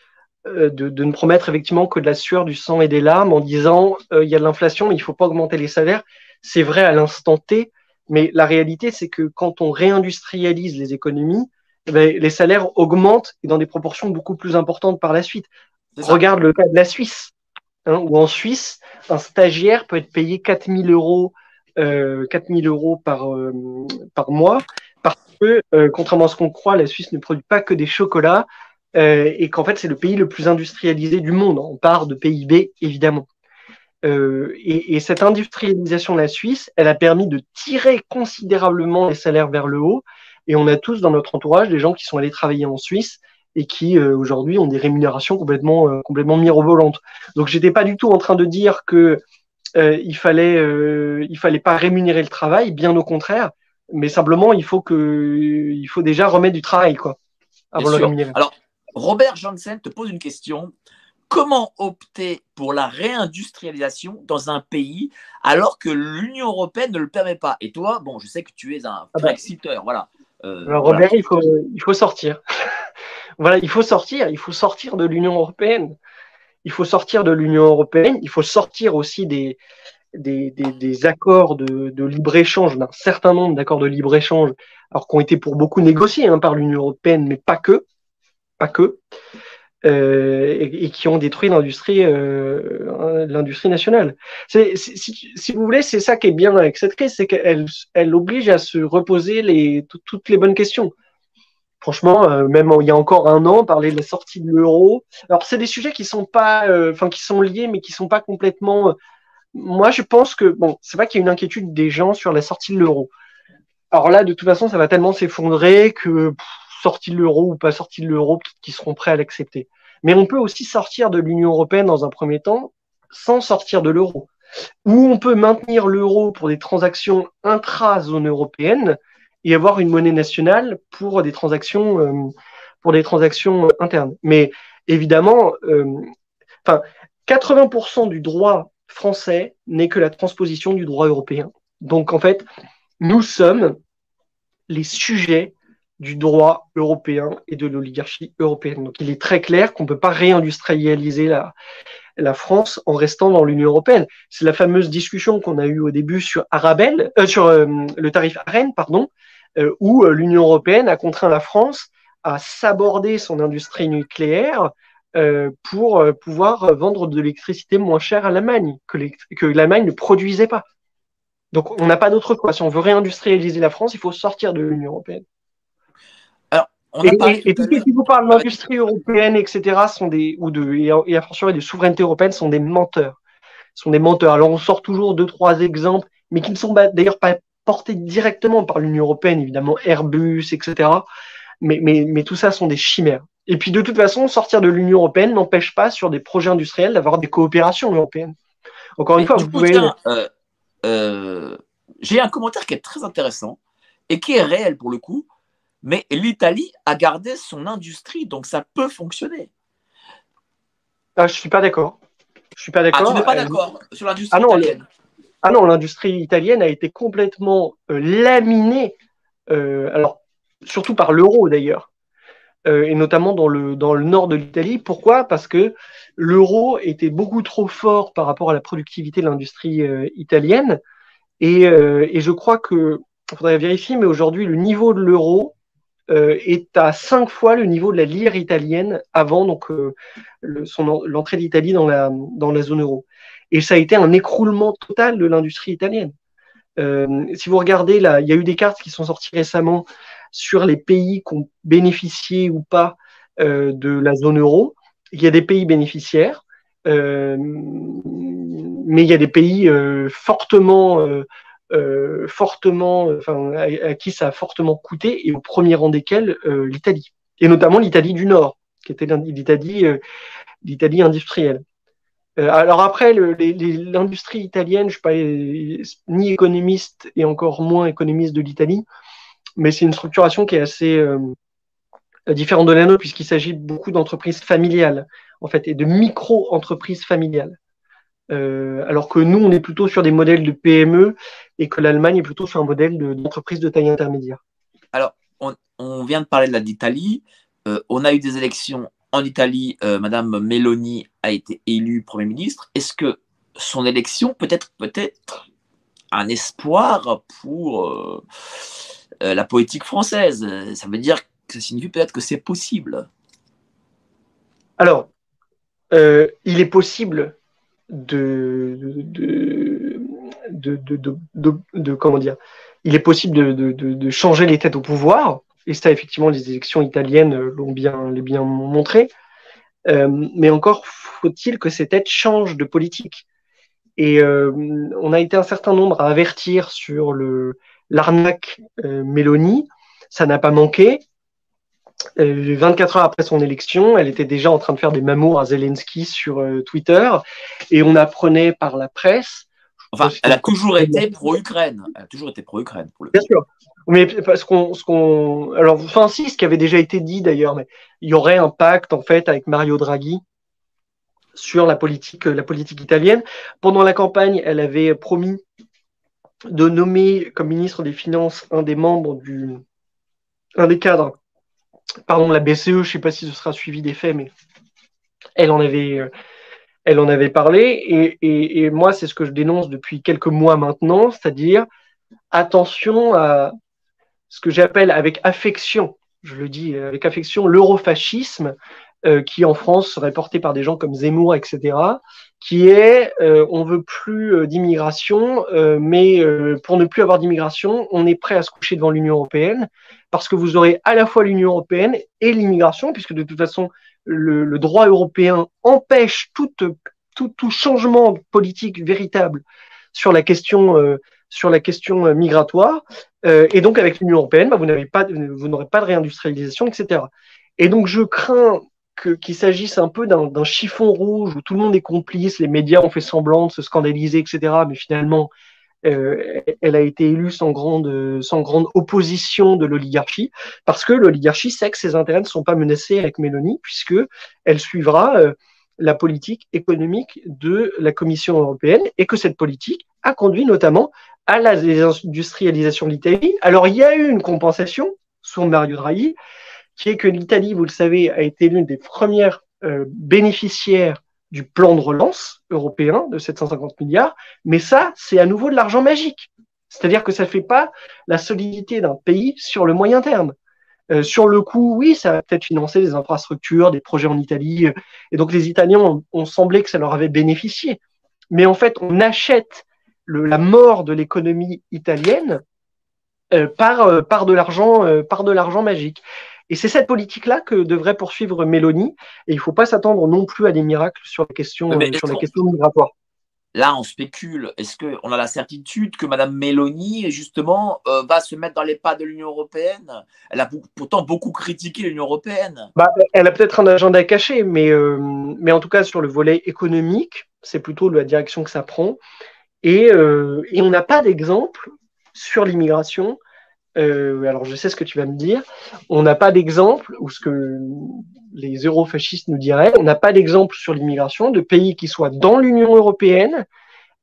euh, de, ne promettre effectivement que de la sueur, du sang et des larmes en disant euh, il y a de l'inflation, mais il ne faut pas augmenter les salaires. C'est vrai à l'instant T, mais la réalité, c'est que quand on réindustrialise les économies, eh ben, les salaires augmentent et dans des proportions beaucoup plus importantes par la suite. Regarde le cas de la Suisse, hein, où en Suisse, un stagiaire peut être payé 4000 euros, euh, 4000 euros par, euh, par mois, parce que, contrairement à ce qu'on croit, la Suisse ne produit pas que des chocolats, euh, et qu'en fait c'est le pays le plus industrialisé du monde. On part de PIB évidemment. Euh, et, et, cette industrialisation de la Suisse, elle a permis de tirer considérablement les salaires vers le haut. Et on a tous dans notre entourage des gens qui sont allés travailler en Suisse et qui euh, aujourd'hui ont des rémunérations complètement complètement mirobolantes. Donc j'étais pas du tout en train de dire que il fallait il fallait pas rémunérer le travail, bien au contraire, mais simplement il faut que il faut déjà remettre du travail quoi avant de le rémunérer. Alors Robert Janssen te pose une question. Comment opter pour la réindustrialisation dans un pays alors que l'Union européenne ne le permet pas? Et toi, bon, je sais que tu es un ah bah. voilà. Euh, alors Robert, Il, faut, il faut sortir. *laughs* voilà, il faut sortir. Il faut sortir de l'Union européenne. Il faut sortir de l'Union européenne. Il faut sortir aussi des, des, des, accords de, de libre-échange, d'un certain nombre d'accords de libre-échange, alors qui ont été pour beaucoup négociés hein, par l'Union européenne, mais pas que pas que. et, qui ont détruit l'industrie l'industrie nationale. Si, vous voulez, c'est ça qui est bien avec cette crise, c'est qu'elle elle oblige à se reposer les, toutes les bonnes questions. Franchement, euh, même il y a encore un an, parler de la sortie de l'euro. Alors, c'est des sujets qui sont pas, euh, enfin, qui sont liés, mais qui sont pas complètement. Euh, moi, je pense que bon, c'est pas qu'il y a une inquiétude des gens sur la sortie de l'euro. Alors là, de toute façon, ça va tellement s'effondrer que sortie de l'euro ou pas sortie de l'euro, qui seront prêts à l'accepter. Mais on peut aussi sortir de l'Union européenne dans un premier temps sans sortir de l'euro. Ou on peut maintenir l'euro pour des transactions intra-zone européenne et avoir une monnaie nationale pour des transactions, euh, pour des transactions internes. Mais évidemment, euh, enfin, 80% du droit français n'est que la transposition du droit européen. Donc en fait, nous sommes les sujets du droit européen et de l'oligarchie européenne. Donc il est très clair qu'on ne peut pas réindustrialiser la, la France en restant dans l'Union européenne. C'est la fameuse discussion qu'on a eue au début sur Arabelle, euh, sur le tarif AREN, pardon, euh, où euh, l'Union européenne a contraint la France à s'aborder son industrie nucléaire euh, pour pouvoir vendre de l'électricité moins chère à l'Allemagne, que l'Allemagne ne produisait pas. Donc on n'a pas d'autre choix. Si on veut réindustrialiser la France, il faut sortir de l'Union européenne. Alors, on et, et, tous ceux qui vous parlent d'industrie européenne, etc., sont des, ou de, et à fortiori de souveraineté européenne, sont des menteurs. Sont des menteurs. Alors on sort toujours deux, trois exemples, mais qui ne sont d'ailleurs pas portés directement par l'Union européenne, évidemment Airbus, etc. Mais, mais, mais tout ça sont des chimères. Et puis de toute façon, sortir de l'Union européenne n'empêche pas sur des projets industriels d'avoir des coopérations européennes. Encore une fois, vous pouvez. Euh, euh, j'ai un commentaire qui est très intéressant et qui est réel pour le coup, mais l'Italie a gardé son industrie, donc ça peut fonctionner. Ah, je suis pas d'accord. Je suis pas d'accord. Ah, tu n'es pas d'accord sur l'industrie ah, italienne. Ah non, l'industrie italienne a été complètement euh, laminée, euh, alors surtout par l'euro d'ailleurs, euh, et notamment dans le, dans le nord de l'Italie. Pourquoi? Parce que l'euro était beaucoup trop fort par rapport à la productivité de l'industrie italienne, et, et, je crois que, il faudrait vérifier, mais aujourd'hui le niveau de l'euro est à cinq fois le niveau de la lire italienne avant donc l'entrée d'Italie dans la, zone euro. Et ça a été un écroulement total de l'industrie italienne. Euh, si vous regardez, là, il y a eu des cartes qui sont sorties récemment sur les pays qui ont bénéficié ou pas euh, de la zone euro. Il y a des pays bénéficiaires, euh, mais il y a des pays euh, fortement, euh, fortement, enfin, à, qui ça a fortement coûté, et au premier rang desquels l'Italie, et notamment l'Italie du Nord, qui était l'Italie, l'Italie industrielle. Euh, alors après, l'industrie italienne, je ne suis pas ni économiste et encore moins économiste de l'Italie, mais c'est une structuration qui est assez euh, différente de la nôtre puisqu'il s'agit beaucoup d'entreprises familiales en fait et de micro-entreprises familiales. Euh, alors que nous, on est plutôt sur des modèles de PME et que l'Allemagne est plutôt sur un modèle d'entreprise de, taille intermédiaire. Alors, on, vient de parler de l'Italie. on a eu des élections en Italie, euh, Madame Meloni a été élue Premier ministre. Est-ce que son élection peut être peut-être un espoir pour euh, euh, la politique française? Ça veut dire que ça signifie peut-être que c'est possible. Alors, il est possible de de, comment dire Il est possible de, changer les têtes au pouvoir et ça, effectivement, les élections italiennes euh, l'ont bien, bien montré. Euh, mais encore faut-il que ces têtes changent de politique. Et euh, on a été un certain nombre à avertir sur le l'arnaque Mélanie. Ça n'a pas manqué. 24 heures après son élection, elle était déjà en train de faire des mamours à Zelensky sur Twitter, et on apprenait par la presse. Enfin, elle a toujours été pro-Ukraine. Elle a toujours été pro-Ukraine. Bien sûr. Mais parce qu'on, ce qu'on, alors, enfin, si, ce qui avait déjà été dit d'ailleurs, mais il y aurait un pacte en fait avec Mario Draghi sur la politique, la politique italienne. Pendant la campagne, elle avait promis de nommer comme ministre des Finances un des membres du, un des cadres, pardon, la BCE. Je ne sais pas si ce sera suivi des faits, mais elle en avait, elle en avait parlé. Et moi, c'est ce que je dénonce depuis quelques mois maintenant, c'est-à-dire attention à ce que j'appelle avec affection, je le dis avec affection, l'eurofascisme euh, qui en France serait porté par des gens comme Zemmour, etc., qui est euh, on veut plus euh, d'immigration, mais pour ne plus avoir d'immigration, on est prêt à se coucher devant l'Union européenne, parce que vous aurez à la fois l'Union européenne et l'immigration, puisque de toute façon, le, droit européen empêche tout, tout, tout, changement politique véritable sur la question, sur la question migratoire. et donc, avec l'Union européenne, bah, vous n'avez pas, vous n'aurez pas de réindustrialisation, etc. Et donc, je crains qu'il s'agisse un peu d'un chiffon rouge où tout le monde est complice, les médias ont fait semblant de se scandaliser, etc. Mais finalement, euh, elle a été élue sans grande, opposition de l'oligarchie, parce que l'oligarchie sait que ses intérêts ne sont pas menacés avec Mélanie, puisque elle suivra euh, la politique économique de la Commission européenne, et que cette politique a conduit notamment à la désindustrialisation de l'Italie. Alors, il y a eu une compensation sous Mario Draghi, qui est que l'Italie, vous le savez, a été l'une des premières euh, bénéficiaires du plan de relance européen de 750 milliards, mais ça, c'est à nouveau de l'argent magique. C'est-à-dire que ça ne fait pas la solidité d'un pays sur le moyen terme. Euh, sur le coup, oui, ça va peut-être financer des infrastructures, des projets en Italie, euh, et donc les Italiens ont, semblé que ça leur avait bénéficié. Mais en fait, on achète la mort de l'économie italienne par de l'argent magique. Et c'est cette politique-là que devrait poursuivre Mélanie. Et il ne faut pas s'attendre non plus à des miracles sur la question, sur la question migratoire. Là, on spécule. Est-ce qu'on a la certitude que Mme Mélanie, justement, euh, va se mettre dans les pas de l'Union européenne? Elle a pourtant beaucoup critiqué l'Union européenne. Bah, elle a peut-être un agenda caché, mais, euh, mais en tout cas, sur le volet économique, c'est plutôt la direction que ça prend. Et, euh, et on n'a pas d'exemple sur l'immigration euh, alors je sais ce que tu vas me dire, on n'a pas d'exemple, ou ce que les eurofascistes nous diraient, on n'a pas d'exemple sur l'immigration de pays qui soient dans l'Union européenne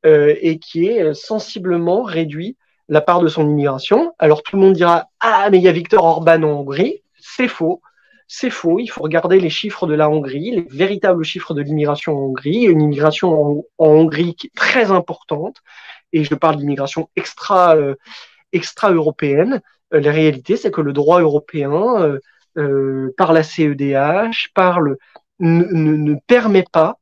euh, et qui ait sensiblement réduit la part de son immigration. Alors tout le monde dira Ah, mais il y a Victor Orban en Hongrie. C'est faux. C'est faux. Il faut regarder les chiffres de la Hongrie, les véritables chiffres de l'immigration en Hongrie. Une immigration en, Hongrie qui est très importante. Et je parle d'immigration extra. Euh, extra-européenne. Euh, la réalité, c'est que le droit européen, euh, euh, par la CEDH, par ne, permet pas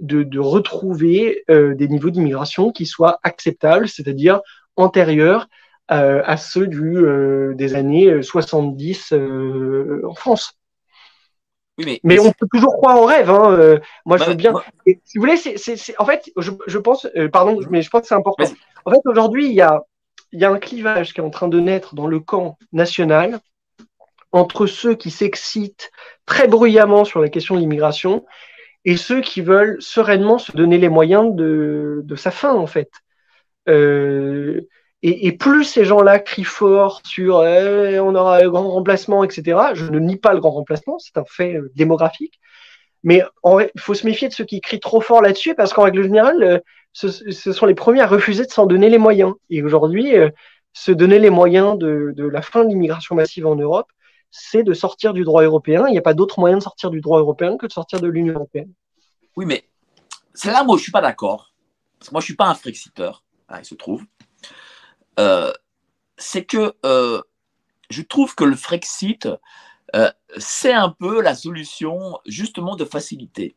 de, retrouver des niveaux d'immigration qui soient acceptables, c'est-à-dire antérieurs à ceux du, des années 70 en France. mais, on peut toujours croire en rêve. Hein. moi, je bah, veux bien. si vous voulez, c'est, en fait, je, je pense, pardon, mais je pense que c'est important. En fait, aujourd'hui, il y a, il y a un clivage qui est en train de naître dans le camp national entre ceux qui s'excitent très bruyamment sur la question de l'immigration et ceux qui veulent sereinement se donner les moyens de, sa fin, en fait. Euh, et, plus ces gens-là crient fort sur eh, on aura un grand remplacement, etc., je ne nie pas le grand remplacement, c'est un fait euh, démographique, mais il faut se méfier de ceux qui crient trop fort là-dessus parce qu'en règle générale, ce, sont les premiers à refuser de s'en donner les moyens. Et aujourd'hui, euh, se donner les moyens de, la fin de l'immigration massive en Europe, c'est de sortir du droit européen. Il n'y a pas d'autre moyen de sortir du droit européen que de sortir de l'Union européenne. Oui, mais c'est là, moi, je ne suis pas d'accord. Parce que moi, je ne suis pas un Frexiteur, ah, il se trouve. Euh, c'est que euh, je trouve que le Frexit, c'est un peu la solution justement de facilité.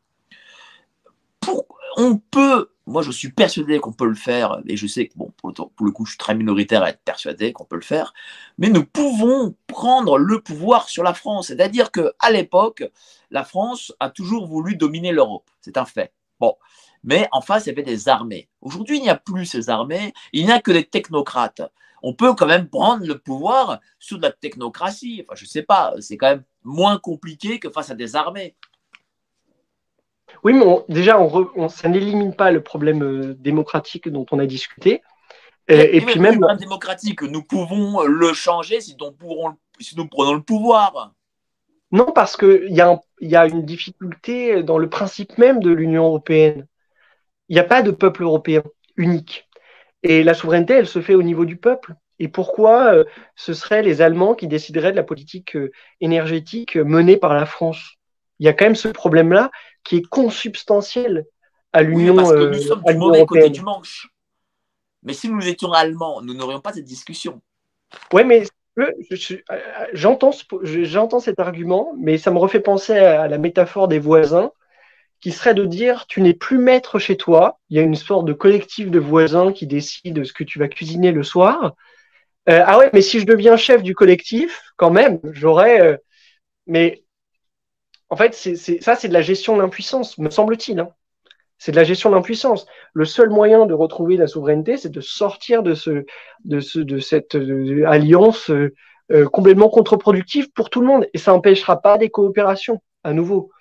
On peut moi, je suis persuadé qu'on peut le faire, et je sais que, bon, pour le, coup, je suis très minoritaire à être persuadé qu'on peut le faire, mais nous pouvons prendre le pouvoir sur la France. C'est-à-dire qu'à l'époque, la France a toujours voulu dominer l'Europe. C'est un fait. Bon. Mais en face, il y avait des armées. Aujourd'hui, il n'y a plus ces armées, il n'y a que des technocrates. On peut quand même prendre le pouvoir sur de la technocratie. Enfin, je ne sais pas, c'est quand même moins compliqué que face à des armées. Oui, mais déjà, on ça n'élimine pas le problème euh, démocratique dont on a discuté. Et, puis même. Le problème démocratique, nous pouvons le changer si nous, si nous prenons le pouvoir. Non, parce qu'il y, a y a une difficulté dans le principe même de l'Union européenne. Il n'y a pas de peuple européen unique. Et la souveraineté, elle se fait au niveau du peuple. Et pourquoi euh, ce seraient les Allemands qui décideraient de la politique euh, énergétique menée par la France? Il y a quand même ce problème-là qui est consubstantiel à l'Union oui, parce que nous sommes du mauvais côté du manche. Mais si nous étions allemands, nous n'aurions pas cette discussion. Oui, mais J'entends j'entends cet argument, mais ça me refait penser à la métaphore des voisins, qui serait de dire tu n'es plus maître chez toi. Il y a une sorte de collectif de voisins qui décide ce que tu vas cuisiner le soir. Euh, ah ouais, mais si je deviens chef du collectif, quand même, j'aurais. Euh, mais en fait, c'est ça, c'est de la gestion de l'impuissance, me semble-t-il. Hein. C'est de la gestion de l'impuissance. Le seul moyen de retrouver la souveraineté, c'est de sortir de, ce, de, ce, de cette euh, alliance complètement contre-productive pour tout le monde. Et ça n'empêchera pas des coopérations, à nouveau.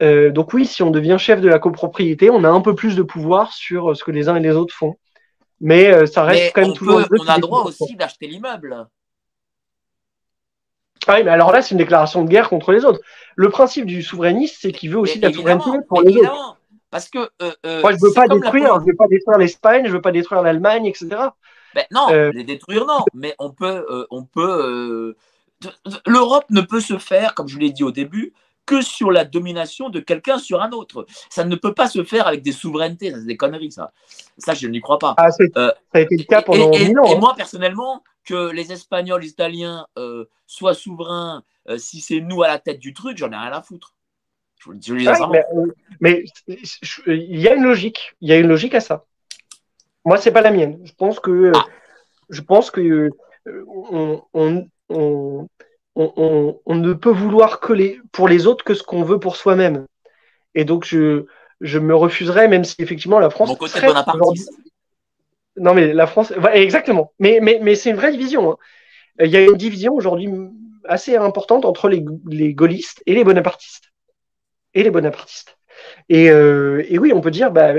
donc oui, si on devient chef de la copropriété, on a un peu plus de pouvoir sur ce que les uns et les autres font mais euh, ça reste quand même toujours. on a droit aussi d'acheter l'immeuble. Ah oui, mais alors là, c'est une déclaration de guerre contre les autres. Le principe du souverainiste, c'est qu'il veut aussi la souveraineté pour les autres. Parce que. Euh, euh, Moi, je ne veux pas détruire, je veux pas détruire l'Espagne, je veux pas détruire l'Allemagne, etc. Ben, non, les détruire, non. Mais on peut. on peut L'Europe ne peut se faire, comme je l'ai dit au début, que sur la domination de quelqu'un sur un autre. Ça ne peut pas se faire avec des souverainetés, c'est des conneries, ça. Ça, je n'y crois pas. Ah, euh, ça a été le cas pendant et, ans. Et hein. moi, personnellement, que les Espagnols, les Italiens euh, soient souverains, euh, si c'est nous à la tête du truc, j'en ai rien à foutre. Je ah mais, il y a une logique. Il y a une logique à ça. Moi, c'est pas la mienne. Je pense que, ah. je pense que on, on on, ne peut vouloir que les, pour les autres que ce qu'on veut pour soi-même. Et donc, je, je me refuserais, même si effectivement la France. Mon côté bonapartiste. Non, mais la France. Exactement. Mais, c'est une vraie division. Hein. Il y a une division aujourd'hui assez importante entre les, gaullistes et les bonapartistes. Et les bonapartistes. Et, euh, oui, on peut dire, bah,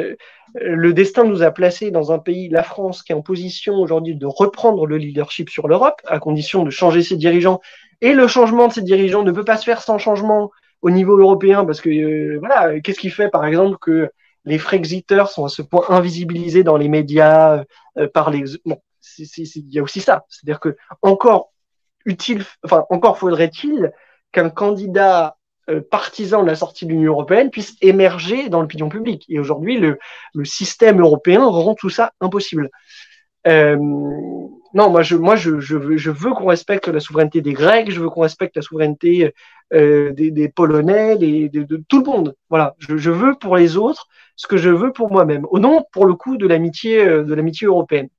le destin nous a placés dans un pays, la France, qui est en position aujourd'hui de reprendre le leadership sur l'Europe, à condition de changer ses dirigeants et le changement de ces dirigeants ne peut pas se faire sans changement au niveau européen, parce que euh, voilà, qu'est-ce qui fait par exemple que les Frexiteurs sont à ce point invisibilisés dans les médias euh, par les. Bon, il y a aussi ça, c'est-à-dire que encore utile, enfin encore faudrait-il qu'un candidat euh, partisan de la sortie de l'Union européenne puisse émerger dans l'opinion publique. Et aujourd'hui, le, système européen rend tout ça impossible. Euh, non, moi, je, moi, je, veux, qu'on respecte la souveraineté des Grecs, je veux qu'on respecte la souveraineté des, Polonais, des, de, tout le monde. Voilà, je, veux pour les autres ce que je veux pour moi-même, au nom, pour le coup, de l'amitié, euh, de l'amitié européenne.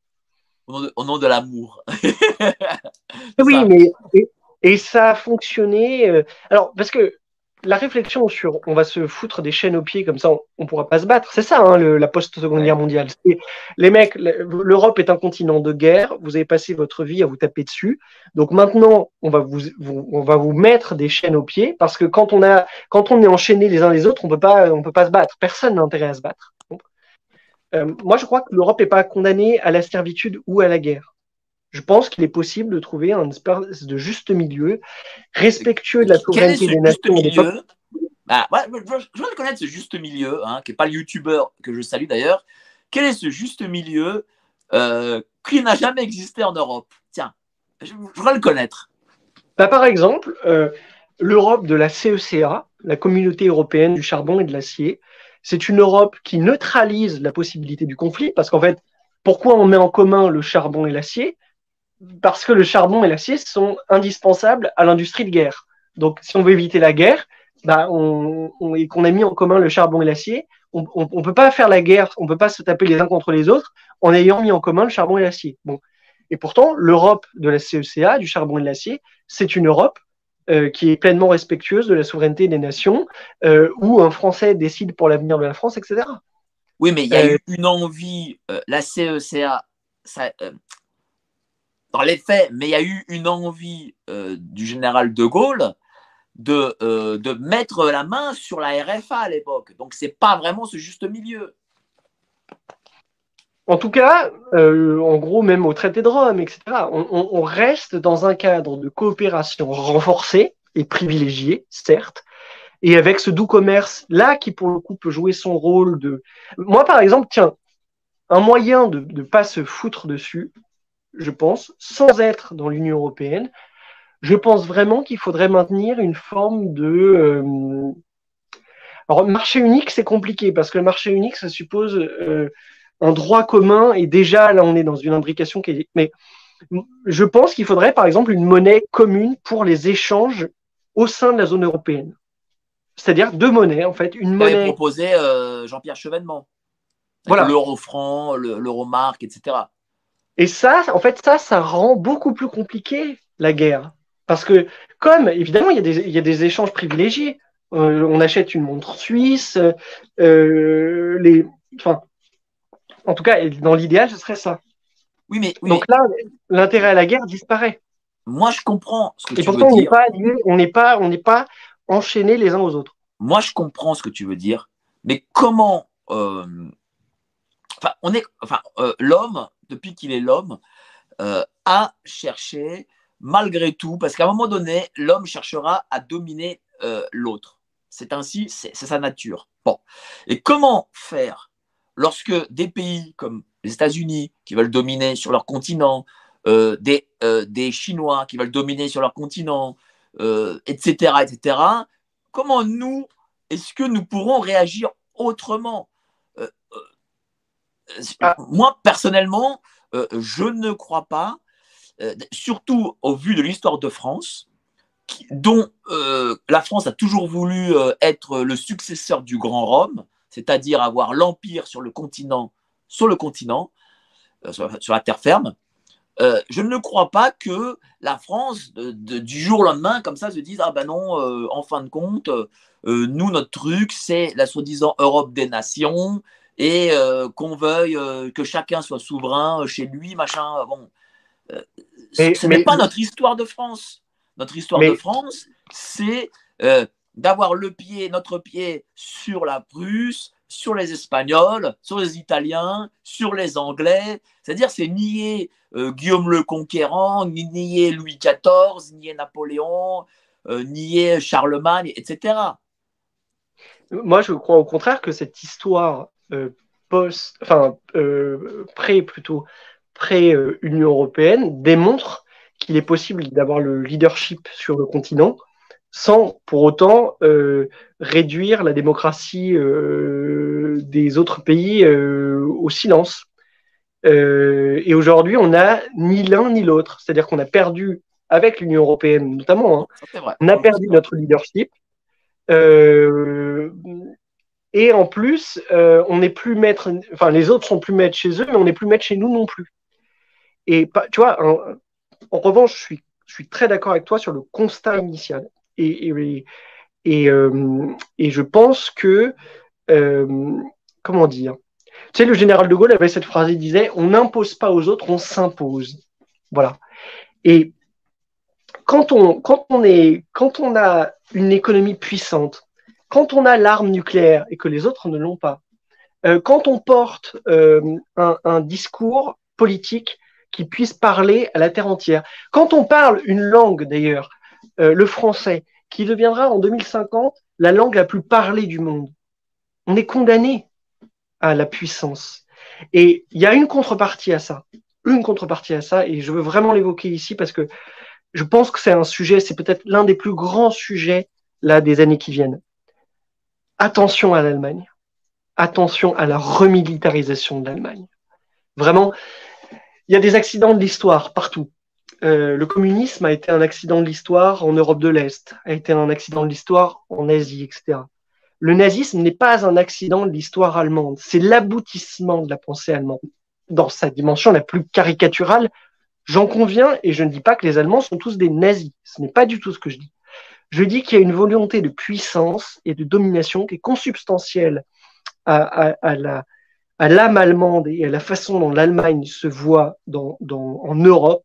Au nom de, l'amour. *laughs* oui, mais et, et, ça a fonctionné. Euh, alors, parce que la réflexion sur on va se foutre des chaînes aux pieds comme ça, on, ne pourra pas se battre. C'est ça, hein, la post-seconde guerre mondiale. Les mecs, l'Europe est un continent de guerre. Vous avez passé votre vie à vous taper dessus. Donc maintenant, on va vous, on va vous mettre des chaînes aux pieds parce que quand on a, quand on est enchaîné les uns les autres, on peut pas, on peut pas se battre. Personne n'a intérêt à se battre. Euh, moi, je crois que l'Europe n'est pas condamnée à la servitude ou à la guerre je pense qu'il est possible de trouver un espèce de juste milieu, respectueux de la souveraineté des nations des bah, je, je, veux connaître ce juste milieu, hein, qui n'est pas le youtubeur que je salue d'ailleurs. Quel est ce juste milieu euh, qui n'a jamais existé en Europe? Tiens, je, voudrais le connaître. Bah, par exemple, euh, l'Europe de la CECA, la communauté européenne du charbon et de l'acier, c'est une Europe qui neutralise la possibilité du conflit, parce qu'en fait, pourquoi on met en commun le charbon et l'acier? Parce que le charbon et l'acier sont indispensables à l'industrie de guerre. Donc, si on veut éviter la guerre, bah, on, et qu'on a mis en commun le charbon et l'acier, on ne peut pas faire la guerre, on ne peut pas se taper les uns contre les autres en ayant mis en commun le charbon et l'acier. Bon. Et pourtant, l'Europe de la CECA, du charbon et de l'acier, c'est une Europe euh, qui est pleinement respectueuse de la souveraineté des nations, euh, où un Français décide pour l'avenir de la France, etc. Oui, mais il y a eu euh, une envie, la CECA, ça, dans les faits, mais il y a eu une envie euh, du général de Gaulle de, euh, de mettre la main sur la RFA à l'époque. Donc, ce n'est pas vraiment ce juste milieu. En tout cas, euh, en gros, même au traité de Rome, etc., on, reste dans un cadre de coopération renforcée et privilégiée, certes, et avec ce doux commerce là qui, pour le coup, peut jouer son rôle de. Moi, par exemple, tiens, un moyen de ne pas se foutre dessus, je pense, sans être dans l'Union européenne, je pense vraiment qu'il faudrait maintenir une forme de... Euh... Alors, marché unique, c'est compliqué, parce que le marché unique, ça suppose euh, un droit commun, et déjà, là, on est dans une imbrication qui est... Mais Je pense qu'il faudrait, par exemple, une monnaie commune pour les échanges au sein de la zone européenne. C'est-à-dire deux monnaies, en fait. Une monnaie. proposé euh, Jean-Pierre Chevènement. Voilà. L'euro franc, l'euro marque, etc. Et ça, en fait, ça, ça rend beaucoup plus compliqué la guerre. Parce que, comme, évidemment, il y a des, il y a des échanges privilégiés. Euh, on achète une montre suisse, euh, les, enfin, en tout cas, dans l'idéal, ce serait ça. Oui, mais donc là, l'intérêt à la guerre disparaît. Moi, je comprends ce que Et pourtant, on n'est pas, on n'est pas, on n'est pas enchaînés les uns aux autres. Moi, je comprends ce que tu veux dire, mais comment euh, Enfin, on est, enfin, l'homme, depuis qu'il est l'homme, a cherché malgré tout, parce qu'à un moment donné, l'homme cherchera à dominer l'autre. C'est ainsi, c'est sa nature. Bon. Et comment faire lorsque des pays comme les États-Unis qui veulent dominer sur leur continent, euh, des, euh, des, Chinois qui veulent dominer sur leur continent, etc., euh, etc., comment nous, est-ce que nous pourrons réagir autrement? Ah. Moi, personnellement, je ne crois pas, surtout au vu de l'histoire de France, dont euh, la France a toujours voulu euh, être le successeur du Grand Rome, c'est-à-dire avoir l'empire sur le continent, euh, sur, la terre ferme. je ne crois pas que la France, du jour au lendemain, comme ça, se dise ah ben non, en fin de compte, nous notre truc c'est la soi-disant Europe des nations et qu'on veuille que chacun soit souverain chez lui, machin. Bon, ce n'est pas notre histoire de France. Notre histoire de France, c'est euh, d'avoir le pied, notre pied sur la Prusse, sur les Espagnols, sur les Italiens, sur les Anglais. C'est-à-dire, c'est nier euh, Guillaume le Conquérant, nier Louis XIV, nier Napoléon, euh, nier Charlemagne, etc. Moi, je crois au contraire que cette histoire post, enfin pré plutôt pré Union européenne démontre qu'il est possible d'avoir le leadership sur le continent sans pour autant euh, réduire la démocratie euh, des autres pays euh, au silence. et aujourd'hui, on n'a ni l'un ni l'autre. C'est-à-dire qu'on a perdu, avec l'Union européenne notamment, hein, on a perdu notre leadership. Et en plus, on n'est plus maître, enfin les autres sont plus maîtres chez eux, mais on n'est plus maître chez nous non plus. Et tu vois, en revanche, je suis, je suis très d'accord avec toi sur le constat initial. Et, et, et, euh, je pense que, euh, comment dire, tu sais, le général de Gaulle avait cette phrase, il disait, on n'impose pas aux autres, on s'impose. Voilà. Et quand on, quand on est, quand on a une économie puissante, quand on a l'arme nucléaire et que les autres ne l'ont pas, euh, quand on porte un, un, discours politique qui puisse parler à la terre entière. Quand on parle une langue, d'ailleurs, euh, le français, qui deviendra en 2050 la langue la plus parlée du monde, on est condamné à la puissance. Et il y a une contrepartie à ça, une contrepartie à ça, et je veux vraiment l'évoquer ici parce que je pense que c'est un sujet, c'est peut-être l'un des plus grands sujets là des années qui viennent. Attention à l'Allemagne. Attention à la remilitarisation de l'Allemagne. Vraiment, il y a des accidents de l'histoire partout. Euh, le communisme a été un accident de l'histoire en Europe de l'Est, a été un accident de l'histoire en Asie, etc. Le nazisme n'est pas un accident de l'histoire allemande, c'est l'aboutissement de la pensée allemande dans sa dimension la plus caricaturale. J'en conviens et je ne dis pas que les Allemands sont tous des nazis. Ce n'est pas du tout ce que je dis. Je dis qu'il y a une volonté de puissance et de domination qui est consubstantielle à la, à l'âme allemande et à la façon dont l'Allemagne se voit en Europe,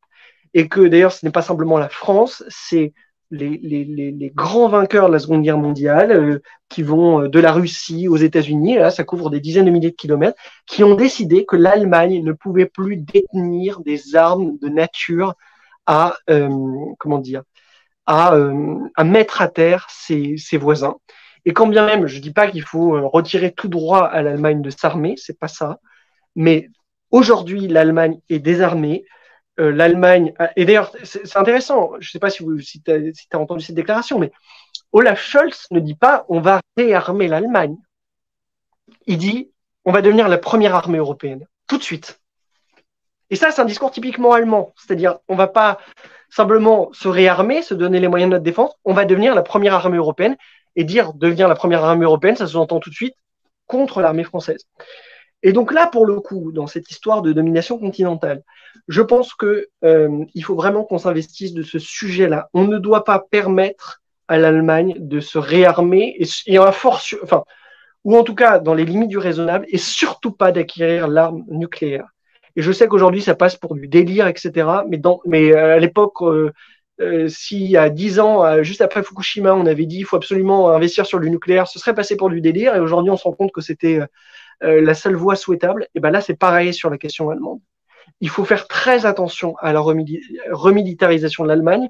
et que d'ailleurs ce n'est pas simplement la France, c'est les, les, les, grands vainqueurs de la Seconde Guerre mondiale euh, qui vont euh, de la Russie aux États-Unis, là ça couvre des dizaines de milliers de kilomètres, qui ont décidé que l'Allemagne ne pouvait plus détenir des armes de nature à euh, comment dire à, à mettre à terre ses, ses voisins. Et quand bien même, je ne dis pas qu'il faut euh, retirer tout droit à l'Allemagne de s'armer, c'est pas ça. Mais aujourd'hui, l'Allemagne est désarmée. Euh, L'Allemagne, et d'ailleurs, c'est intéressant, je ne sais pas si, si tu as, entendu cette déclaration, mais Olaf Scholz ne dit pas on va réarmer l'Allemagne. Il dit on va devenir la première armée européenne, tout de suite. Et ça, c'est un discours typiquement allemand. C'est-à-dire, on va pas simplement se réarmer, se donner les moyens de notre défense, on va devenir la première armée européenne. Et dire devenir la première armée européenne, ça sous-entend tout de suite contre l'armée française. Et donc là, pour le coup, dans cette histoire de domination continentale, je pense que euh, il faut vraiment qu'on s'investisse de ce sujet-là. On ne doit pas permettre à l'Allemagne de se réarmer et, et à force, enfin, ou en tout cas dans les limites du raisonnable, et surtout pas d'acquérir l'arme nucléaire. Et je sais qu'aujourd'hui, ça passe pour du délire, etc. Mais, euh, à l'époque, euh, euh, si à 10 ans, euh, juste après Fukushima, on avait dit il faut absolument investir sur le nucléaire, ce serait passé pour du délire. Et aujourd'hui, on se rend compte que c'était euh, la seule voie souhaitable. Et ben là, c'est pareil sur la question allemande. Il faut faire très attention à la remilitarisation de l'Allemagne.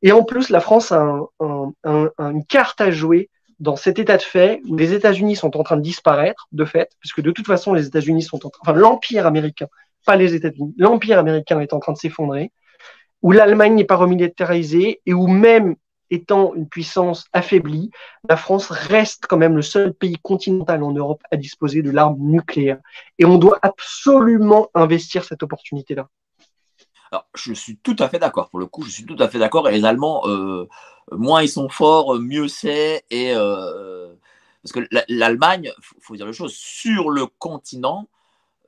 Et en plus, la France a un, un, une carte à jouer dans cet état de fait où les États-Unis sont en train de disparaître, de fait, puisque de toute façon, les États-Unis sont enfin, l'Empire américain, pas les États-Unis, l'Empire américain est en train de s'effondrer, où l'Allemagne n'est pas remilitarisée et où même étant une puissance affaiblie, la France reste quand même le seul pays continental en Europe à disposer de l'arme nucléaire. Et on doit absolument investir cette opportunité-là. Alors, je suis tout à fait d'accord. Pour le coup, je suis tout à fait d'accord. Et les Allemands, euh, moins ils sont forts, mieux c'est. Et euh, parce que l'Allemagne, faut, dire les choses, sur le continent,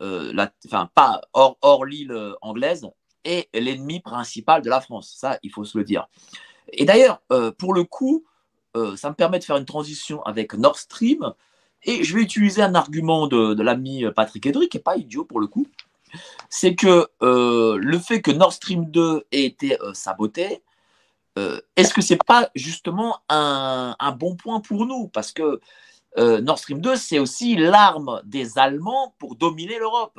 la, enfin pas hors, l'île anglaise, est l'ennemi principal de la France. Ça, il faut se le dire. Et d'ailleurs, euh, pour le coup, euh, ça me permet de faire une transition avec Nord Stream. Et je vais utiliser un argument de, l'ami Patrick Edric, qui n'est pas idiot pour le coup. C'est que euh, le fait que Nord Stream 2 ait été saboté, est-ce que c'est pas justement un, un, bon point pour nous? Parce que Nord Stream 2, c'est aussi l'arme des Allemands pour dominer l'Europe.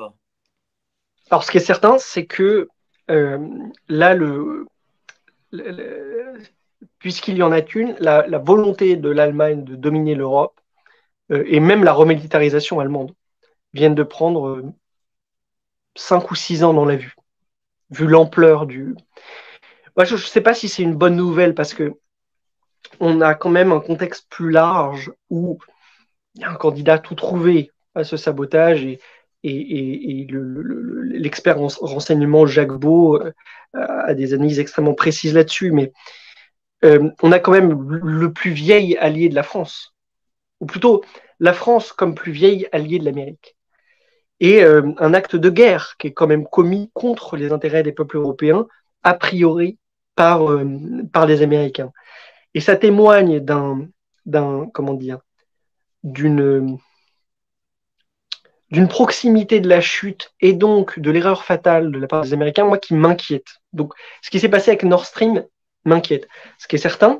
Alors, ce qui est certain, c'est que là, le, puisqu'il y en a une, la, volonté de l'Allemagne de dominer l'Europe euh, et même la remilitarisation allemande viennent de prendre euh, cinq ou six ans dans la vue, vu l'ampleur du. Moi, je ne sais pas si c'est une bonne nouvelle parce que on a quand même un contexte plus large où il y a un candidat tout trouvé à ce sabotage et, l'expert en renseignement Jacques Beau euh, a des analyses extrêmement précises là-dessus, mais euh, on a quand même le plus vieil allié de la France, ou plutôt la France comme plus vieil allié de l'Amérique, et euh, un acte de guerre qui est quand même commis contre les intérêts des peuples européens, a priori par, par les Américains. Et ça témoigne d'un comment dire, d'une d'une proximité de la chute et donc de l'erreur fatale de la part des Américains, moi qui m'inquiète. Donc, ce qui s'est passé avec Nord Stream m'inquiète. Ce qui est certain,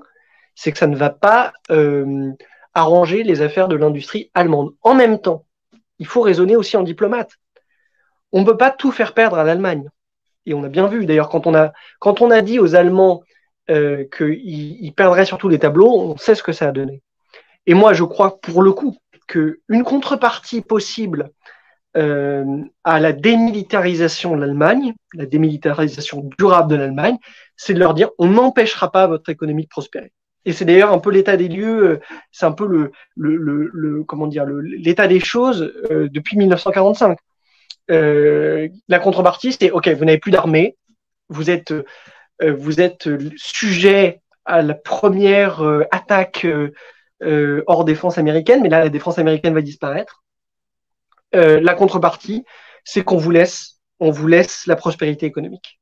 c'est que ça ne va pas euh, arranger les affaires de l'industrie allemande. En même temps, il faut raisonner aussi en diplomate. On ne peut pas tout faire perdre à l'Allemagne. Et on a bien vu, d'ailleurs, quand on a, quand on a dit aux Allemands euh, qu'ils perdraient sur tous les tableaux, on sait ce que ça a donné. Et moi, je crois, pour le coup, qu'une contrepartie possible euh, à la démilitarisation de l'Allemagne, la démilitarisation durable de l'Allemagne, c'est de leur dire on n'empêchera pas votre économie de prospérer. Et c'est d'ailleurs un peu l'état des lieux, euh, c'est un peu le, le, le, comment dire l'état des choses euh, depuis 1945. la contrepartie, c'est ok, vous n'avez plus d'armée, vous êtes vous êtes sujet à la première attaque hors défense américaine, mais là la défense américaine va disparaître. Euh, la contrepartie, c'est qu'on vous laisse, on vous laisse la prospérité économique.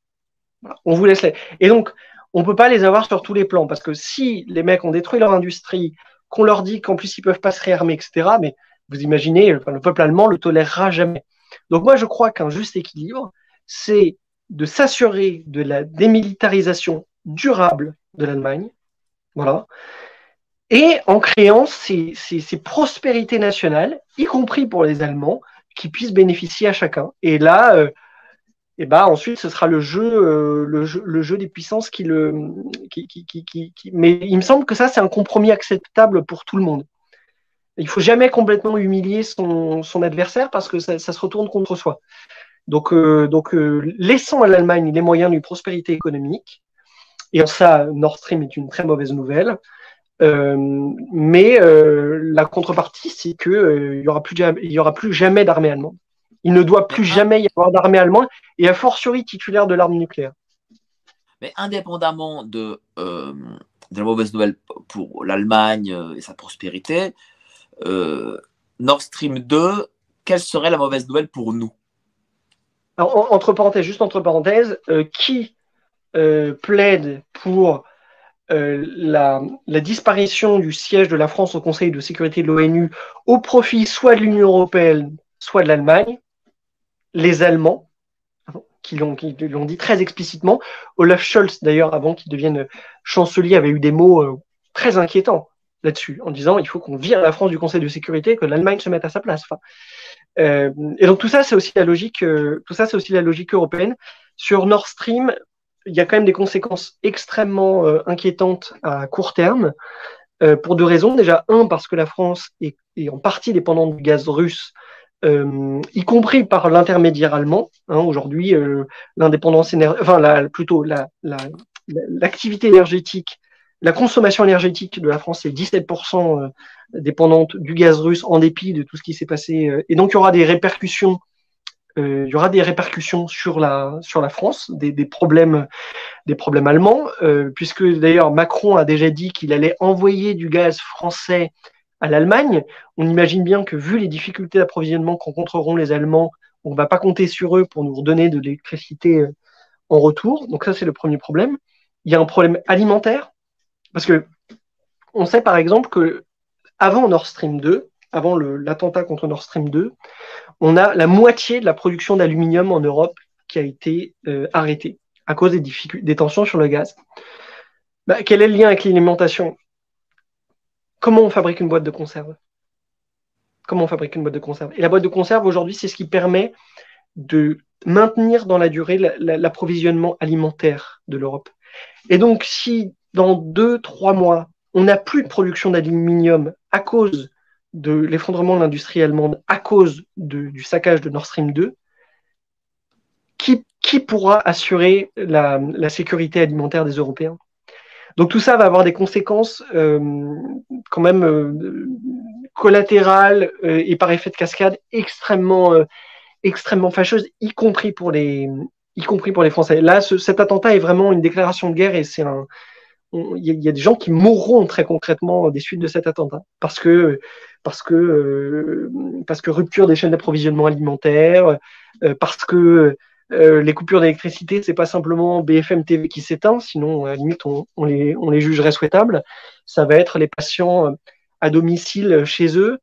On vous laisse. Et donc, on peut pas les avoir sur tous les plans parce que si les mecs ont détruit leur industrie, qu'on leur dit qu'en plus ils peuvent pas se réarmer, etc. Mais vous imaginez, le peuple allemand le tolérera jamais. Donc moi, je crois qu'un juste équilibre, c'est de s'assurer de la démilitarisation durable de l'Allemagne, voilà, et en créant ces, prospérités nationales, y compris pour les Allemands, qui puissent bénéficier à chacun. Et là, euh, et bah ensuite, ce sera le jeu, euh, le jeu, des puissances qui le, Mais il me semble que ça, c'est un compromis acceptable pour tout le monde. Il faut jamais complètement humilier son, adversaire parce que ça, se retourne contre soi. Donc, euh, donc laissons à l'Allemagne les moyens d'une prospérité économique. Et en ça, Nord Stream est une très mauvaise nouvelle. Euh, mais euh, la contrepartie, c'est qu'il euh, n'y aura, plus, y aura plus jamais d'armée allemande. Il ne doit plus jamais y avoir d'armée allemande et a fortiori titulaire de l'arme nucléaire. Mais indépendamment de, euh, de la mauvaise nouvelle pour l'Allemagne et sa prospérité, euh, Nord Stream 2, quelle serait la mauvaise nouvelle pour nous? Alors, Entre parenthèses, juste entre parenthèses, qui plaide pour la, la, disparition du siège de la France au Conseil de sécurité de l'ONU au profit soit de l'Union européenne, soit de l'Allemagne, les Allemands, qui l'ont dit très explicitement. Olaf Scholz, d'ailleurs, avant qu'il devienne chancelier, avait eu des mots euh, très inquiétants là-dessus, en disant il faut qu'on vire la France du Conseil de sécurité, que l'Allemagne se mette à sa place. Euh, et donc tout ça, c'est aussi la logique. Euh, tout ça, c'est aussi la logique européenne. Sur Nord Stream, il y a quand même des conséquences extrêmement inquiétantes à court terme. pour deux raisons. Déjà, un, parce que la France est, en partie dépendante du gaz russe euh, y compris par l'intermédiaire allemand. Hein, Aujourd'hui, euh, l'indépendance énergétique, enfin plutôt l'activité la, énergétique, la consommation énergétique de la France est 17% euh, dépendante du gaz russe en dépit de tout ce qui s'est passé. Euh, et donc il y aura des répercussions. Il y aura des répercussions sur la sur la France, des, des problèmes des problèmes allemands, puisque d'ailleurs Macron a déjà dit qu'il allait envoyer du gaz français à l'Allemagne. On imagine bien que vu les difficultés d'approvisionnement qu'encontreront les Allemands, on ne va pas compter sur eux pour nous redonner de l'électricité euh, en retour. Donc ça, c'est le premier problème. Il y a un problème alimentaire, parce que on sait par exemple que avant Nord Stream 2, avant l'attentat contre Nord Stream 2, on a la moitié de la production d'aluminium en Europe qui a été euh, arrêtée à cause des, des tensions sur le gaz. Bah, quel est le lien avec l'alimentation? Comment on fabrique une boîte de conserve? Comment on fabrique une boîte de conserve? Et la boîte de conserve, aujourd'hui, c'est ce qui permet de maintenir dans la durée l'approvisionnement alimentaire de l'Europe. Et donc, si dans deux, trois mois, on n'a plus de production d'aluminium à cause de l'effondrement de l'industrie allemande, à cause du saccage de Nord Stream 2, qui, pourra assurer la sécurité alimentaire des Européens donc tout ça va avoir des conséquences euh, quand même euh, collatérales euh, et par effet de cascade extrêmement, extrêmement fâcheuses, y compris pour les, y compris pour les Français. Là, cet attentat est vraiment une déclaration de guerre et c'est un, il y, a des gens qui mourront très concrètement des suites de cet attentat parce que parce que parce que rupture des chaînes d'approvisionnement alimentaire, parce que euh, les coupures d'électricité, c'est pas simplement BFM TV qui s'éteint, sinon à la limite on, les, on, les, jugerait souhaitables. Ça va être les patients euh, à domicile chez eux,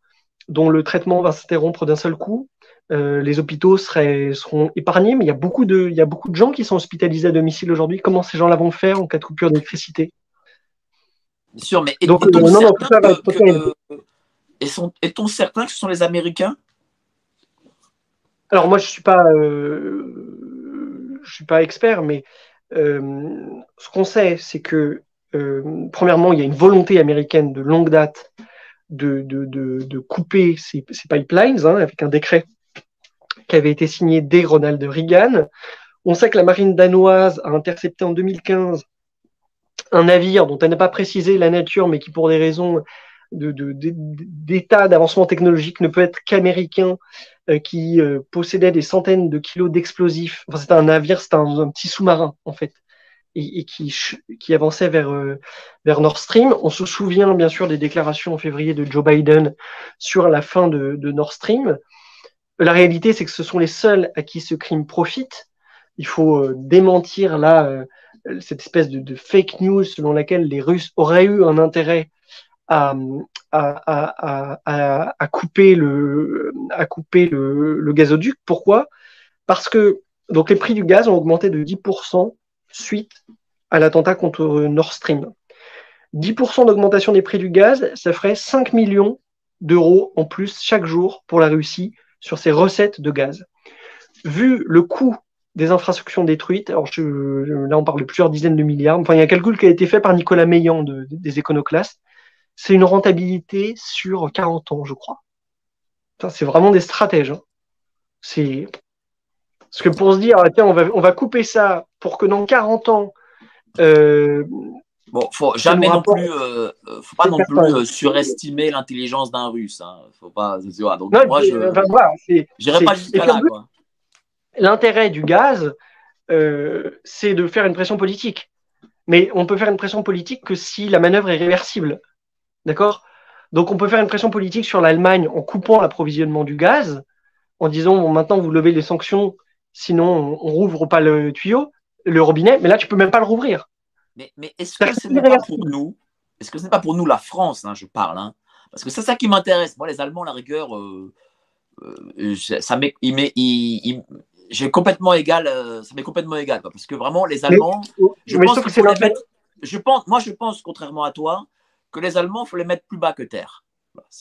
dont le traitement va s'interrompre d'un seul coup. Euh, les hôpitaux seraient, seront épargnés, mais il y, a beaucoup de, il y a beaucoup de gens qui sont hospitalisés à domicile aujourd'hui. Comment ces gens-là vont faire en cas de coupure d'électricité? Bien sûr, mais est-on certain que ce sont les Américains? Alors moi, je suis pas, euh, suis pas expert, mais euh, ce qu'on sait, c'est que euh, premièrement, il y a une volonté américaine de longue date de, de, de, couper ces, ces pipelines hein, avec un décret qui avait été signé dès Ronald Reagan. On sait que la marine danoise a intercepté en 2015 un navire dont elle n'a pas précisé la nature, mais qui pour des raisons d'état de, d'avancement technologique ne peut être qu'américain, euh, qui euh, possédait des centaines de kilos d'explosifs. Enfin, c'était un navire, c'était un, petit sous-marin en fait, et, et qui, qui, avançait vers, euh, vers Nord Stream. On se souvient bien sûr des déclarations en février de Joe Biden sur la fin de, de Nord Stream. La réalité, c'est que ce sont les seuls à qui ce crime profite. Il faut démentir là cette espèce de, de, fake news selon laquelle les Russes auraient eu un intérêt à, à, à, à, couper le, à couper le, le gazoduc. Pourquoi? Parce que donc les prix du gaz ont augmenté de 10% suite à l'attentat contre Nord Stream. 10% d'augmentation des prix du gaz, ça ferait 5 millions d'euros en plus chaque jour pour la Russie sur ses recettes de gaz. Vu le coût des infrastructures détruites, alors je, là on parle de plusieurs dizaines de milliards, enfin il y a un calcul qui a été fait par Nicolas Meillan de, des éconoclastes, c'est une rentabilité sur 40 ans, je crois. C'est vraiment des stratèges. Hein. C'est parce que pour se dire, tiens, on va, on va couper ça pour que dans 40 ans, euh, Bon, faut jamais non plus, euh, euh, faut pas non plus euh, surestimer l'intelligence d'un Russe. Hein. Faut pas. Donc moi, je, pas jusqu'à là. L'intérêt du gaz, c'est de faire une pression politique. Mais on peut faire une pression politique que si la manœuvre est réversible. D'accord? Donc on peut faire une pression politique sur l'Allemagne en coupant l'approvisionnement du gaz, en disant bon, maintenant vous levez les sanctions, sinon on, rouvre pas le tuyau, le robinet, mais là tu peux même pas le rouvrir. Mais, mais est-ce que ce n'est pas pour nous Est-ce que ce n'est pas pour nous la France, hein, je parle hein? Parce que c'est ça qui m'intéresse. Moi, les Allemands, la rigueur, euh, euh, ça m'est, j'ai complètement égal, euh, ça m'est complètement égal, parce que vraiment les Allemands, je, pense que je pense, moi je pense contrairement à toi, que les Allemands faut les mettre plus bas que terre.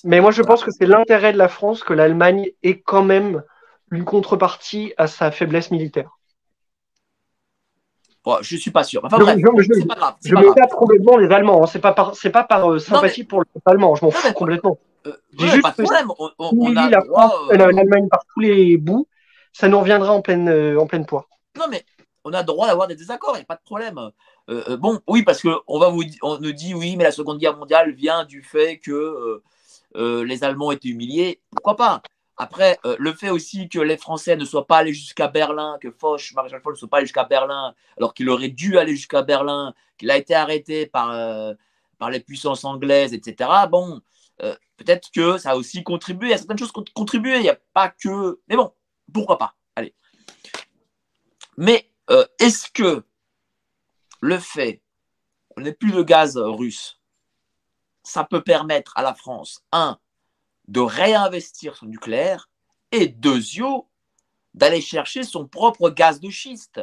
Mais moi je pense que c'est l'intérêt de la France que l'Allemagne ait quand même une contrepartie à sa faiblesse militaire. Je je suis pas sûr. Enfin bref, c'est pas grave. Je me tape complètement les Allemands. Hein. C'est pas par, c'est pas par euh, sympathie pour les Allemands. Je m'en fous complètement. Euh, J'ai juste pas de problème. On, on, a euh, l'Allemagne par tous les bouts ça nous reviendra en pleine, euh, en pleine poire. Non, mais on a le droit d'avoir des désaccords, il n'y a pas de problème. Euh, euh, bon, oui, parce qu'on va vous, on nous dit oui, mais la Seconde Guerre mondiale vient du fait que les Allemands étaient humiliés. Pourquoi pas? Après, le fait aussi que les Français ne soient pas allés jusqu'à Berlin, que Foch, Maréchal Foch ne soit pas allé jusqu'à Berlin, alors qu'il aurait dû aller jusqu'à Berlin, qu'il a été arrêté par, par les puissances anglaises, etc. Bon, peut-être que ça a aussi contribué, il y a certaines choses qui ont contribué, il n'y a pas que. Mais bon, pourquoi pas? Allez. Mais euh, est-ce que le fait qu'on n'ait plus de gaz russe, ça peut permettre à la France, un, de réinvestir son nucléaire, et deux, d'aller chercher son propre gaz de schiste.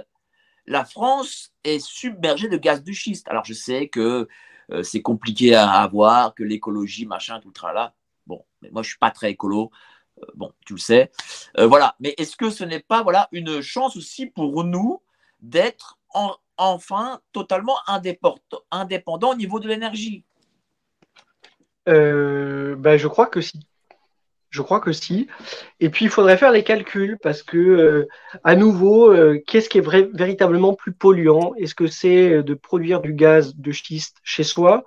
La France est submergée de gaz de schiste. Alors je sais que euh, c'est compliqué à avoir, que l'écologie, machin, tout le là. Bon, mais moi je suis pas très écolo. Euh, bon, tu le sais. Euh, voilà. Mais est-ce que ce n'est pas voilà, une chance aussi pour nous d'être enfin totalement indépendants au niveau de l'énergie euh, ben, Je crois que si. Je crois que si. Et puis, il faudrait faire les calculs parce que, à nouveau, qu'est-ce qui est véritablement plus polluant? Est-ce que c'est de produire du gaz de schiste chez soi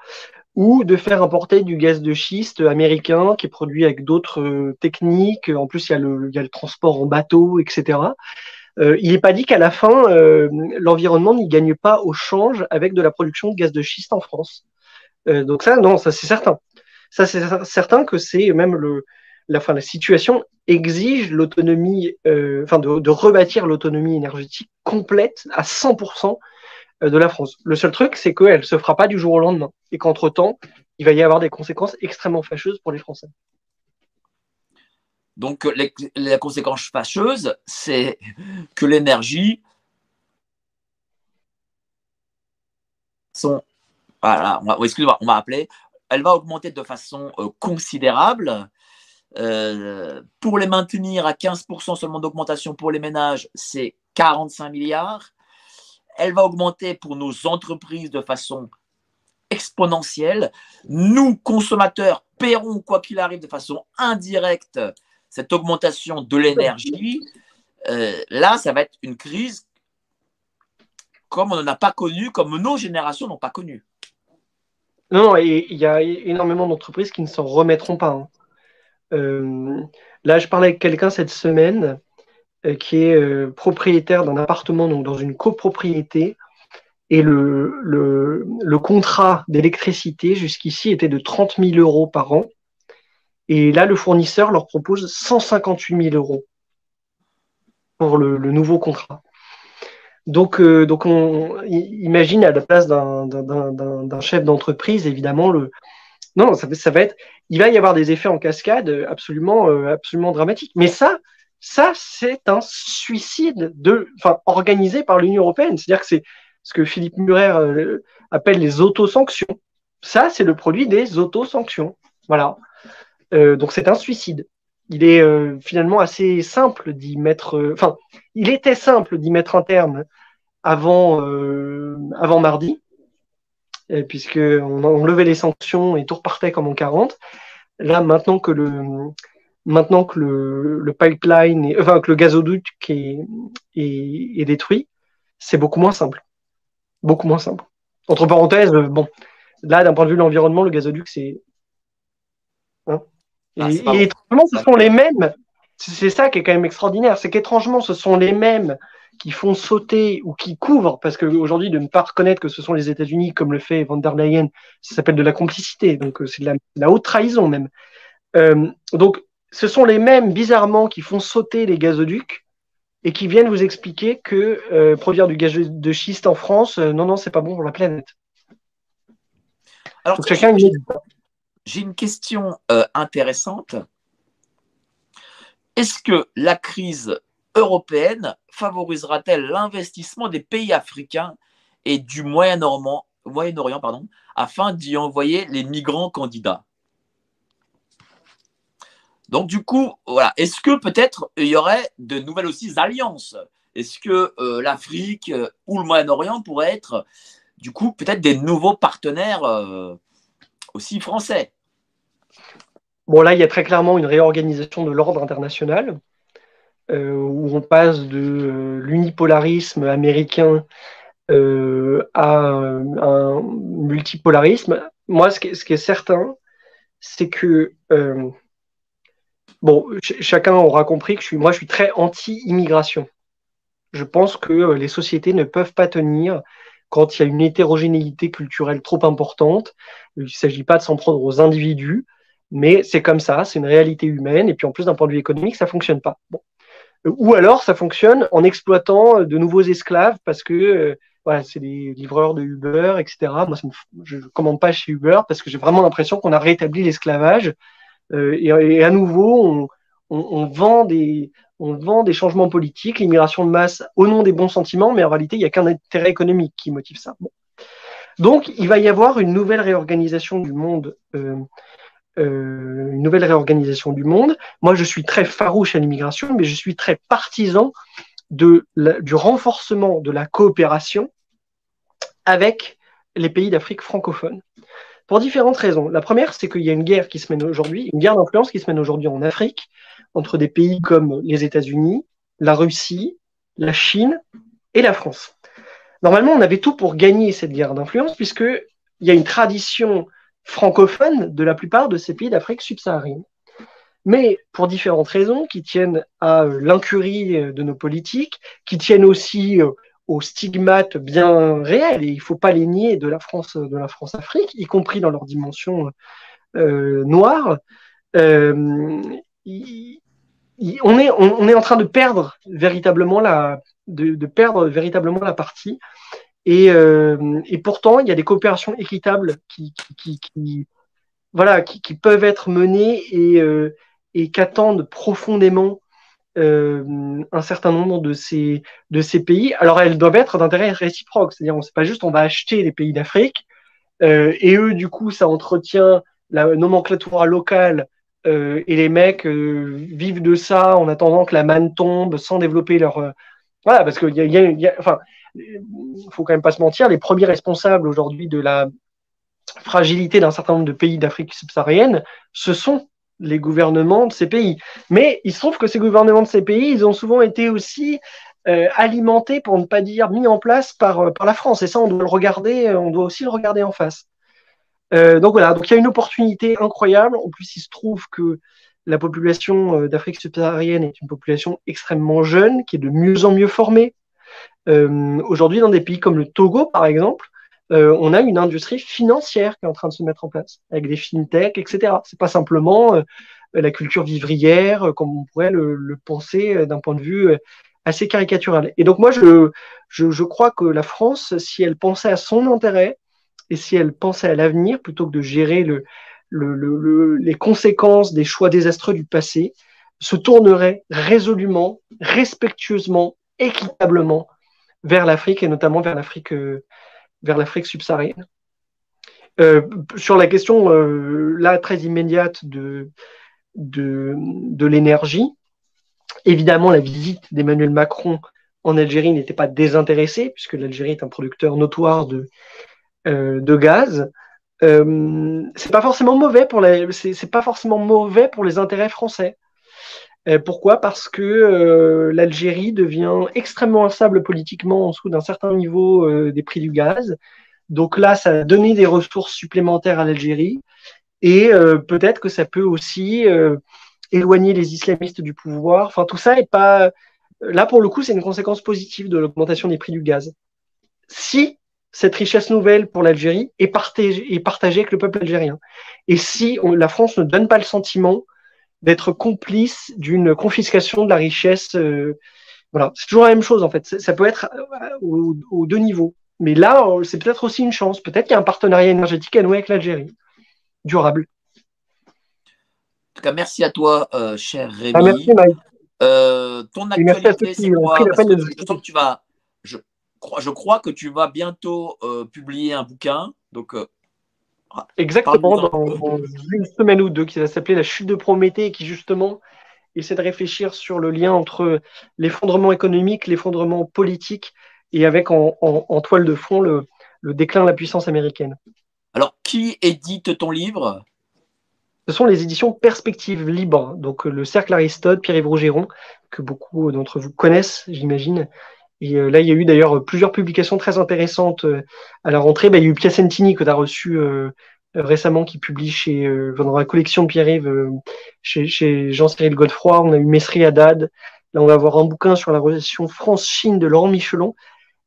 ou de faire importer du gaz de schiste américain qui est produit avec d'autres euh, techniques? En plus, il y, a le, transport en bateau, etc. Euh, il n'est pas dit qu'à la fin, euh, l'environnement n'y gagne pas au change avec de la production de gaz de schiste en France. Euh, donc ça, non, ça c'est certain. Ça c'est certain que c'est même le, la, fin, la situation exige l'autonomie, enfin de, de rebâtir l'autonomie énergétique complète à 100% euh, de la France. Le seul truc, c'est qu'elle ne se fera pas du jour au lendemain et qu'entre-temps, il va y avoir des conséquences extrêmement fâcheuses pour les Français. Donc, la conséquence fâcheuse, c'est que l'énergie voilà, excusez-moi, on m'a appelé, elle va augmenter de façon euh, considérable. Euh, pour les maintenir à 15% seulement d'augmentation pour les ménages, c'est 45 milliards elle va augmenter pour nos entreprises de façon exponentielle. Nous, consommateurs, paierons, quoi qu'il arrive, de façon indirecte cette augmentation de l'énergie. Euh, là, ça va être une crise comme on n'en a pas connu, comme nos générations n'ont pas connu. Non, il y a énormément d'entreprises qui ne s'en remettront pas. Hein. Euh, là, je parlais avec quelqu'un cette semaine euh, qui est propriétaire d'un appartement, donc dans une copropriété, et le, le, contrat d'électricité jusqu'ici était de 30 000 euros par an. Et là, le fournisseur leur propose 158 000 euros pour le, nouveau contrat. Donc, euh, donc on imagine à la place d'un chef d'entreprise, évidemment, le, non, ça, va être, il va y avoir des effets en cascade absolument, absolument dramatiques. Mais ça, ça, c'est un suicide de, enfin, organisé par l'Union européenne. C'est-à-dire que c'est ce que Philippe Murer euh, appelle les autosanctions. Ça, c'est le produit des autosanctions. Voilà. Euh, donc, c'est un suicide. Il est euh, finalement assez simple d'y mettre. Enfin, il était simple d'y mettre un terme avant, avant mardi, puisqu'on on levait les sanctions et tout repartait comme en 40. Là, maintenant que le, maintenant que le, pipeline, est, enfin que le gazoduc est, est, détruit, c'est beaucoup moins simple. Beaucoup moins simple. Entre parenthèses, bon, là, d'un point de vue de l'environnement, le gazoduc, c'est. Ah, et, étrangement, ce sont les mêmes. C'est ça qui est quand même extraordinaire, c'est qu'étrangement, ce sont les mêmes qui font sauter ou qui couvrent, parce qu'aujourd'hui, de ne pas reconnaître que ce sont les États-Unis, comme le fait Van der Leyen, ça s'appelle de la complicité, donc euh, c'est de, la, haute trahison même. Euh, donc, ce sont les mêmes, bizarrement, qui font sauter les gazoducs et qui viennent vous expliquer que euh, produire du gaz de schiste en France, non, non, c'est pas bon pour la planète. Alors, j'ai une question intéressante. Est-ce que la crise européenne favorisera-t-elle l'investissement des pays africains et du Moyen-Orient afin d'y envoyer les migrants candidats? Donc du coup, voilà, est-ce que peut-être il y aurait de nouvelles aussi alliances? Est-ce que euh, l'Afrique euh, ou le Moyen-Orient pourraient être du coup peut-être des nouveaux partenaires euh, aussi français? Bon là, il y a très clairement une réorganisation de l'ordre international. Euh, où on passe de euh, l'unipolarisme américain euh, à un multipolarisme. Moi, ce qui, est certain, c'est que bon, chacun aura compris que moi, je suis très anti-immigration. Je pense que les sociétés ne peuvent pas tenir quand il y a une hétérogénéité culturelle trop importante. Il ne s'agit pas de s'en prendre aux individus, mais c'est comme ça, c'est une réalité humaine. Et puis en plus, d'un point de vue économique, ça fonctionne pas. Bon. Ou alors, ça fonctionne en exploitant de nouveaux esclaves parce que euh, voilà, c'est des livreurs de Uber, etc. Moi, je ne commande pas chez Uber parce que j'ai vraiment l'impression qu'on a rétabli l'esclavage. Euh, et, à nouveau, on, vend des, on vend des changements politiques, l'immigration de masse au nom des bons sentiments, mais en réalité, il n'y a qu'un intérêt économique qui motive ça. Donc, il va y avoir une nouvelle réorganisation du monde euh, euh, une nouvelle réorganisation du monde. Moi, je suis très farouche à l'immigration, mais je suis très partisan du renforcement de la coopération avec les pays d'Afrique francophone. Pour différentes raisons. La première, c'est qu'il y a une guerre qui se mène aujourd'hui, une guerre d'influence qui se mène aujourd'hui en Afrique, entre des pays comme les États-Unis, la Russie, la Chine et la France. Normalement, on avait tout pour gagner cette guerre d'influence, puisqu'il y a une tradition francophones de la plupart de ces pays d'Afrique subsaharienne. Mais pour différentes raisons qui tiennent à euh, l'incurie euh, de nos politiques, qui tiennent aussi euh, aux stigmates bien réels, et il ne faut pas les nier de la France, de la France-Afrique, y compris dans leur dimension noire, on, est, en train de perdre véritablement la, de perdre véritablement la partie et, euh, et, pourtant, il y a des coopérations équitables qui, voilà, qui, peuvent être menées et, euh, et qu'attendent profondément euh, un certain nombre de ces, pays. Alors, elles doivent être d'intérêt réciproque, c'est-à-dire, on sait pas juste on va acheter les pays d'Afrique euh, et eux, du coup, ça entretient la nomenclature locale et les mecs vivent de ça en attendant que la manne tombe sans développer leur voilà, parce qu'il y y y a, enfin, faut quand même pas se mentir, les premiers responsables aujourd'hui de la fragilité d'un certain nombre de pays d'Afrique subsaharienne, ce sont les gouvernements de ces pays. Mais il se trouve que ces gouvernements de ces pays, ils ont souvent été aussi euh, alimentés, pour ne pas dire mis en place par, euh, par la France. Et ça, on doit le regarder, on doit aussi le regarder en face. Euh, donc voilà, donc il y a une opportunité incroyable. En plus, il se trouve que la population euh, d'Afrique subsaharienne est une population extrêmement jeune, qui est de mieux en mieux formée. Euh, aujourd'hui, dans des pays comme le Togo, par exemple, euh, on a une industrie financière qui est en train de se mettre en place, avec des fintechs, etc. C'est pas simplement la culture vivrière, comme on pourrait le, penser d'un point de vue assez caricatural. Et donc moi, je, je, je, crois que la France, si elle pensait à son intérêt et si elle pensait à l'avenir, plutôt que de gérer le, le, les conséquences des choix désastreux du passé, se tournerait résolument, respectueusement, équitablement vers l'Afrique et notamment vers l'Afrique euh, vers l'Afrique subsaharienne. Euh, sur la question euh, là très immédiate de, de, l'énergie, évidemment la visite d'Emmanuel Macron en Algérie n'était pas désintéressée puisque l'Algérie est un producteur notoire de, de gaz. C'est pas forcément mauvais pour les, c'est pas forcément mauvais pour les intérêts français. Euh, pourquoi? Parce que euh, l'Algérie devient extrêmement instable politiquement en dessous d'un certain niveau des prix du gaz. Donc là, ça a donné des ressources supplémentaires à l'Algérie. Et euh, peut-être que ça peut aussi euh, éloigner les islamistes du pouvoir. Enfin, tout ça est pas. Là, pour le coup, c'est une conséquence positive de l'augmentation des prix du gaz. Si cette richesse nouvelle pour l'Algérie est partagée avec le peuple algérien, et si la France ne donne pas le sentiment d'être complice d'une confiscation de la richesse, euh, voilà, c'est toujours la même chose en fait. Ça, peut être aux deux niveaux. Mais là, c'est peut-être aussi une chance. Peut-être qu'il y a un partenariat énergétique à nouer avec l'Algérie, durable. En tout cas, merci à toi, euh, cher Rémi. Ah, merci, Mike. Euh, ton actualité, c'est quoi je, que tu vas, je, crois, je crois que tu vas bientôt euh, publier un bouquin. Donc, Exactement, dans, une semaine ou deux, qui va s'appeler La chute de Prométhée, et qui justement essaie de réfléchir sur le lien entre l'effondrement économique, l'effondrement politique et avec en, toile de fond le, déclin de la puissance américaine. Alors, qui édite ton livre? Ce sont les éditions Perspectives Libres, donc le Cercle Aristote, Pierre-Yves Rougeron, que beaucoup d'entre vous connaissent, j'imagine. Et euh, là, il y a eu d'ailleurs plusieurs publications très intéressantes euh, à la rentrée. Bah, il y a eu Piacentini que tu as reçu euh, récemment qui publie chez, dans la collection de Pierre-Yves chez, Jean-Cyril Godefroy. On a eu Messri Haddad. Là, on va avoir un bouquin sur la relation France-Chine de Laurent Michelon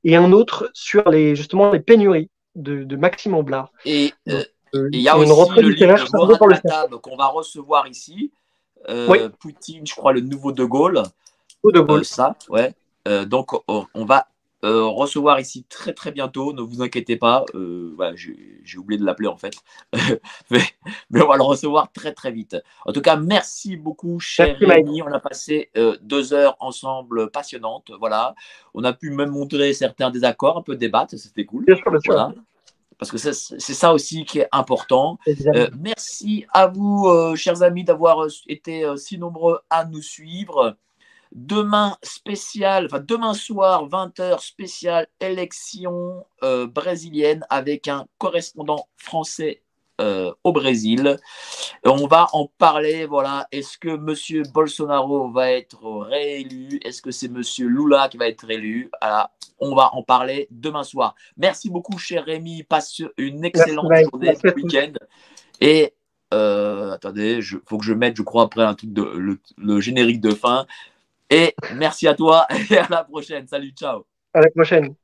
et un autre sur les, justement les pénuries de, de Maxime Amblard. Et euh, euh, il y a aussi le livre de qu'on va recevoir ici. Euh, Poutine, je crois, le nouveau De Gaulle. De Gaulle. ça, ouais. Donc, on va euh, recevoir ici très très bientôt. Ne vous inquiétez pas. Euh, j'ai oublié de l'appeler en fait. *laughs* mais, on va le recevoir très très vite. En tout cas, merci beaucoup, cher Rémi. On a passé euh, deux heures ensemble passionnantes. Voilà. On a pu même montrer certains désaccords, un peu débattre. C'était cool. Parce que c'est ça aussi qui est important. merci à vous, chers amis, d'avoir été si nombreux à nous suivre. Demain spécial, enfin demain soir, 20h spécial élection euh, brésilienne avec un correspondant français euh, au Brésil. On va en parler. Voilà, est-ce que Monsieur Bolsonaro va être réélu? Est-ce que c'est Monsieur Lula qui va être élu On va en parler demain soir. Merci beaucoup, cher Rémi. Passe une excellente journée ce week-end. Et euh, attendez, il faut que je mette, je crois, après un truc de le générique de fin. Et merci à toi *laughs* et à la prochaine. Salut, ciao. À la prochaine.